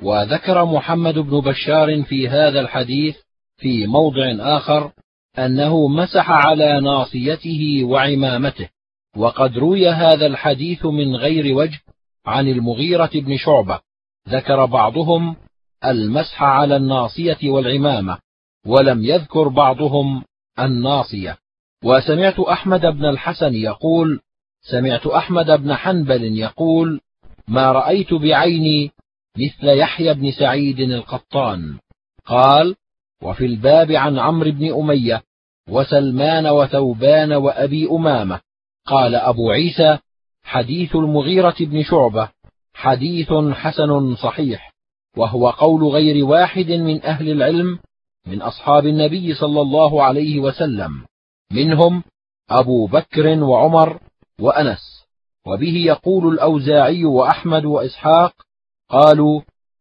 وذكر محمد بن بشار في هذا الحديث في موضع آخر أنه مسح على ناصيته وعمامته. وقد روي هذا الحديث من غير وجه عن المغيرة بن شعبة. ذكر بعضهم المسح على الناصية والعمامة ولم يذكر بعضهم الناصية. وسمعت أحمد بن الحسن يقول سمعت أحمد بن حنبل يقول ما رأيت بعيني مثل يحيى بن سعيد القطان. قال وفي الباب عن عمرو بن أمية وسلمان وثوبان وأبي أمامة. قال أبو عيسى حديث المغيرة بن شعبة حديث حسن صحيح وهو قول غير واحد من أهل العلم من أصحاب النبي صلى الله عليه وسلم منهم أبو بكر وعمر وأنس. وبه يقول الأوزاعي وأحمد وإسحاق قالوا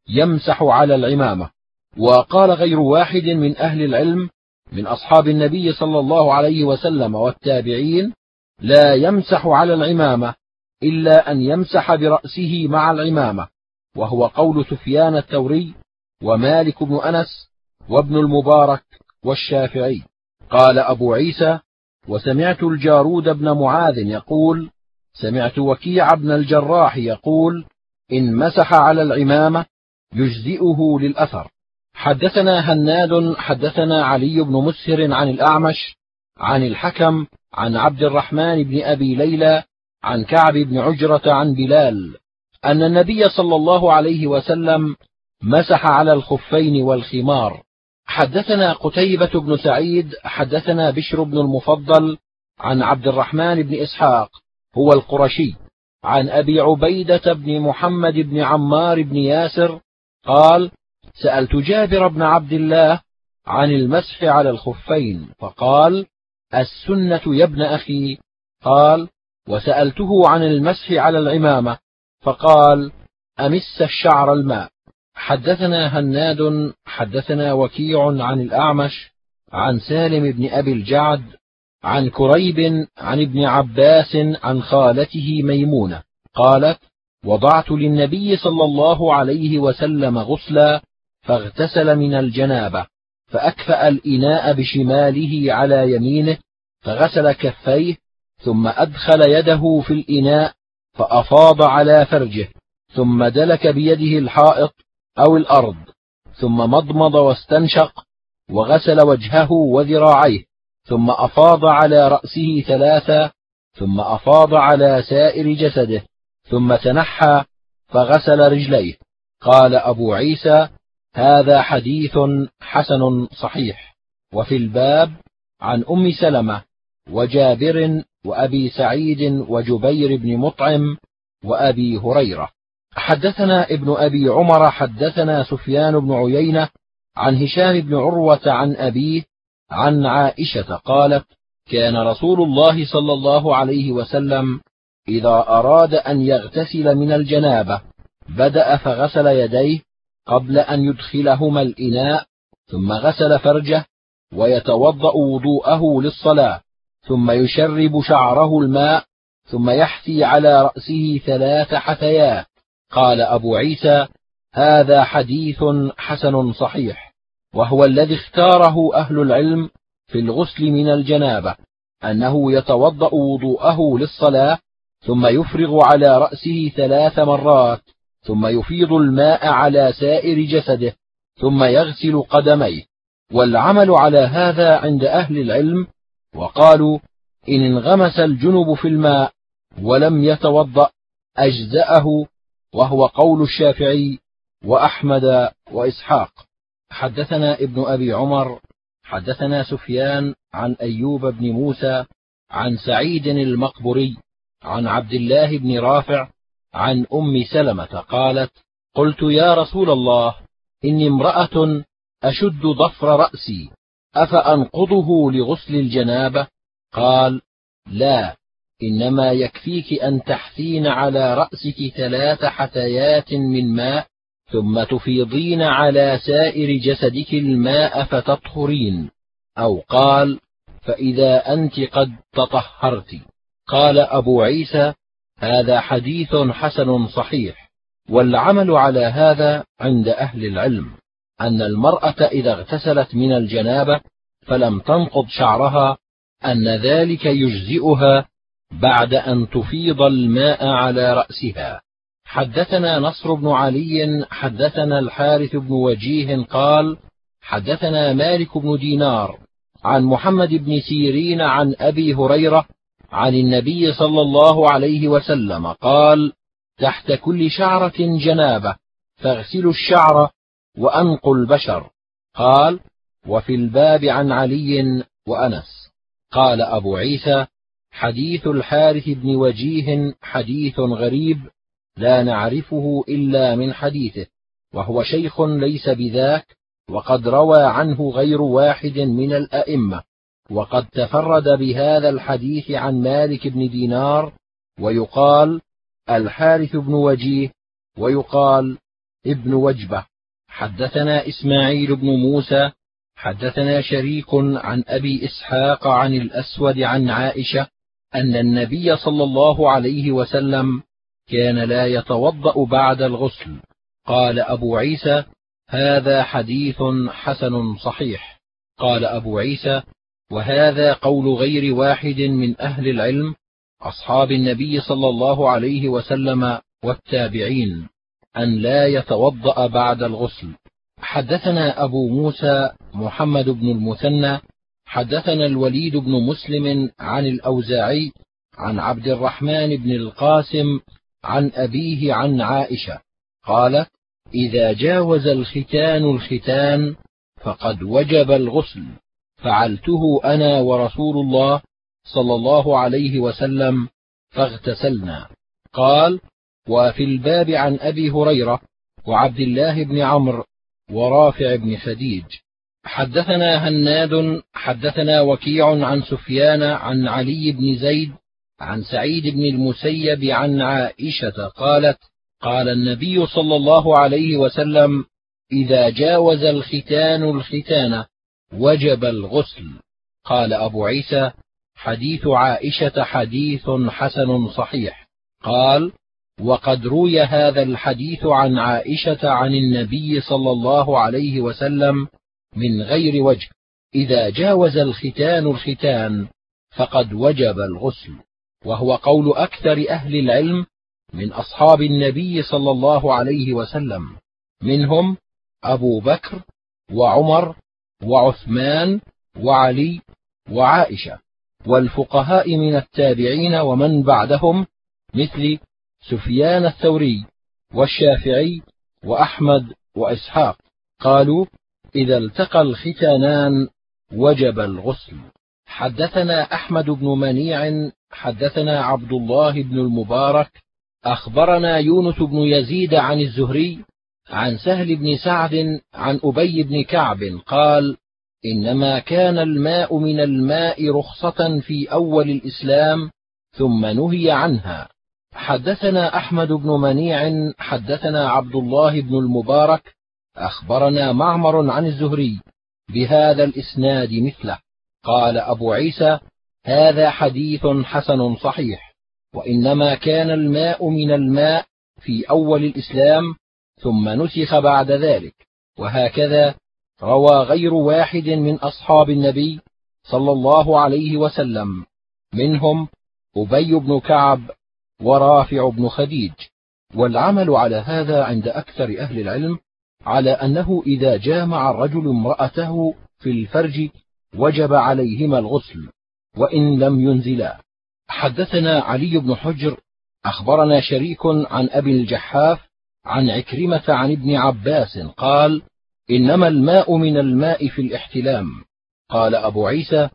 يمسح على العمامة. وقال غير واحد من أهل العلم من أصحاب النبي صلى الله عليه وسلم والتابعين لا يمسح على العمامة إلا أن يمسح برأسه مع العمامة وهو قول سفيان الثوري ومالك بن أنس وابن المبارك والشافعي. قال أبو عيسى وسمعت الجارود بن معاذ يقول سمعت وكيع بن الجراح يقول إن مسح على العمامة يجزئه للأثر. حدثنا هناد حدثنا علي بن مسهر عن الأعمش عن الحكم عن عبد الرحمن بن أبي ليلى عن كعب بن عجرة عن بلال أن النبي صلى الله عليه وسلم مسح على الخفين والخمار. حدثنا قتيبة بن سعيد حدثنا بشر بن المفضل عن عبد الرحمن بن إسحاق هو القرشي عن أبي عبيدة بن محمد بن عمار بن ياسر قال سألت جابر بن عبد الله عن المسح على الخفين فقال السنة يا ابن أخي. قال وسألته عن المسح على العمامة فقال أمس الشعر الماء. حدثنا هناد حدثنا وكيع عن الأعمش عن سالم بن أبي الجعد عن كريب عن ابن عباس عن خالته ميمونة. قالت وضعت للنبي صلى الله عليه وسلم غسلا فاغتسل من الجنابة فأكفأ الإناء بشماله على يمينه فغسل كفيه ثم أدخل يده في الإناء فأفاض على فرجه ثم دلك بيده الحائط أو الأرض ثم مضمض واستنشق وغسل وجهه وذراعيه ثم أفاض على رأسه ثلاثا ثم أفاض على سائر جسده ثم تنحى فغسل رجليه. قال أبو عيسى هذا حديث حسن صحيح. وفي الباب عن أم سلمة وجابر وأبي سعيد وجبير بن مطعم وأبي هريرة. حدثنا ابن أبي عمر حدثنا سفيان بن عيينة عن هشام بن عروة عن أبيه عن عائشة قالت كان رسول الله صلى الله عليه وسلم إذا أراد أن يغتسل من الجنابة بدأ فغسل يديه قبل أن يدخلهما الإناء ثم غسل فرجه ويتوضأ وضوءه للصلاة ثم يشرب شعره الماء ثم يحثي على رأسه ثلاث حثيات. قال أبو عيسى هذا حديث حسن صحيح وهو الذي اختاره أهل العلم في الغسل من الجنابة أنه يتوضأ وضوءه للصلاة ثم يفرغ على رأسه ثلاث مرات. ثم يفيض الماء على سائر جسده ثم يغسل قدميه. والعمل على هذا عند أهل العلم وقالوا إن انغمس الجنب في الماء ولم يتوضأ أجزأه وهو قول الشافعي وأحمد وإسحاق. حدثنا ابن أبي عمر حدثنا سفيان عن أيوب بن موسى عن سعيد المقبري عن عبد الله بن رافع عن أم سلمة قالت قلت يا رسول الله إني امرأة أشد ضفر رأسي أفأنقضه لغسل الجنابة؟ قال لا إنما يكفيك أن تحثين على رأسك ثلاث حثيات من ماء ثم تفيضين على سائر جسدك الماء فتطهرين. أو قال فإذا أنت قد تطهرت. قال أبو عيسى هذا حديث حسن صحيح والعمل على هذا عند أهل العلم أن المرأة إذا اغتسلت من الجنابة فلم تنقض شعرها أن ذلك يجزئها بعد أن تفيض الماء على رأسها. حدثنا نصر بن علي حدثنا الحارث بن وجيه قال حدثنا مالك بن دينار عن محمد بن سيرين عن أبي هريرة عن النبي صلى الله عليه وسلم قال تحت كل شعرة جنابة فاغسلوا الشعر وأنقوا البشر. قال وفي الباب عن علي وأنس. قال أبو عيسى حديث الحارث بن وجيه حديث غريب لا نعرفه إلا من حديثه وهو شيخ ليس بذاك وقد روى عنه غير واحد من الأئمة. وقد تفرد بهذا الحديث عن مالك بن دينار ويقال الحارث بن وجيه ويقال ابن وجبة. حدثنا إسماعيل بن موسى حدثنا شريك عن أبي إسحاق عن الأسود عن عائشة أن النبي صلى الله عليه وسلم كان لا يتوضأ بعد الغسل. قال أبو عيسى هذا حديث حسن صحيح. قال أبو عيسى وهذا قول غير واحد من أهل العلم أصحاب النبي صلى الله عليه وسلم والتابعين أن لا يتوضأ بعد الغسل. حدثنا أبو موسى محمد بن المثنى حدثنا الوليد بن مسلم عن الأوزاعي عن عبد الرحمن بن القاسم عن أبيه عن عائشة قالت إذا جاوز الختان الختان فقد وجب الغسل. فعلته أنا ورسول الله صلى الله عليه وسلم فاغتسلنا. قال وفي الباب عن أبي هريرة وعبد الله بن عمرو ورافع بن خديج. حدثنا هناد حدثنا وكيع عن سفيان عن علي بن زيد عن سعيد بن المسيب عن عائشة قالت قال النبي صلى الله عليه وسلم إذا جاوز الختان الختان وجب الغسل. قال أبو عيسى حديث عائشة حديث حسن صحيح. قال وقد روي هذا الحديث عن عائشة عن النبي صلى الله عليه وسلم من غير وجه. إذا جاوز الختان الختان فقد وجب الغسل. وهو قول أكثر أهل العلم من أصحاب النبي صلى الله عليه وسلم. منهم أبو بكر وعمر وعثمان وعلي وعائشة والفقهاء من التابعين ومن بعدهم مثل سفيان الثوري والشافعي وأحمد وإسحاق. قالوا إذا التقى الختانان وجب الغسل. حدثنا أحمد بن منيع حدثنا عبد الله بن المبارك أخبرنا يونس بن يزيد عن الزهري عن سهل بن سعد عن أبي بن كعب قال إنما كان الماء من الماء رخصة في أول الإسلام ثم نهي عنها. حدثنا أحمد بن منيع حدثنا عبد الله بن المبارك أخبرنا معمر عن الزهري بهذا الإسناد مثله. قال أبو عيسى هذا حديث حسن صحيح وإنما كان الماء من الماء في أول الإسلام ثم نسخ بعد ذلك. وهكذا روى غير واحد من أصحاب النبي صلى الله عليه وسلم منهم أبي بن كعب ورافع بن خديج. والعمل على هذا عند أكثر أهل العلم على أنه إذا جامع الرجل امرأته في الفرج وجب عليهما الغسل وإن لم ينزلا. حدثنا علي بن حجر أخبرنا شريك عن أبي الجحاف عن عكرمة عن ابن عباس قال إنما الماء من الماء في الاحتلام. قال أبو عيسى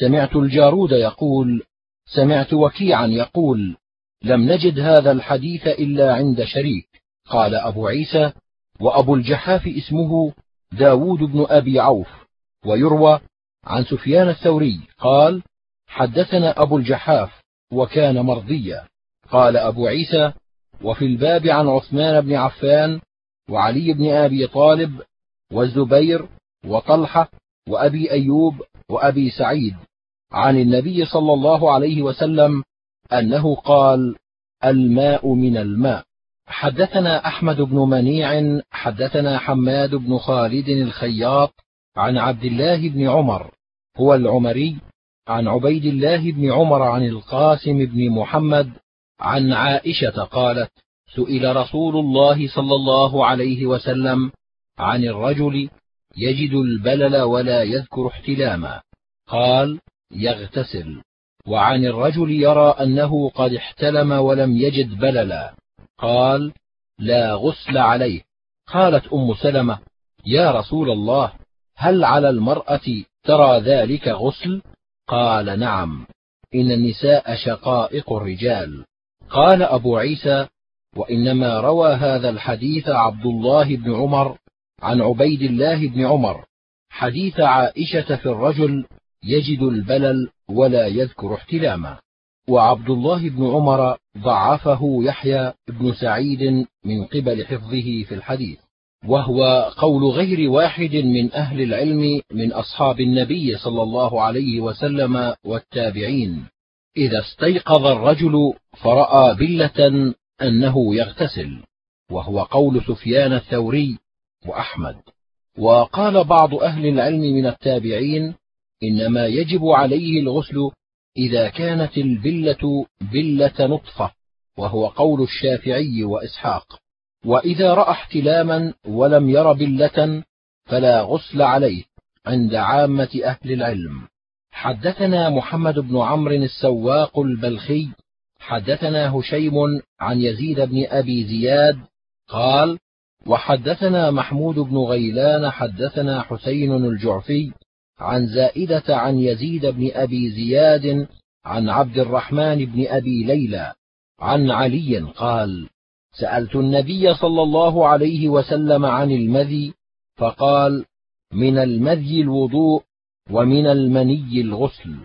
سمعت الجارود يقول سمعت وكيعا يقول لم نجد هذا الحديث إلا عند شريك. قال أبو عيسى وأبو الجحاف اسمه داود بن أبي عوف. ويروى عن سفيان الثوري قال حدثنا أبو الجحاف وكان مرضيا. قال أبو عيسى وفي الباب عن عثمان بن عفان وعلي بن أبي طالب والزبير وطلحة وأبي أيوب وأبي سعيد عن النبي صلى الله عليه وسلم أنه قال الماء من الماء. حدثنا أحمد بن منيع حدثنا حماد بن خالد الخياط عن عبد الله بن عمر هو العمري عن عبيد الله بن عمر عن القاسم بن محمد عن عائشة قالت سئل رسول الله صلى الله عليه وسلم عن الرجل يجد البلل ولا يذكر احتلاما. قال يغتسل. وعن الرجل يرى أنه قد احتلم ولم يجد بللا. قال لا غسل عليه. قالت أم سلمة يا رسول الله هل على المرأة ترى ذلك غسل؟ قال نعم. إن النساء شقائق الرجال. قال أبو عيسى وإنما روى هذا الحديث عبد الله بن عمر عن عبيد الله بن عمر. حديث عائشة في الرجل يجد البلل ولا يذكر احتلاما. وعبد الله بن عمر ضعفه يحيى بن سعيد من قبل حفظه في الحديث. وهو قول غير واحد من أهل العلم من أصحاب النبي صلى الله عليه وسلم والتابعين. إذا استيقظ الرجل فرأى بلة أنه يغتسل وهو قول سفيان الثوري وأحمد. وقال بعض أهل العلم من التابعين إنما يجب عليه الغسل إذا كانت البلة بلة نطفة وهو قول الشافعي وإسحاق. وإذا رأى احتلاما ولم ير بلة فلا غسل عليه عند عامة أهل العلم. حدثنا محمد بن عمرو السواق البلخي حدثنا هشيم عن يزيد بن أبي زياد قال وحدثنا محمود بن غيلان حدثنا حسين الجعفي عن زائدة عن يزيد بن أبي زياد عن عبد الرحمن بن أبي ليلى عن علي قال سألت النبي صلى الله عليه وسلم عن المذي فقال من المذي الوضوء؟ ومن المني الغسل.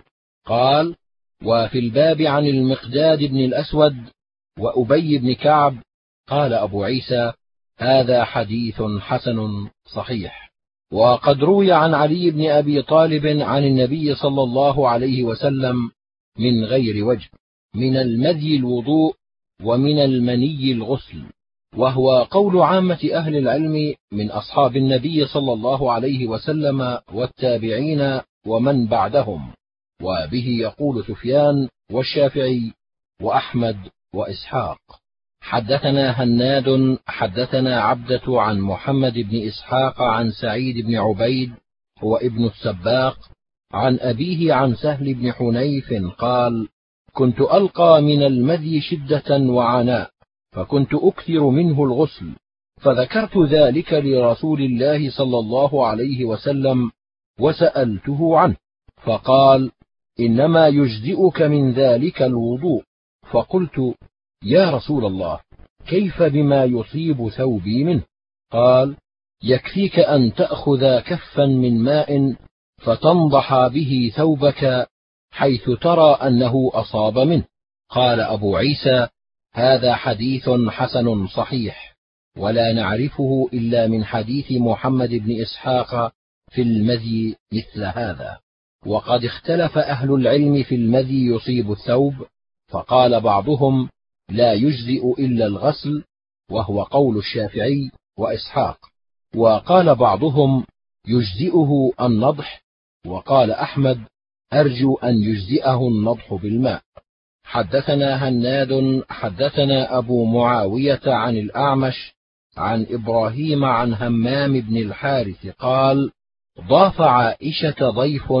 قال وفي الباب عن المقداد بن الأسود وأبي بن كعب. قال أبو عيسى هذا حديث حسن صحيح. وقد روي عن علي بن أبي طالب عن النبي صلى الله عليه وسلم من غير وجه من المذي الوضوء ومن المني الغسل. وهو قول عامة أهل العلم من أصحاب النبي صلى الله عليه وسلم والتابعين ومن بعدهم. وبه يقول سفيان والشافعي وأحمد وإسحاق. حدثنا هناد حدثنا عبدة عن محمد بن إسحاق عن سعيد بن عبيد هو ابن السباق. عن أبيه عن سهل بن حنيف قال كنت ألقى من المذي شدة وعناء. فكنت أكثر منه الغسل. فذكرت ذلك لرسول الله صلى الله عليه وسلم وسألته عنه. فقال إنما يجزئك من ذلك الوضوء. فقلت يا رسول الله كيف بما يصيب ثوبي منه؟ قال يكفيك أن تأخذ كفا من ماء فتنضح به ثوبك حيث ترى أنه أصاب منه. قال أبو عيسى هذا حديث حسن صحيح ولا نعرفه إلا من حديث محمد بن إسحاق في المذي مثل هذا. وقد اختلف أهل العلم في المذي يصيب الثوب فقال بعضهم لا يجزئ إلا الغسل وهو قول الشافعي وإسحاق. وقال بعضهم يجزئه النضح وقال أحمد أرجو أن يجزئه النضح بالماء. حدثنا هناد حدثنا أبو معاوية عن الأعمش عن إبراهيم عن همام بن الحارث قال ضاف عائشة ضيف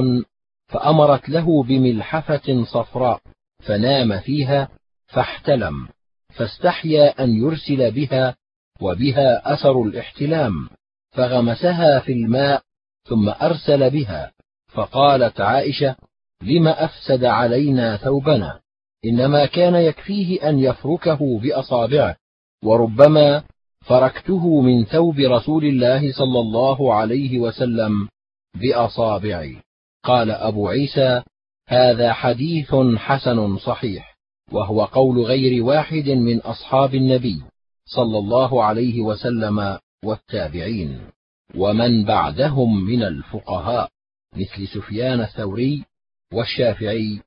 فأمرت له بملحفة صفراء فنام فيها فاحتلم فاستحيا أن يرسل بها وبها أثر الاحتلام فغمسها في الماء ثم أرسل بها فقالت عائشة لم أفسد علينا ثوبنا؟ إنما كان يكفيه أن يفركه بأصابعه وربما فركته من ثوب رسول الله صلى الله عليه وسلم بأصابعي قال أبو عيسى هذا حديث حسن صحيح وهو قول غير واحد من أصحاب النبي صلى الله عليه وسلم والتابعين. ومن بعدهم من الفقهاء مثل سفيان الثوري والشافعي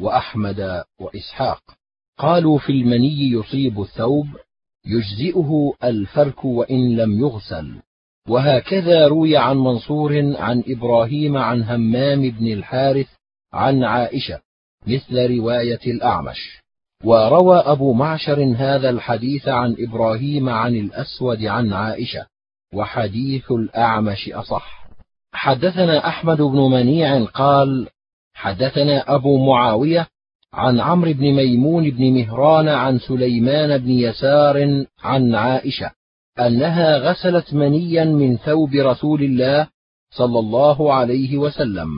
وأحمد وإسحاق. قالوا في المني يصيب الثوب يجزئه الفرك وإن لم يغسل. وهكذا روي عن منصور عن إبراهيم عن همام بن الحارث عن عائشة مثل رواية الأعمش. وروى أبو معشر هذا الحديث عن إبراهيم عن الأسود عن عائشة وحديث الأعمش أصح. حدثنا أحمد بن منيع قال حدثنا أبو معاوية عن عمرو بن ميمون بن مهران عن سليمان بن يسار عن عائشة أنها غسلت منيا من ثوب رسول الله صلى الله عليه وسلم.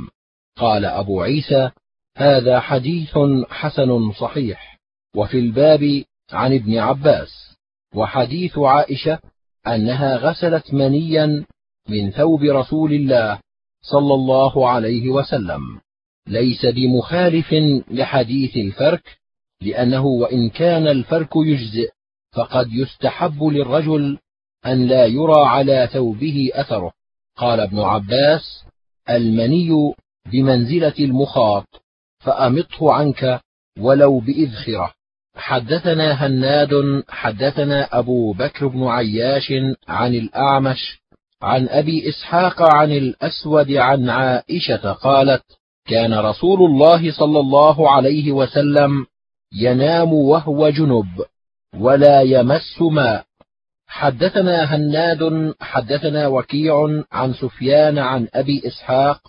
قال أبو عيسى هذا حديث حسن صحيح وفي الباب عن ابن عباس. وحديث عائشة أنها غسلت منيا من ثوب رسول الله صلى الله عليه وسلم. ليس بمخالف لحديث الفرك لأنه وإن كان الفرك يجزئ فقد يستحب للرجل أن لا يرى على ثوبه أثره. قال ابن عباس المني بمنزلة المخاط فأمطه عنك ولو بإذخرة. حدثنا هناد حدثنا أبو بكر بن عياش عن الأعمش عن أبي إسحاق عن الأسود عن عائشة قالت كان رسول الله صلى الله عليه وسلم ينام وهو جنب ولا يمس ماء. حدثنا هناد حدثنا وكيع عن سفيان عن أبي إسحاق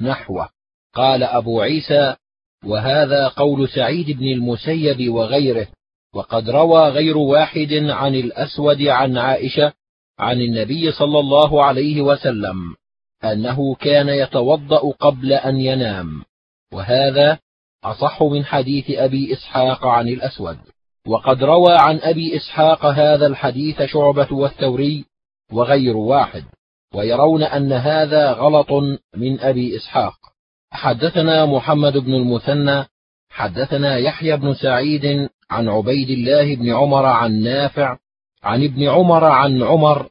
نحوه. قال أبو عيسى وهذا قول سعيد بن المسيب وغيره وقد روى غير واحد عن الأسود عن عائشة عن النبي صلى الله عليه وسلم. أنه كان يتوضأ قبل أن ينام وهذا أصح من حديث أبي إسحاق عن الأسود. وقد روى عن أبي إسحاق هذا الحديث شعبة والثوري وغير واحد ويرون أن هذا غلط من أبي إسحاق. حدثنا محمد بن المثنى حدثنا يحيى بن سعيد عن عبيد الله بن عمر عن نافع عن ابن عمر عن عمر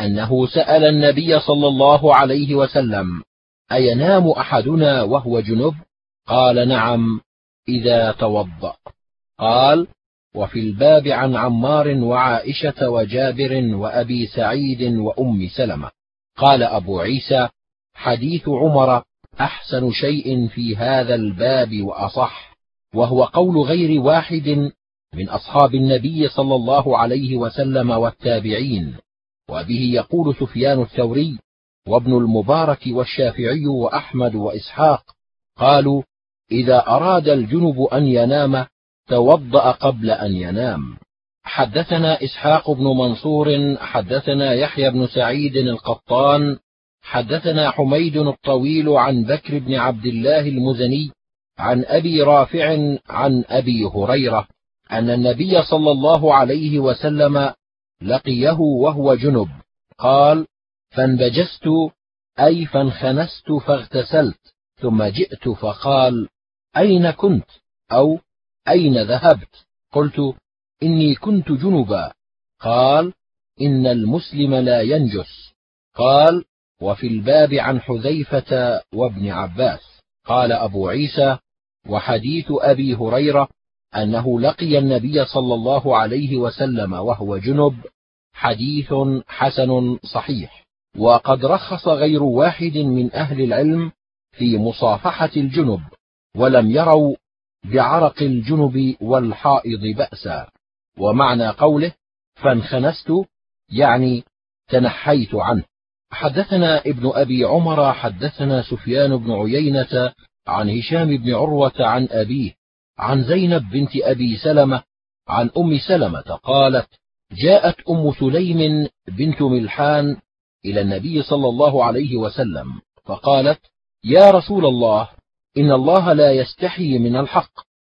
أنه سأل النبي صلى الله عليه وسلم أينام أحدنا وهو جنب؟ قال نعم إذا توضأ. قال وفي الباب عن عمار وعائشة وجابر وأبي سعيد وأم سلمة. قال أبو عيسى حديث عمر أحسن شيء في هذا الباب وأصح وهو قول غير واحد من أصحاب النبي صلى الله عليه وسلم والتابعين. وبه يقول سفيان الثوري وابن المبارك والشافعي وأحمد وإسحاق قالوا إذا أراد الجنب أن ينام توضأ قبل أن ينام. حدثنا إسحاق بن منصور حدثنا يحيى بن سعيد القطان حدثنا حميد الطويل عن بكر بن عبد الله المزني عن أبي رافع عن أبي هريرة أن النبي صلى الله عليه وسلم لقيه وهو جنب. قال فانبجست أي فانخنست فاغتسلت ثم جئت فقال أين كنت؟ أو أين ذهبت؟ قلت إني كنت جنبا. قال إن المسلم لا ينجس. قال وفي الباب عن حذيفة وابن عباس. قال أبو عيسى وحديث أبي هريرة أنه لقي النبي صلى الله عليه وسلم وهو جنب حديث حسن صحيح. وقد رخص غير واحد من أهل العلم في مصافحة الجنب ولم يروا بعرق الجنب والحائض بأسا. ومعنى قوله فانخنست يعني تنحيت عنه. حدثنا ابن أبي عمر حدثنا سفيان بن عيينة عن هشام بن عروة عن أبيه عن زينب بنت أبي سلمة عن أم سلمة قالت جاءت أم سليم بنت ملحان إلى النبي صلى الله عليه وسلم فقالت يا رسول الله إن الله لا يستحي من الحق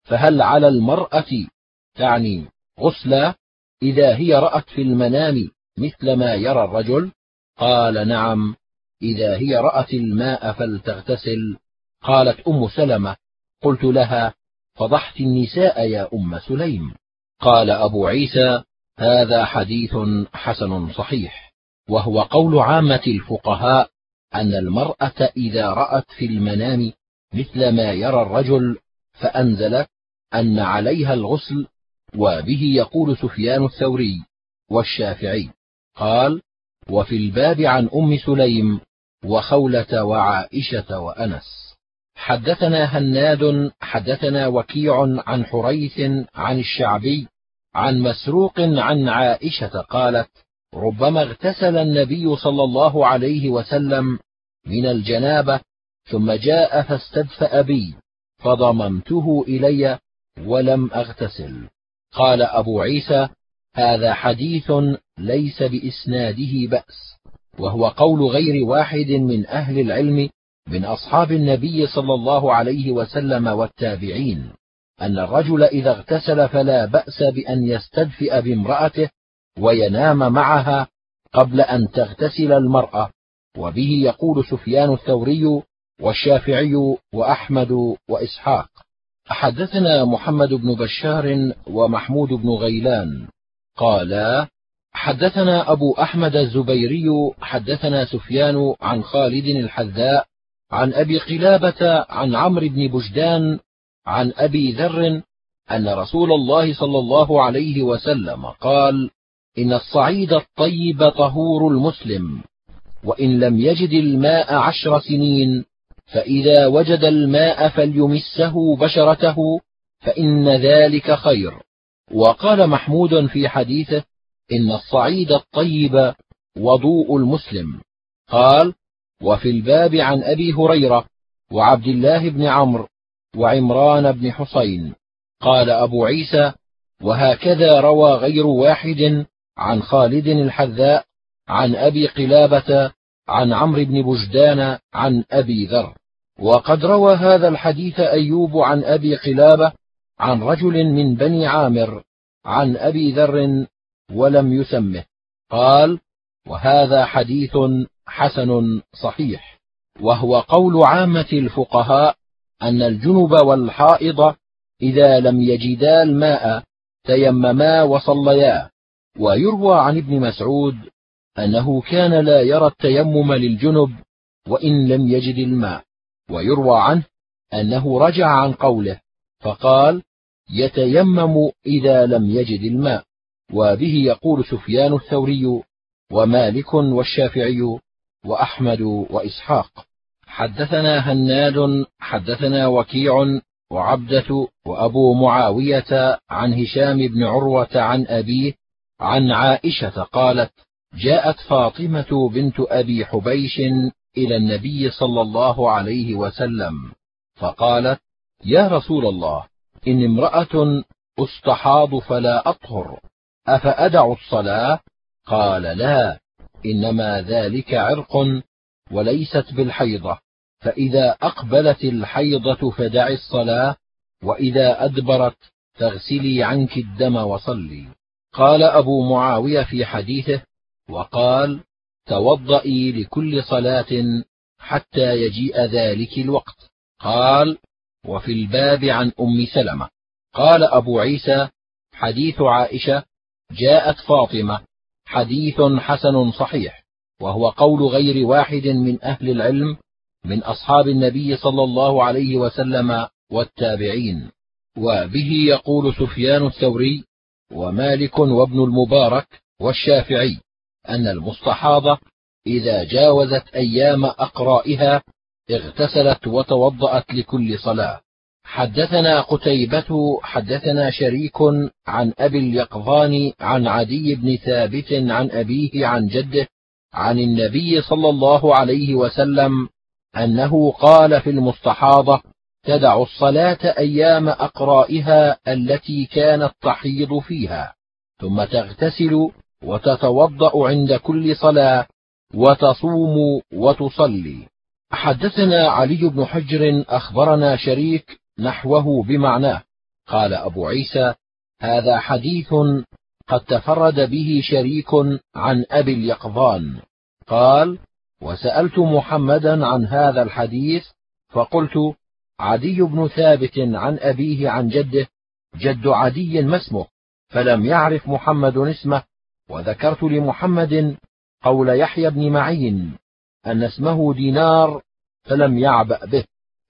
فهل على المرأة تعني غسلا إذا هي رأت في المنام مثل ما يرى الرجل؟ قال نعم إذا هي رأت الماء فلتغتسل. قالت أم سلمة قلت لها فضحت النساء يا أم سليم. قال أبو عيسى هذا حديث حسن صحيح وهو قول عامة الفقهاء أن المرأة إذا رأت في المنام مثل ما يرى الرجل فأنزلت أن عليها الغسل وبه يقول سفيان الثوري والشافعي. قال وفي الباب عن أم سليم وخولة وعائشة وأنس. حدثنا هناد حدثنا وكيع عن حريث عن الشعبي عن مسروق عن عائشة قالت ربما اغتسل النبي صلى الله عليه وسلم من الجنابة ثم جاء فاستدفأ بي فضممته إلي ولم أغتسل. قال أبو عيسى هذا حديث ليس بإسناده بأس وهو قول غير واحد من أهل العلم من أصحاب النبي صلى الله عليه وسلم والتابعين أن الرجل إذا اغتسل فلا بأس بأن يستدفئ بامرأته وينام معها قبل أن تغتسل المرأة. وبه يقول سفيان الثوري والشافعي وأحمد وإسحاق حدثنا محمد بن بشار ومحمود بن غيلان. قالا حدثنا أبو أحمد الزبيري حدثنا سفيان عن خالد الحذاء عن أبي قلابة عن عمرو بن بجدان عن أبي ذر أن رسول الله صلى الله عليه وسلم قال إن الصعيد الطيب طهور المسلم وإن لم يجد الماء عشر سنين فإذا وجد الماء فليمسه بشرته فإن ذلك خير. وقال محمود في حديثه إن الصعيد الطيب وضوء المسلم. قال وفي الباب عن أبي هريرة وعبد الله بن عمرو وعمران بن حسين قال أبو عيسى وهكذا روى غير واحد عن خالد الحذاء عن أبي قلابة عن عمرو بن بجدان عن أبي ذر. وقد روى هذا الحديث أيوب عن أبي قلابة عن رجل من بني عامر عن أبي ذر ولم يسمه. قال وهذا حديث حسن صحيح. وهو قول عامة الفقهاء أن الجنب والحائض إذا لم يجدا الماء تيمما وصليا. ويروى عن ابن مسعود أنه كان لا يرى التيمم للجنب وإن لم يجد الماء. ويروى عنه أنه رجع عن قوله فقال يتيمم إذا لم يجد الماء. وبه يقول سفيان الثوري ومالك والشافعي وأحمد وإسحاق. حدثنا هناد حدثنا وكيع وعبدة وأبو معاوية عن هشام بن عروة عن أبيه عن عائشة قالت جاءت فاطمة بنت أبي حبيش إلى النبي صلى الله عليه وسلم فقالت يا رسول الله إن امرأة أستحاض فلا أطهر أفأدع الصلاة؟ قال لا. إنما ذلك عرق وليست بالحيضة فإذا أقبلت الحيضة فدعي الصلاة وإذا أدبرت فاغسلي عنك الدم وصلي. قال أبو معاوية في حديثه وقال توضئي لكل صلاة حتى يجيء ذلك الوقت. قال وفي الباب عن أم سلمة. قال أبو عيسى حديث عائشة جاءت فاطمة حديث حسن صحيح وهو قول غير واحد من أهل العلم من أصحاب النبي صلى الله عليه وسلم والتابعين. وبه يقول سفيان الثوري ومالك وابن المبارك والشافعي أن المستحاضة إذا جاوزت أيام أقرائها اغتسلت وتوضأت لكل صلاة. حدثنا قتيبة حدثنا شريك عن أبي اليقظان عن عدي بن ثابت عن أبيه عن جده عن النبي صلى الله عليه وسلم أنه قال في المستحاضة تدع الصلاة أيام أقرائها التي كانت تحيض فيها ثم تغتسل وتتوضأ عند كل صلاة وتصوم وتصلي. حدثنا علي بن حجر أخبرنا شريك نحوه بمعناه. قال أبو عيسى هذا حديث قد تفرد به شريك عن أبي اليقظان. قال وسألت محمدا عن هذا الحديث فقلت عدي بن ثابت عن أبيه عن جده جد عدي ما اسمه فلم يعرف محمد اسمه وذكرت لمحمد قول يحيى بن معين أن اسمه دينار فلم يعبأ به.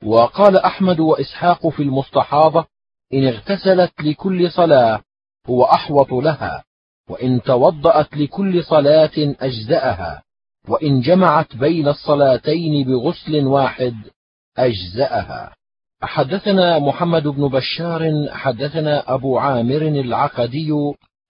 وقال أحمد وإسحاق في المستحاضة إن اغتسلت لكل صلاة هو أحوط لها وإن توضأت لكل صلاة أجزأها وإن جمعت بين الصلاتين بغسل واحد أجزأها. حدثنا محمد بن بشار حدثنا أبو عامر العقدي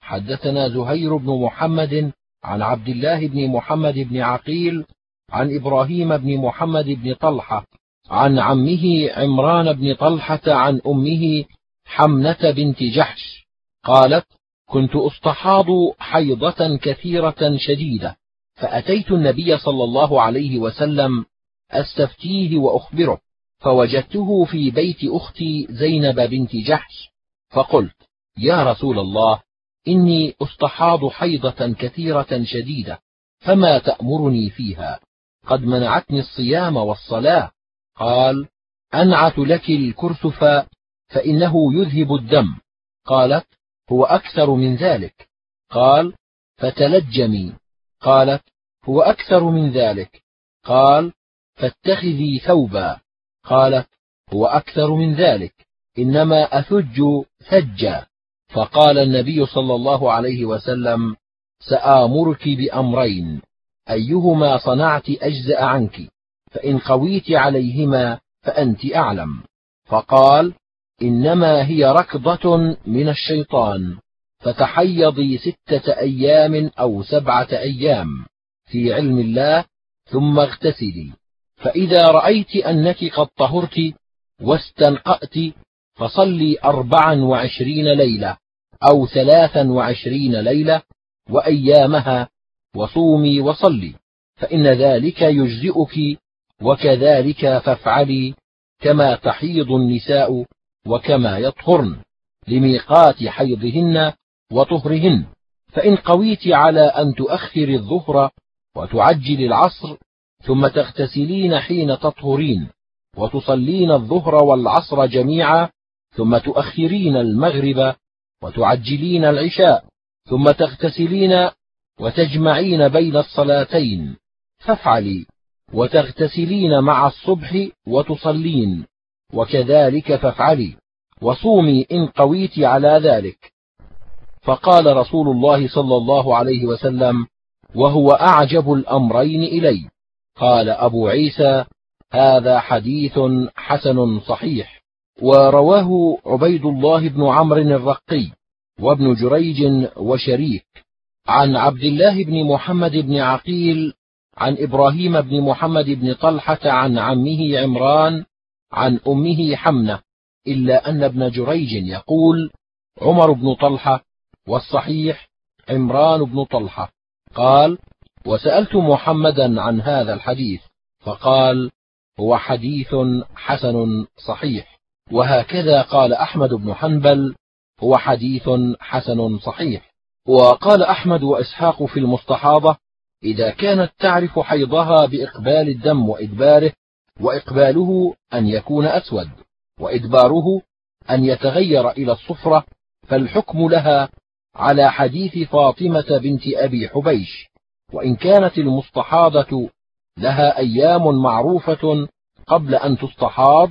حدثنا زهير بن محمد عن عبد الله بن محمد بن عقيل عن إبراهيم بن محمد بن طلحة عن عمه عمران بن طلحة عن أمه حمنة بنت جحش. قالت كنت أستحاض حيضة كثيرة شديدة فأتيت النبي صلى الله عليه وسلم أستفتيه وأخبره فوجدته في بيت أختي زينب بنت جحش فقلت يا رسول الله إني أستحاض حيضة كثيرة شديدة فما تأمرني فيها؟ قد منعتني الصيام والصلاة قال أنعت لك الكرسف فإنه يذهب الدم. قالت هو أكثر من ذلك. قال فتلجمي قالت هو أكثر من ذلك. قال فاتخذي ثوبا. قالت هو أكثر من ذلك إنما أثج ثجا. فقال النبي صلى الله عليه وسلم سآمرك بأمرين. أيهما صنعت أجزأ عنك؟ فإن قويت عليهما فأنت أعلم. فقال إنما هي ركضة من الشيطان فتحيضي ستة أيام أو سبعة أيام في علم الله ثم اغتسلي. فإذا رأيت أنك قد طهرت واستنقأت فصلي أربعا وعشرين ليلة أو ثلاثا وعشرين ليلة وأيامها وصومي وصلي فإن ذلك يجزئك وكذلك فافعلي كما تحيض النساء وكما يطهرن لميقات حيضهن وطهرهن. فإن قويت على أن تؤخر الظهر وتعجل العصر ثم تغتسلين حين تطهرين وتصلين الظهر والعصر جميعا ثم تؤخرين المغرب وتعجلين العشاء ثم تغتسلين وتجمعين بين الصلاتين. فافعلي. وتغتسلين مع الصبح وتصلين. وكذلك فافعلي. وصومي إن قويت على ذلك. فقال رسول الله صلى الله عليه وسلم وهو أعجب الأمرين إلي. قال أبو عيسى هذا حديث حسن صحيح. ورواه عبيد الله بن عمرو الرقي وابن جريج وشريك. عن عبد الله بن محمد بن عقيل عن إبراهيم بن محمد بن طلحة عن عمه عمران عن أمه حمنة إلا أن ابن جريج يقول عمر بن طلحة والصحيح عمران بن طلحة. قال وسألت محمدا عن هذا الحديث فقال هو حديث حسن صحيح. وهكذا قال أحمد بن حنبل هو حديث حسن صحيح. وقال أحمد وإسحاق في المستحاضة إذا كانت تعرف حيضها بإقبال الدم وإدباره وإقباله أن يكون أسود وإدباره أن يتغير إلى الصفرة فالحكم لها على حديث فاطمة بنت أبي حبيش. وإن كانت المستحاضة لها أيام معروفة قبل أن تستحاض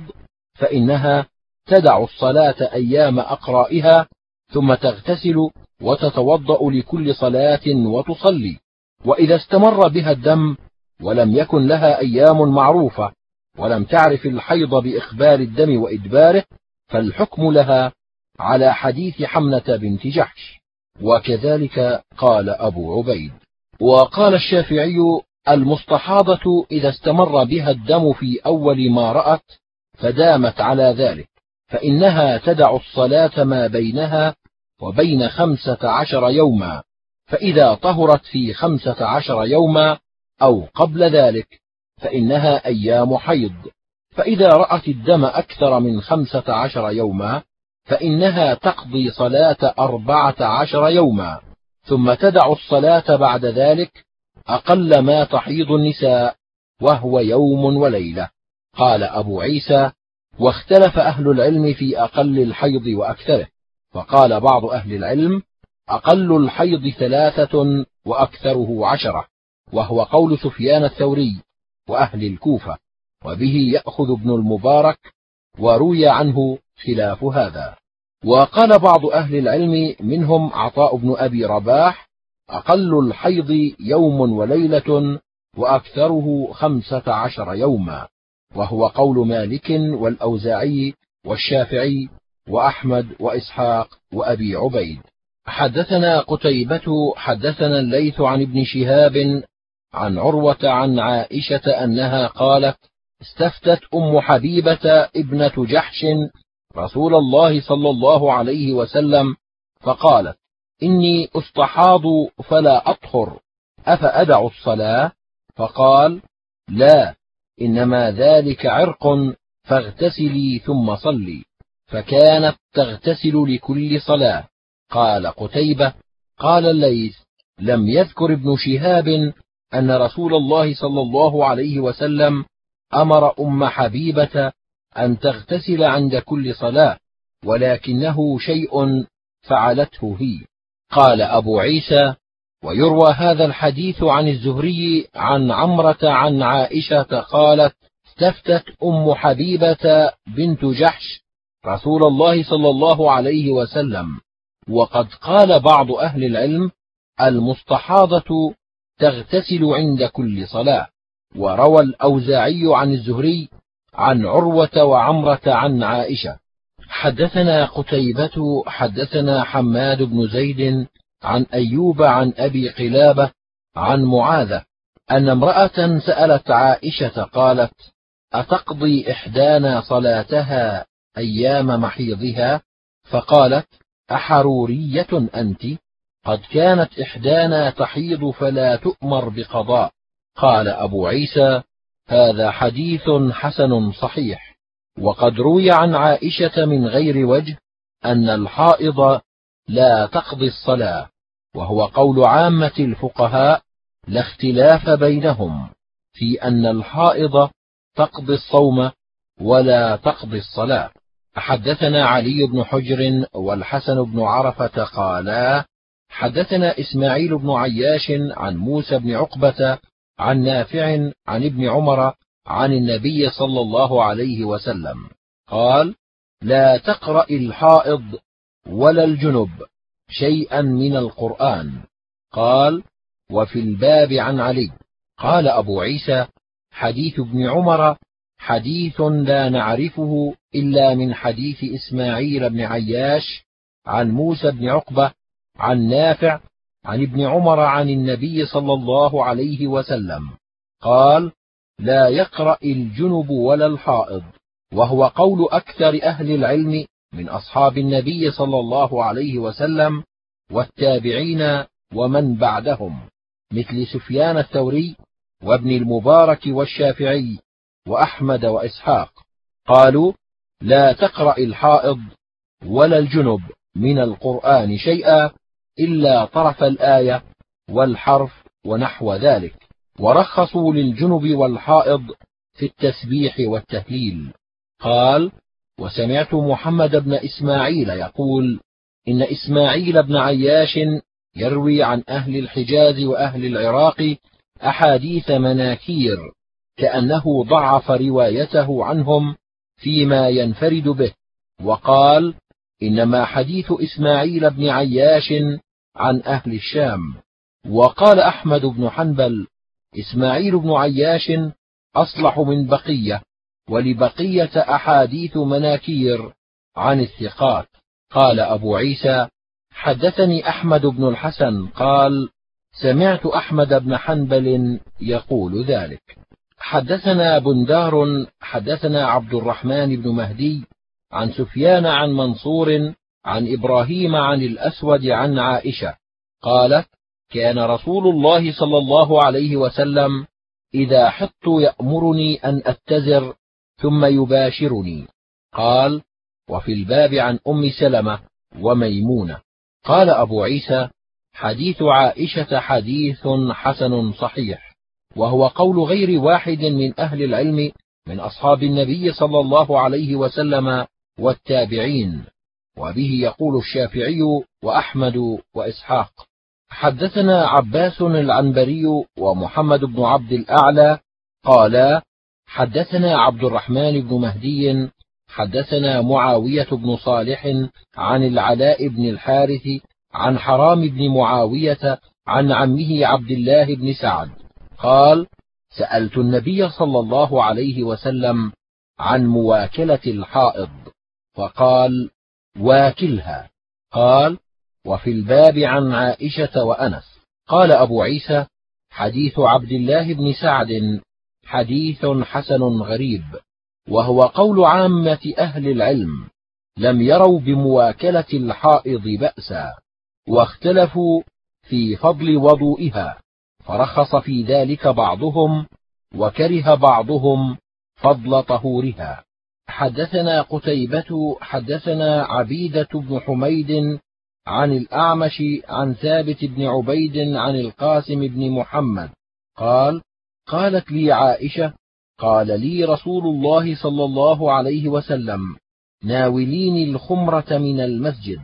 فإنها تدع الصلاة أيام أقرائها ثم تغتسل وتتوضأ لكل صلاة وتصلي. وإذا استمر بها الدم ولم يكن لها أيام معروفة ولم تعرف الحيض بإقبال الدم وإدباره فالحكم لها على حديث حمنة بنت جحش. وكذلك قال أبو عبيد. وقال الشافعي المستحاضة إذا استمر بها الدم في أول ما رأت فدامت على ذلك فإنها تدع الصلاة ما بينها وبين خمسة عشر يوما. فإذا طهرت في خمسة عشر يوما أو قبل ذلك فإنها أيام حيض. فإذا رأت الدم أكثر من خمسة عشر يوما فإنها تقضي صلاة أربعة عشر يوما. ثم تدع الصلاة بعد ذلك أقل ما تحيض النساء وهو يوم وليلة. قال أبو عيسى واختلف أهل العلم في أقل الحيض وأكثره. فقال بعض أهل العلم أقل الحيض ثلاثة وأكثره عشرة وهو قول سفيان الثوري وأهل الكوفة وبه يأخذ ابن المبارك وروي عنه خلاف هذا. وقال بعض أهل العلم منهم عطاء بن أبي رباح أقل الحيض يوم وليلة وأكثره خمسة عشر يوما وهو قول مالك والأوزاعي والشافعي وأحمد وإسحاق وأبي عبيد. حدثنا قتيبة حدثنا الليث عن ابن شهاب عن عروة عن عائشة أنها قالت استفتت أم حبيبة ابنة جحش رسول الله صلى الله عليه وسلم فقالت إني أستحاض فلا أطهر أفأدع الصلاة؟ فقال لا إنما ذلك عرق فاغتسلي ثم صلي فكانت تغتسل لكل صلاة. قال قتيبة قال الليث لم يذكر ابن شهاب أن رسول الله صلى الله عليه وسلم أمر أم حبيبة أن تغتسل عند كل صلاة ولكنه شيء فعلته هي. قال أبو عيسى ويروى هذا الحديث عن الزهري عن عمرة عن عائشة قالت استفتت أم حبيبة بنت جحش رسول الله صلى الله عليه وسلم. وقد قال بعض أهل العلم المستحاضة تغتسل عند كل صلاة وروى الأوزاعي عن الزهري عن عروة وعمرة عن عائشة. حدثنا قتيبة حدثنا حماد بن زيد عن أيوب عن أبي قلابة عن معاذة أن امرأة سألت عائشة قالت أتقضي إحدانا صلاتها أيام محيضها؟ فقالت أحرورية أنت؟ قد كانت إحدانا تحيض فلا تؤمر بقضاء. قال أبو عيسى هذا حديث حسن صحيح. وقد روي عن عائشة من غير وجه أن الحائض لا تقضي الصلاة وهو قول عامة الفقهاء لا اختلاف بينهم في أن الحائض تقضي الصوم ولا تقضي الصلاة. حدثنا علي بن حجر والحسن بن عرفة قالا حدثنا إسماعيل بن عياش عن موسى بن عقبة عن نافع عن ابن عمر عن النبي صلى الله عليه وسلم قال لا تقرأ الحائض ولا الجنب شيئا من القرآن. قال وفي الباب عن علي. قال أبو عيسى حديث ابن عمر حديث لا نعرفه إلا من حديث إسماعيل بن عياش عن موسى بن عقبة عن نافع عن ابن عمر عن النبي صلى الله عليه وسلم. قال لا يقرأ الجنب ولا الحائض وهو قول أكثر أهل العلم من أصحاب النبي صلى الله عليه وسلم والتابعين ومن بعدهم مثل سفيان الثوري وابن المبارك والشافعي وأحمد وإسحاق قالوا لا تقرأ الحائض ولا الجنب من القرآن شيئا إلا طرف الآية والحرف ونحو ذلك. ورخصوا للجنب والحائض في التسبيح والتهليل. قال وسمعت محمد بن إسماعيل يقول إن إسماعيل بن عياش يروي عن أهل الحجاز وأهل العراق أحاديث مناكير كأنه ضعف روايته عنهم فيما ينفرد به. وقال إنما حديث إسماعيل بن عياش عن أهل الشام. وقال أحمد بن حنبل إسماعيل بن عياش أصلح من بقية ولبقية أحاديث مناكير عن الثقات. قال أبو عيسى حدثني أحمد بن الحسن قال سمعت أحمد بن حنبل يقول ذلك. حدثنا بندار حدثنا عبد الرحمن بن مهدي عن سفيان عن منصور عن إبراهيم عن الأسود عن عائشة قالت كان رسول الله صلى الله عليه وسلم إذا حطت يأمرني أن أتزر ثم يباشرني. قال وفي الباب عن أم سلمة وميمونة. قال أبو عيسى حديث عائشة حديث حسن صحيح. وهو قول غير واحد من أهل العلم من أصحاب النبي صلى الله عليه وسلم والتابعين. وبه يقول الشافعي وأحمد وإسحاق حدثنا عباس العنبري ومحمد بن عبد الأعلى قالا حدثنا عبد الرحمن بن مهدي حدثنا معاوية بن صالح عن العلاء بن الحارث عن حرام بن معاوية عن عمه عبد الله بن سعد. قال سألت النبي صلى الله عليه وسلم عن مواكلة الحائض فقال واكلها. قال وفي الباب عن عائشة وأنس. قال أبو عيسى حديث عبد الله بن سعد حديث حسن غريب وهو قول عامة أهل العلم لم يروا بمواكلة الحائض بأسا واختلفوا في فضل وضوئها. فرخص في ذلك بعضهم وكره بعضهم فضل طهورها. حدثنا قتيبة حدثنا عبيدة بن حميد عن الأعمش عن ثابت بن عبيد عن القاسم بن محمد قال قالت لي عائشة قال لي رسول الله صلى الله عليه وسلم ناوليني الخمرة من المسجد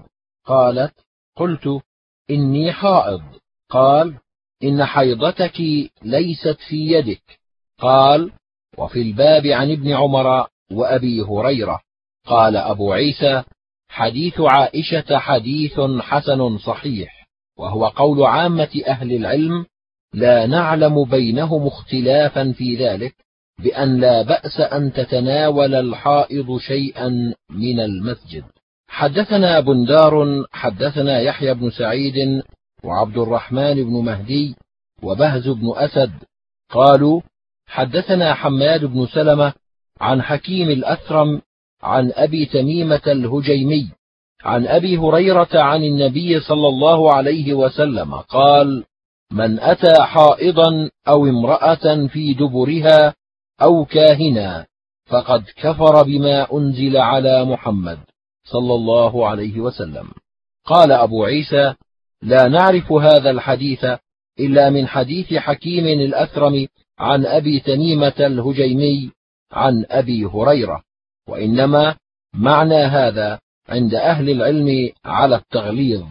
قالت قلت إني حائض قال إن حيضتك ليست في يدك. قال وفي الباب عن ابن عمر وأبي هريرة. قال أبو عيسى حديث عائشة حديث حسن صحيح وهو قول عامة أهل العلم لا نعلم بينهم اختلافا في ذلك بأن لا بأس أن تتناول الحائض شيئا من المسجد. حدثنا بندار حدثنا يحيى بن سعيد وعبد الرحمن بن مهدي وبهز بن أسد قالوا حدثنا حماد بن سلمة عن حكيم الأثرم عن أبي تميمة الهجيمي عن أبي هريرة عن النبي صلى الله عليه وسلم قال من أتى حائضا أو امرأة في دبرها أو كاهنا فقد كفر بما أنزل على محمد صلى الله عليه وسلم. قال أبو عيسى لا نعرف هذا الحديث إلا من حديث حكيم الأثرم عن أبي تميمة الهجيمي عن أبي هريرة وإنما معنى هذا عند أهل العلم على التغليظ.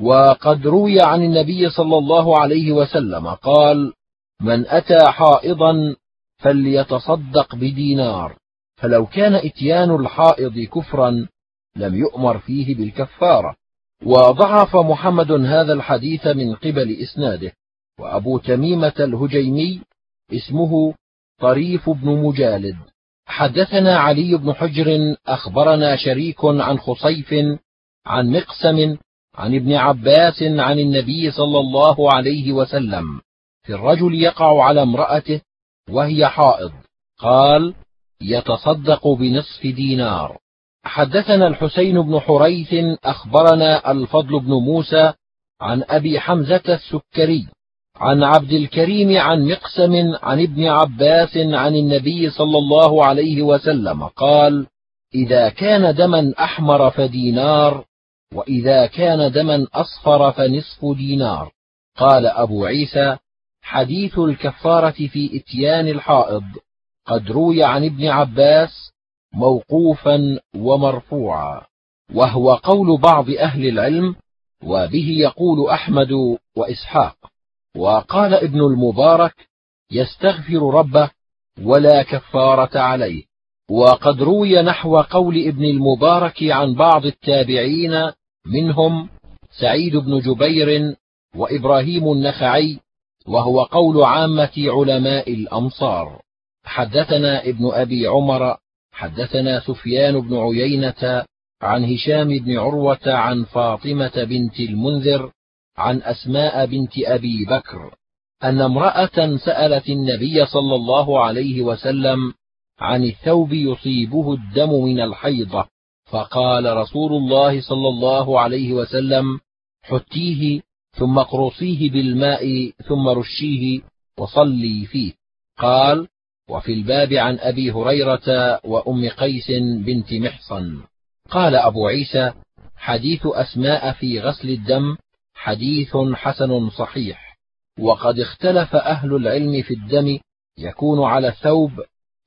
وقد روي عن النبي صلى الله عليه وسلم قال من أتى حائضا فليتصدق بدينار فلو كان إتيان الحائض كفرا لم يؤمر فيه بالكفارة. وضعف محمد هذا الحديث من قبل إسناده. وأبو تميمة الهجيمي اسمه طريف بن مجالد. حدثنا علي بن حجر أخبرنا شريك عن خصيف عن مقسم عن ابن عباس عن النبي صلى الله عليه وسلم. في الرجل يقع على امرأته وهي حائض. قال يتصدق بنصف دينار. حدثنا الحسين بن حريث أخبرنا الفضل بن موسى عن أبي حمزة السكري عن عبد الكريم عن مقسم عن ابن عباس عن النبي صلى الله عليه وسلم قال إذا كان دما أحمر فدينار وإذا كان دما أصفر فنصف دينار. قال أبو عيسى حديث الكفارة في إتيان الحائض قد روي عن ابن عباس موقوفا ومرفوعا وهو قول بعض أهل العلم وبه يقول أحمد وإسحاق. وقال ابن المبارك يستغفر ربه ولا كفارة عليه. وقد روي نحو قول ابن المبارك عن بعض التابعين منهم سعيد بن جبير وإبراهيم النخعي وهو قول عامة علماء الأمصار. حدثنا ابن أبي عمر حدثنا سفيان بن عيينة عن هشام بن عروة عن فاطمة بنت المنذر عن أسماء بنت أبي بكر أن امرأة سألت النبي صلى الله عليه وسلم عن الثوب يصيبه الدم من الحيضة فقال رسول الله صلى الله عليه وسلم حتيه ثم اقرصيه بالماء ثم رشيه وصلي فيه قال وفي الباب عن أبي هريرة وأم قيس بنت محصن. قال أبو عيسى حديث أسماء في غسل الدم حديث حسن صحيح وقد اختلف أهل العلم في الدم يكون على الثوب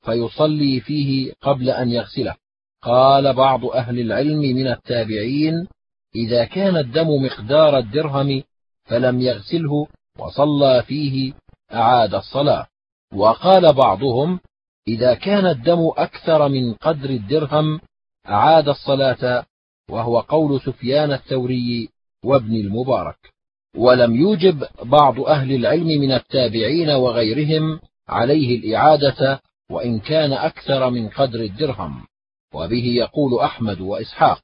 فيصلي فيه قبل أن يغسله. قال بعض أهل العلم من التابعين إذا كان الدم مقدار الدرهم فلم يغسله وصلى فيه أعاد الصلاة. وقال بعضهم إذا كان الدم أكثر من قدر الدرهم أعاد الصلاة وهو قول سفيان الثوري وابن المبارك. ولم يوجب بعض أهل العلم من التابعين وغيرهم عليه الإعادة وإن كان أكثر من قدر الدرهم. وبه يقول أحمد وإسحاق.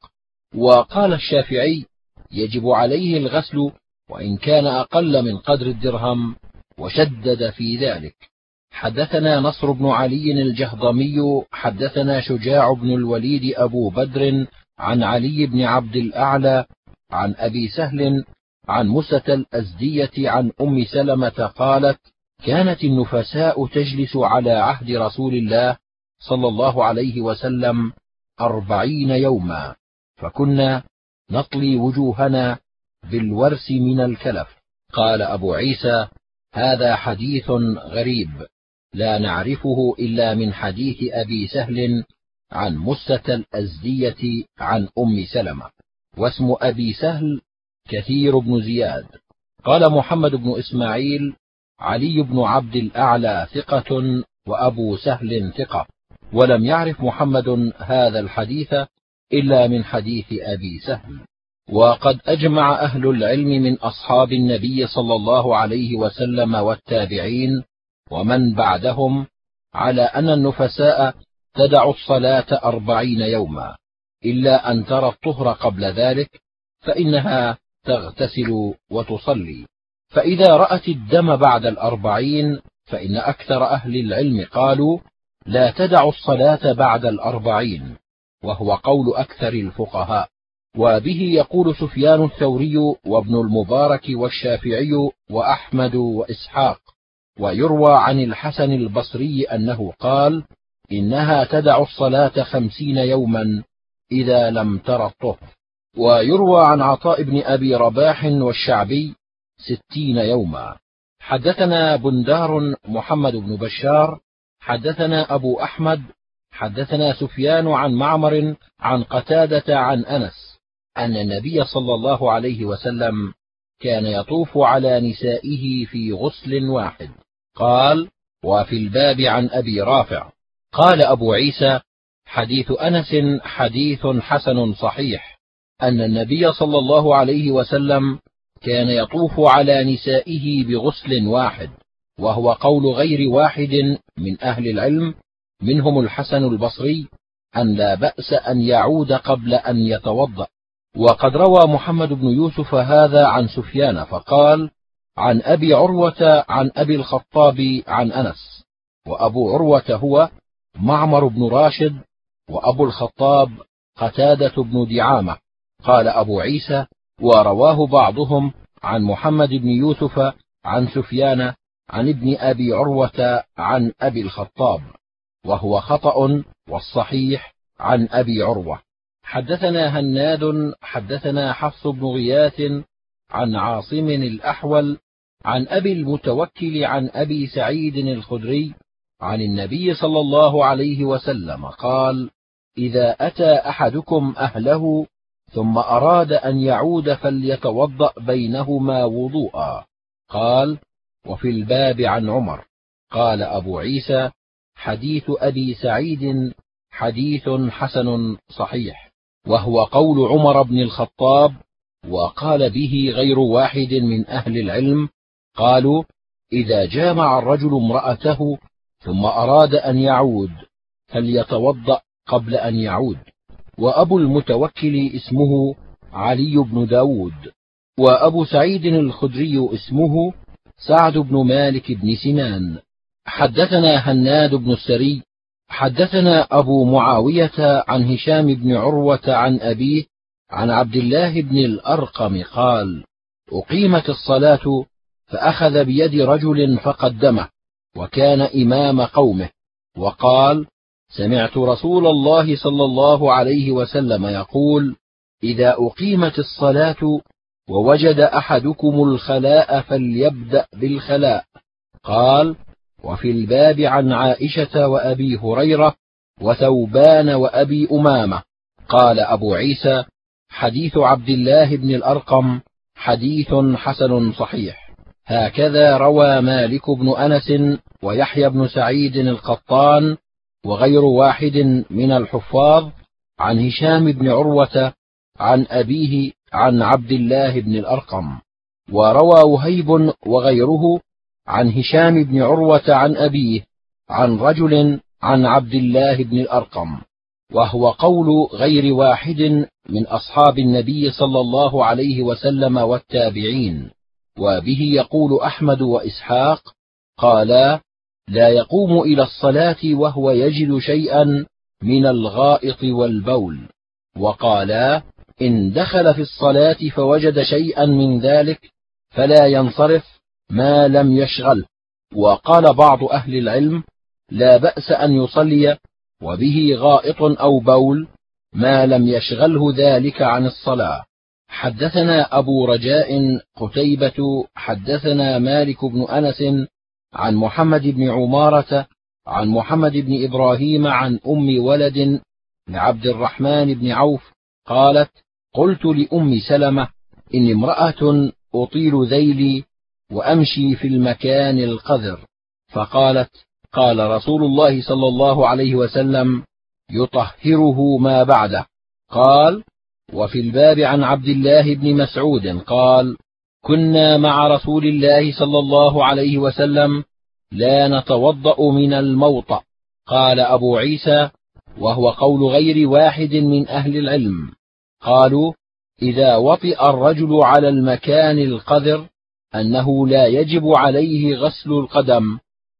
وقال الشافعي يجب عليه الغسل وإن كان أقل من قدر الدرهم وشدد في ذلك. حدثنا نصر بن علي الجهضمي حدثنا شجاع بن الوليد أبو بدر عن علي بن عبد الأعلى عن أبي سهل عن مسة الأزدية عن أم سلمة قالت كانت النفساء تجلس على عهد رسول الله صلى الله عليه وسلم أربعين يوما فكنا نطلي وجوهنا بالورس من الكلف. قال أبو عيسى هذا حديث غريب. لا نعرفه إلا من حديث أبي سهل عن مسة الأزدية عن أم سلمة واسم أبي سهل كثير بن زياد. قال محمد بن إسماعيل علي بن عبد الأعلى ثقة وأبو سهل ثقة ولم يعرف محمد هذا الحديث إلا من حديث أبي سهل. وقد أجمع أهل العلم من أصحاب النبي صلى الله عليه وسلم والتابعين ومن بعدهم على أن النفساء تدع الصلاة أربعين يوما إلا أن ترى الطهر قبل ذلك فإنها تغتسل وتصلي. فإذا رأت الدم بعد الأربعين فإن أكثر أهل العلم قالوا لا تدع الصلاة بعد الأربعين وهو قول أكثر الفقهاء. وبه يقول سفيان الثوري وابن المبارك والشافعي وأحمد وإسحاق. ويروى عن الحسن البصري أنه قال إنها تدع الصلاة خمسين يوما إذا لم تر الطهر. ويروى عن عطاء بن أبي رباح والشعبي ستين يوما. حدثنا بندار محمد بن بشار حدثنا أبو أحمد حدثنا سفيان عن معمر عن قتادة عن أنس أن النبي صلى الله عليه وسلم كان يطوف على نسائه في غسل واحد. قال وفي الباب عن أبي رافع. قال أبو عيسى حديث أنس حديث حسن صحيح أن النبي صلى الله عليه وسلم كان يطوف على نسائه بغسل واحد وهو قول غير واحد من أهل العلم منهم الحسن البصري أن لا بأس أن يعود قبل أن يتوضأ. وقد روى محمد بن يوسف هذا عن سفيان فقال عن أبي عروة عن أبي الخطاب عن أنس وأبو عروة هو معمر بن راشد وأبو الخطاب قتادة بن دعامة. قال أبو عيسى ورواه بعضهم عن محمد بن يوسف عن سفيان عن ابن أبي عروة عن أبي الخطاب وهو خطأ والصحيح عن أبي عروة. حدثنا هناد حدثنا حفص بن غياث عن عاصم الأحول عن أبي المتوكل عن أبي سعيد الخدري عن النبي صلى الله عليه وسلم قال إذا أتى أحدكم أهله ثم أراد أن يعود فليتوضأ بينهما وضوءا. قال وفي الباب عن عمر. قال أبو عيسى حديث أبي سعيد حديث حسن صحيح وهو قول عمر بن الخطاب وقال به غير واحد من أهل العلم قالوا إذا جامع الرجل امرأته ثم أراد أن يعود فليتوضأ قبل أن يعود. وأبو المتوكل اسمه علي بن داود وأبو سعيد الخدري اسمه سعد بن مالك بن سنان. حدثنا هناد بن السري حدثنا أبو معاوية عن هشام بن عروة عن أبيه عن عبد الله بن الأرقم قال أقيمت الصلاة فأخذ بيد رجل فقدمه وكان إمام قومه وقال سمعت رسول الله صلى الله عليه وسلم يقول إذا أقيمت الصلاة ووجد أحدكم الخلاء فليبدأ بالخلاء. قال وفي الباب عن عائشة وأبي هريرة وثوبان وأبي أمامة. قال أبو عيسى حديث عبد الله بن الأرقم حديث حسن صحيح. هكذا روى مالك بن أنس ويحيى بن سعيد القطان وغير واحد من الحفاظ عن هشام بن عروة عن أبيه عن عبد الله بن الأرقم. وروى وهيب وغيره عن هشام بن عروة عن أبيه عن رجل عن عبد الله بن الأرقم. وهو قول غير واحد من أصحاب النبي صلى الله عليه وسلم والتابعين. وبه يقول أحمد وإسحاق قالا لا يقوم إلى الصلاة وهو يجد شيئا من الغائط والبول وقالا إن دخل في الصلاة فوجد شيئا من ذلك فلا ينصرف ما لم يشغل وقال بعض أهل العلم لا بأس أن يصلي وبه غائط أو بول ما لم يشغله ذلك عن الصلاة. حدثنا أبو رجاء قتيبة حدثنا مالك بن أنس عن محمد بن عمارة عن محمد بن إبراهيم عن أم ولد لعبد الرحمن بن عوف قالت قلت لأم سلمة إن امرأة أطيل ذيلي وأمشي في المكان القذر. فقالت قال رسول الله صلى الله عليه وسلم يطهره ما بعده. قال وفي الباب عن عبد الله بن مسعود قال كنا مع رسول الله صلى الله عليه وسلم لا نتوضأ من الموطأ. قال أبو عيسى وهو قول غير واحد من أهل العلم. قالوا إذا وطئ الرجل على المكان القذر أنه لا يجب عليه غسل القدم.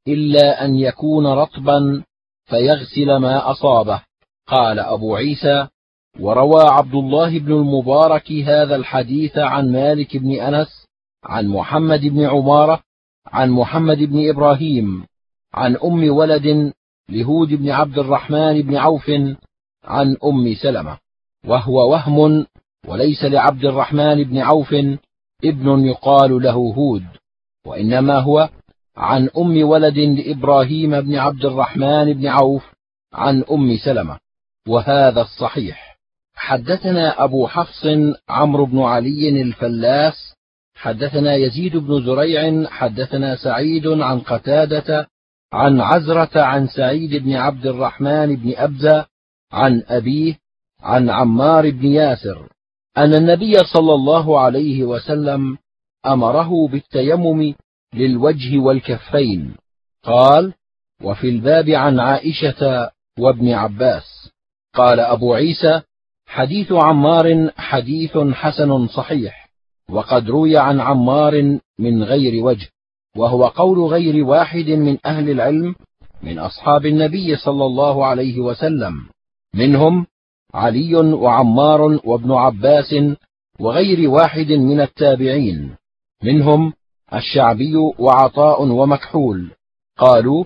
إلا أن يكون رطبا فيغسل ما أصابه. قال أبو عيسى وروى عبد الله بن المبارك هذا الحديث عن مالك بن أنس عن محمد بن عمارة عن محمد بن إبراهيم عن أم ولد لهود بن عبد الرحمن بن عوف عن أم سلمة. وهو وهم وليس لعبد الرحمن بن عوف ابن يقال له هود وإنما هو عن أم ولد لإبراهيم بن عبد الرحمن بن عوف عن أم سلمة وهذا الصحيح. حدثنا أبو حفص عمرو بن علي الفلاس حدثنا يزيد بن زريع حدثنا سعيد عن قتادة عن عزرة عن سعيد بن عبد الرحمن بن أبزة عن أبيه عن عمار بن ياسر أن النبي صلى الله عليه وسلم أمره بالتيمم للوجه والكفين. قال وفي الباب عن عائشة وابن عباس. قال أبو عيسى حديث عمار حديث حسن صحيح وقد روي عن عمار من غير وجه وهو قول غير واحد من أهل العلم من أصحاب النبي صلى الله عليه وسلم منهم علي وعمار وابن عباس وغير واحد من التابعين منهم الشعبي وعطاء ومكحول. قالوا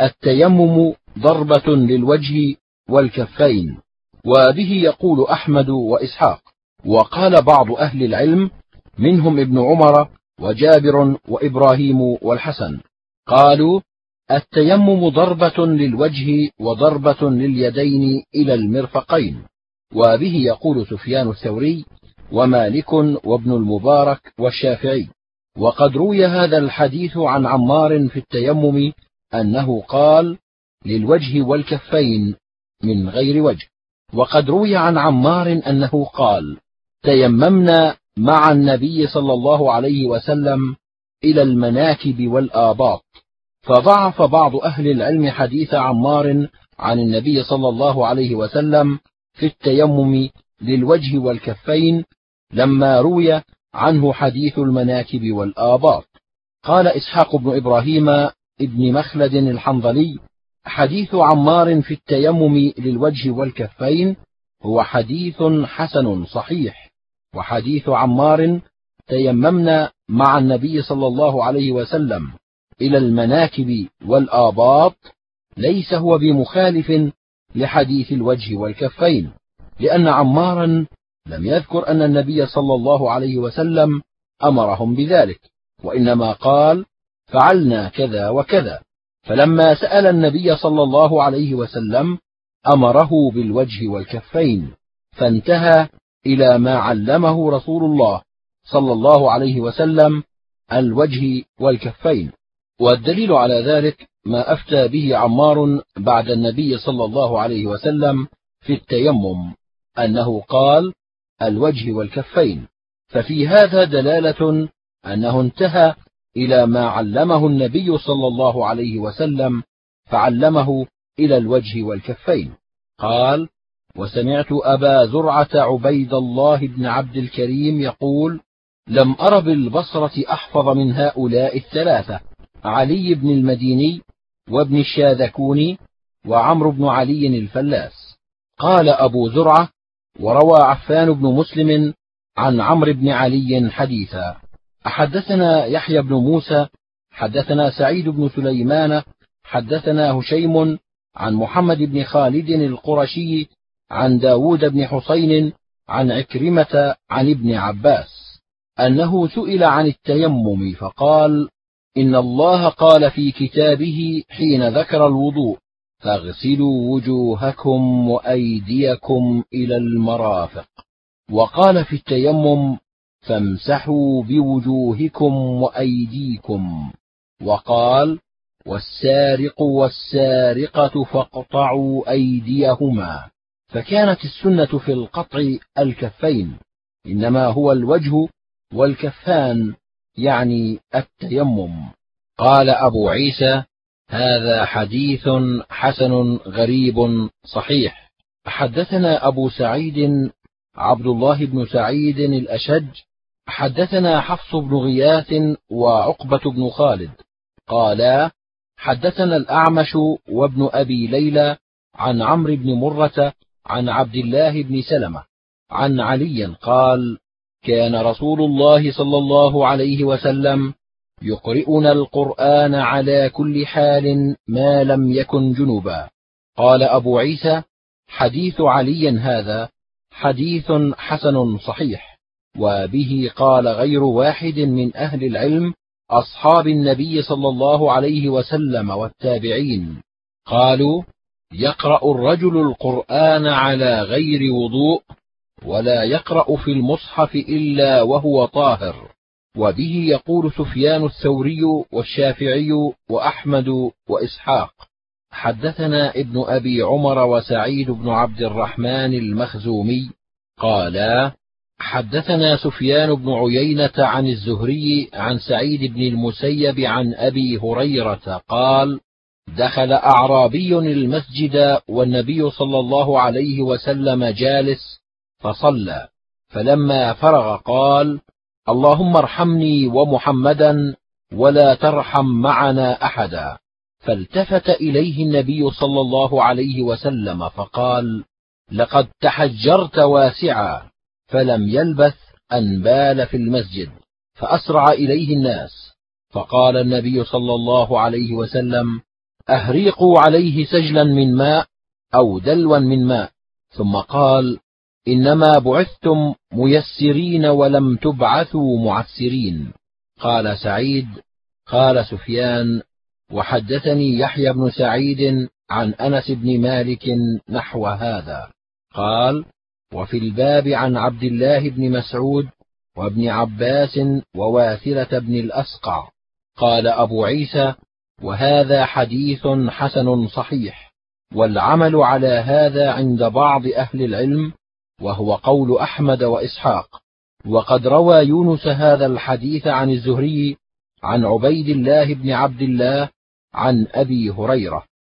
التيمم ضربة للوجه والكفين وبه يقول أحمد وإسحاق. وقال بعض أهل العلم منهم ابن عمر وجابر وإبراهيم والحسن. قالوا التيمم ضربة للوجه وضربة لليدين إلى المرفقين. وبه يقول سفيان الثوري ومالك وابن المبارك والشافعي. وقد روي هذا الحديث عن عمار في التيمم أنه قال للوجه والكفين من غير وجه. وقد روي عن عمار أنه قال تيممنا مع النبي صلى الله عليه وسلم إلى المناكب والآباط. فضعف بعض أهل العلم حديث عمار عن النبي صلى الله عليه وسلم في التيمم للوجه والكفين لما روي عنه حديث المناكب والآباط. قال إسحاق بن إبراهيم ابن مخلد الحنظلي حديث عمار في التيمم للوجه والكفين هو حديث حسن صحيح وحديث عمار تيممنا مع النبي صلى الله عليه وسلم إلى المناكب والآباط ليس هو بمخالف لحديث الوجه والكفين لأن عمارا لم يذكر أن النبي صلى الله عليه وسلم أمرهم بذلك وإنما قال فعلنا كذا وكذا. فلما سأل النبي صلى الله عليه وسلم أمره بالوجه والكفين فانتهى إلى ما علمه رسول الله صلى الله عليه وسلم الوجه والكفين. والدليل على ذلك ما أفتى به عمار بعد النبي صلى الله عليه وسلم في التيمم أنه قال الوجه والكفين. ففي هذا دلالة أنه انتهى إلى ما علمه النبي صلى الله عليه وسلم فعلمه إلى الوجه والكفين. قال وسمعت أبا زرعة عبيد الله بن عبد الكريم يقول لم أر بالبصرة أحفظ من هؤلاء الثلاثة علي بن المديني وابن الشاذكوني وعمرو بن علي الفلاس قال أبو زرعة وروى عفان بن مسلم عن عمرو بن علي حديثا. حدثنا يحيى بن موسى حدثنا سعيد بن سليمان حدثنا هشيم عن محمد بن خالد القرشي عن داود بن حسين عن عكرمة عن ابن عباس أنه سئل عن التيمم فقال إن الله قال في كتابه حين ذكر الوضوء. فاغسلوا وجوهكم وأيديكم إلى المرافق. وقال في التيمم فامسحوا بوجوهكم وأيديكم. وقال والسارق والسارقة فاقطعوا أيديهما. فكانت السنة في القطع الكفين إنما هو الوجه والكفان يعني التيمم. قال أبو عيسى هذا حديث حسن غريب صحيح. حدثنا أبو سعيد عبد الله بن سعيد الأشج حدثنا حفص بن غياث وعقبة بن خالد. قالا حدثنا الأعمش وابن أبي ليلى عن عمرو بن مرة عن عبد الله بن سلمة عن علي قال كان رسول الله صلى الله عليه وسلم يقرئنا القرآن على كل حال ما لم يكن جنبا قال أبو عيسى حديث علي هذا حديث حسن صحيح. وبه قال غير واحد من أهل العلم أصحاب النبي صلى الله عليه وسلم والتابعين. قالوا يقرأ الرجل القرآن على غير وضوء ولا يقرأ في المصحف إلا وهو طاهر. وبه يقول سفيان الثوري والشافعي وأحمد وإسحاق. حدثنا ابن أبي عمر وسعيد بن عبد الرحمن المخزومي قالا حدثنا سفيان بن عيينة عن الزهري عن سعيد بن المسيب عن أبي هريرة قال دخل أعرابي المسجد والنبي صلى الله عليه وسلم جالس فصلى فلما فرغ قال اللهم ارحمني ومحمدا ولا ترحم معنا أحدا. فالتفت إليه النبي صلى الله عليه وسلم فقال لقد تحجرت واسعا. فلم يلبث أن بال في المسجد فأسرع إليه الناس. فقال النبي صلى الله عليه وسلم أهريقوا عليه سجلا من ماء أو دلوا من ماء. ثم قال إنما بعثتم ميسرين ولم تبعثوا معسرين. قال سعيد قال سفيان وحدثني يحيى بن سعيد عن أنس بن مالك نحو هذا. قال وفي الباب عن عبد الله بن مسعود وابن عباس وواثلة بن الأسقع. قال أبو عيسى وهذا حديث حسن صحيح والعمل على هذا عند بعض أهل العلم وهو قول أحمد وإسحاق. وقد روى يونس هذا الحديث عن الزهري عن عبيد الله بن عبد الله عن أبي هريرة.